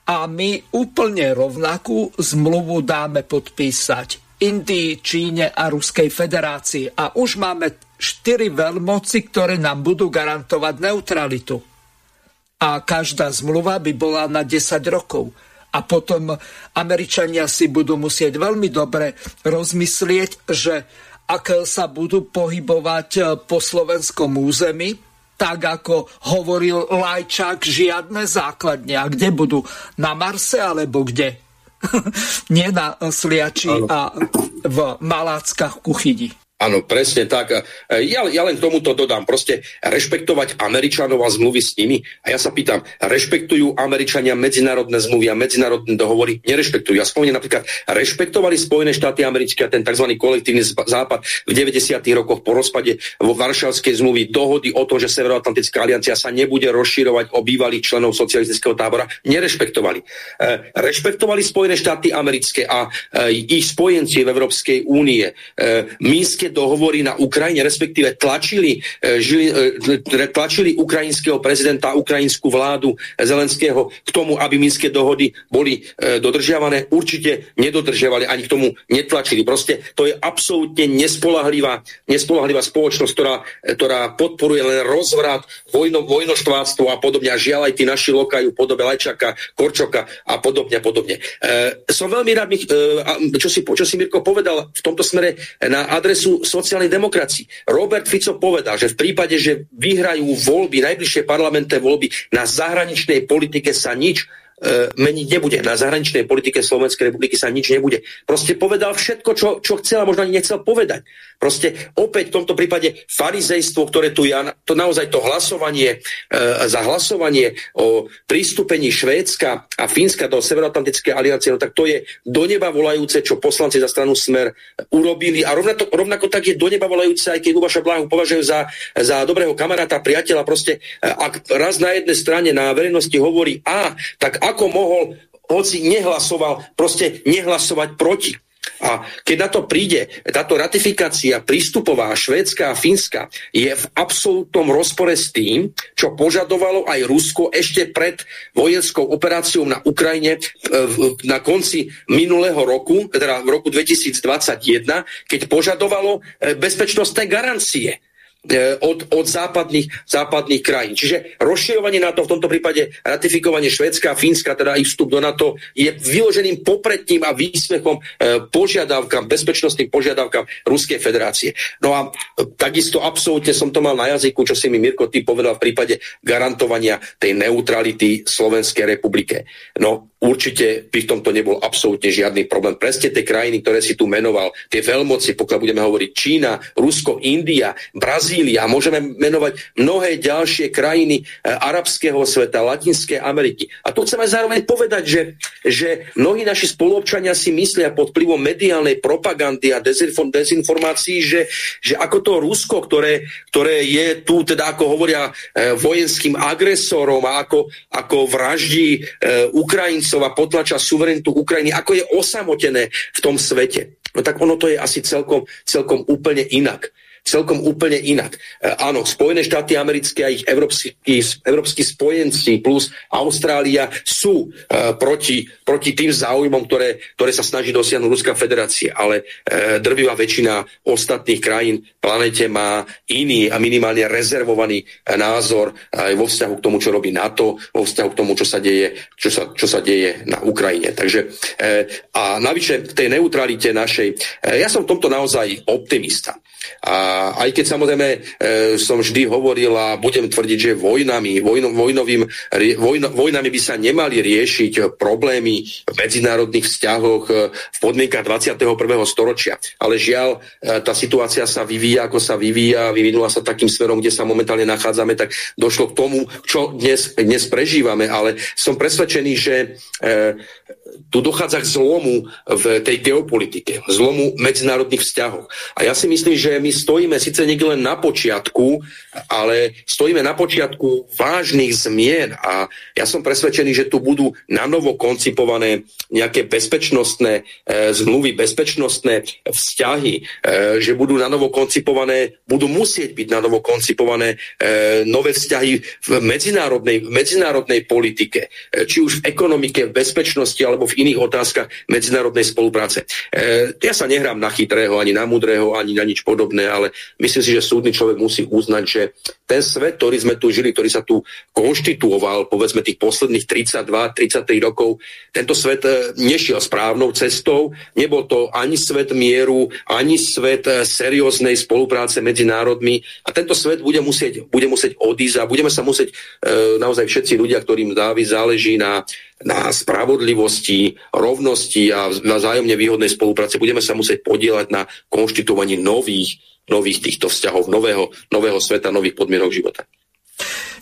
a my úplne rovnakú zmluvu dáme podpísať Indii, Číne a Ruskej federácii. A už máme štyri veľmoci, ktoré nám budú garantovať neutralitu. A každá zmluva by bola na 10 rokov. A potom Američania si budú musieť veľmi dobre rozmyslieť, že ak sa budú pohybovať po slovenskom území, tak ako hovoril Lajčák, žiadne základne. A kde budú? Na Marse alebo kde? *laughs* Nie na Sliači a v Maláckach Kuchydi. Áno, presne tak. Ja, ja len tomuto dodám, proste rešpektovať Američanov a zmluvy s nimi. A ja sa pýtam, rešpektujú Američania medzinárodné zmluvy a medzinárodné dohovory? Nerešpektujú. Ja spomeniem napríklad, rešpektovali Spojené štáty americké a ten tzv. kolektívny západ v 90. rokoch po rozpade vo Varšavskej zmluvy dohody o tom, že Severoatlantická aliancia sa nebude rozširovať o bývalých členov socialistického tábora. Nerešpektovali. E, rešpektovali Spojené štáty americké a e, ich spojenci v Európskej únie. E, dohovory na Ukrajine, respektíve tlačili, e, žili, e, tlačili ukrajinského prezidenta ukrajinskú vládu Zelenského k tomu, aby minské dohody boli e, dodržiavané. Určite nedodržiavali, ani k tomu netlačili. Proste to je absolútne nespolahlivá, nespolahlivá spoločnosť, ktorá, ktorá podporuje len rozvrat, vojno, vojnoštvárstvo a podobne. A žiaľ aj tí naši lokajú podobe Lajčaka, Korčoka a podobne podobne. E, som veľmi rád, e, čo, si, čo si Mirko povedal v tomto smere na adresu sociálnej demokracii. Robert Fico povedal, že v prípade, že vyhrajú voľby, najbližšie parlamentné voľby, na zahraničnej politike sa nič e, meniť nebude. Na zahraničnej politike Slovenskej republiky sa nič nebude. Proste povedal všetko, čo, čo chcel a možno ani nechcel povedať. Proste opäť v tomto prípade farizejstvo, ktoré tu je, to naozaj to hlasovanie e, za hlasovanie o pristúpení Švédska a Fínska do Severoatlantickej aliancie, no tak to je do neba volajúce, čo poslanci za stranu Smer urobili a rovnako, rovnako tak je do neba volajúce, aj keď Lubaša Bláhu považujú za, za dobrého kamaráta, priateľa, proste e, ak raz na jednej strane na verejnosti hovorí A, tak ako mohol hoci nehlasoval, proste nehlasovať proti. A keď na to príde, táto ratifikácia prístupová švédska a fínska je v absolútnom rozpore s tým, čo požadovalo aj Rusko ešte pred vojenskou operáciou na Ukrajine na konci minulého roku, teda v roku 2021, keď požadovalo e, bezpečnostné garancie. E, od, od západných, západných krajín. Čiže rozširovanie NATO, v tomto prípade ratifikovanie Švedska a Fínska, teda ich vstup do NATO, je vyloženým popredným a výsmechom e, požiadavkám, bezpečnostným požiadavkám Ruskej federácie. No a e, takisto absolútne som to mal na jazyku, čo si mi Mirko ty povedal v prípade garantovania tej neutrality Slovenskej republike. No určite by v tomto nebol absolútne žiadny problém. Presne tie krajiny, ktoré si tu menoval, tie veľmoci, pokiaľ budeme hovoriť Čína, Rusko, India, Brazília, Brazília, môžeme menovať mnohé ďalšie krajiny e, arabského sveta, Latinskej Ameriky. A tu chceme zároveň povedať, že, že mnohí naši spoluobčania si myslia pod vplyvom mediálnej propagandy a dezinformácií, že, že ako to Rusko, ktoré, ktoré je tu, teda ako hovoria, e, vojenským agresorom a ako, ako vraždí e, Ukrajincov a potlača suverenitu Ukrajiny, ako je osamotené v tom svete. No tak ono to je asi celkom, celkom úplne inak celkom úplne inak. E, áno, Spojené štáty americké a ich európsky, európsky spojenci plus Austrália sú e, proti, proti tým záujmom, ktoré, ktoré sa snaží dosiahnuť Ruská federácia, ale e, drvivá väčšina ostatných krajín planete má iný a minimálne rezervovaný názor aj vo vzťahu k tomu, čo robí NATO, vo vzťahu k tomu, čo sa deje, čo sa, čo sa deje na Ukrajine. Takže a navyše k tej neutralite našej, ja som v tomto naozaj optimista. A aj keď samozrejme e, som vždy hovoril a budem tvrdiť, že vojnami, vojno, vojnovým, vojno, vojnami by sa nemali riešiť problémy v medzinárodných vzťahoch e, v podmienkach 21. storočia. Ale žiaľ, e, tá situácia sa vyvíja, ako sa vyvíja, vyvinula sa takým smerom, kde sa momentálne nachádzame, tak došlo k tomu, čo dnes, dnes prežívame. Ale som presvedčený, že e, tu dochádza k zlomu v tej geopolitike, zlomu medzinárodných vzťahov. A ja si myslím, že my stojíme síce niekde len na počiatku, ale stojíme na počiatku vážnych zmien a ja som presvedčený, že tu budú na novo koncipované nejaké bezpečnostné e, zmluvy, bezpečnostné vzťahy, e, že budú na novo koncipované, budú musieť byť na novo koncipované e, nové vzťahy v medzinárodnej, v medzinárodnej politike, e, či už v ekonomike, v bezpečnosti alebo v iných otázkach medzinárodnej spolupráce. E, ja sa nehrám na chytrého, ani na mudrého, ani na nič podobné, ale myslím si, že súdny človek musí uznať, že ten svet, ktorý sme tu žili, ktorý sa tu konštituoval, povedzme tých posledných 32-33 rokov, tento svet e, nešiel správnou cestou, nebol to ani svet mieru, ani svet e, serióznej spolupráce medzi národmi a tento svet bude musieť, bude musieť odísť a budeme sa musieť e, naozaj všetci ľudia, ktorým dávi záleží na, na spravodlivosti, rovnosti a na zájomne výhodnej spolupráce, budeme sa musieť podielať na konštitovaní nových, nových týchto vzťahov, nového, nového sveta, nových podmienok života.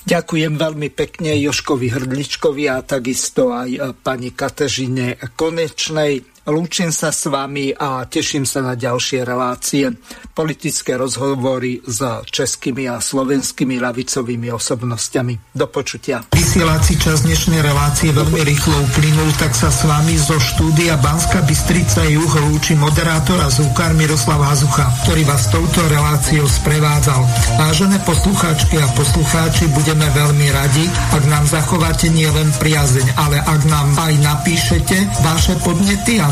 Ďakujem veľmi pekne Joškovi Hrdličkovi a takisto aj e, pani Katežine Konečnej. Lúčim sa s vami a teším sa na ďalšie relácie, politické rozhovory s českými a slovenskými lavicovými osobnostiami. Do počutia. Vysielací čas dnešnej relácie veľmi rýchlo uplynul, tak sa s vami zo štúdia Banska Bystrica Juh lúči moderátor a zúkar Miroslav Hazucha, ktorý vás touto reláciou sprevádzal. Vážené poslucháčky a poslucháči, budeme veľmi radi, ak nám zachováte nielen priazeň, ale ak nám aj napíšete vaše podnety a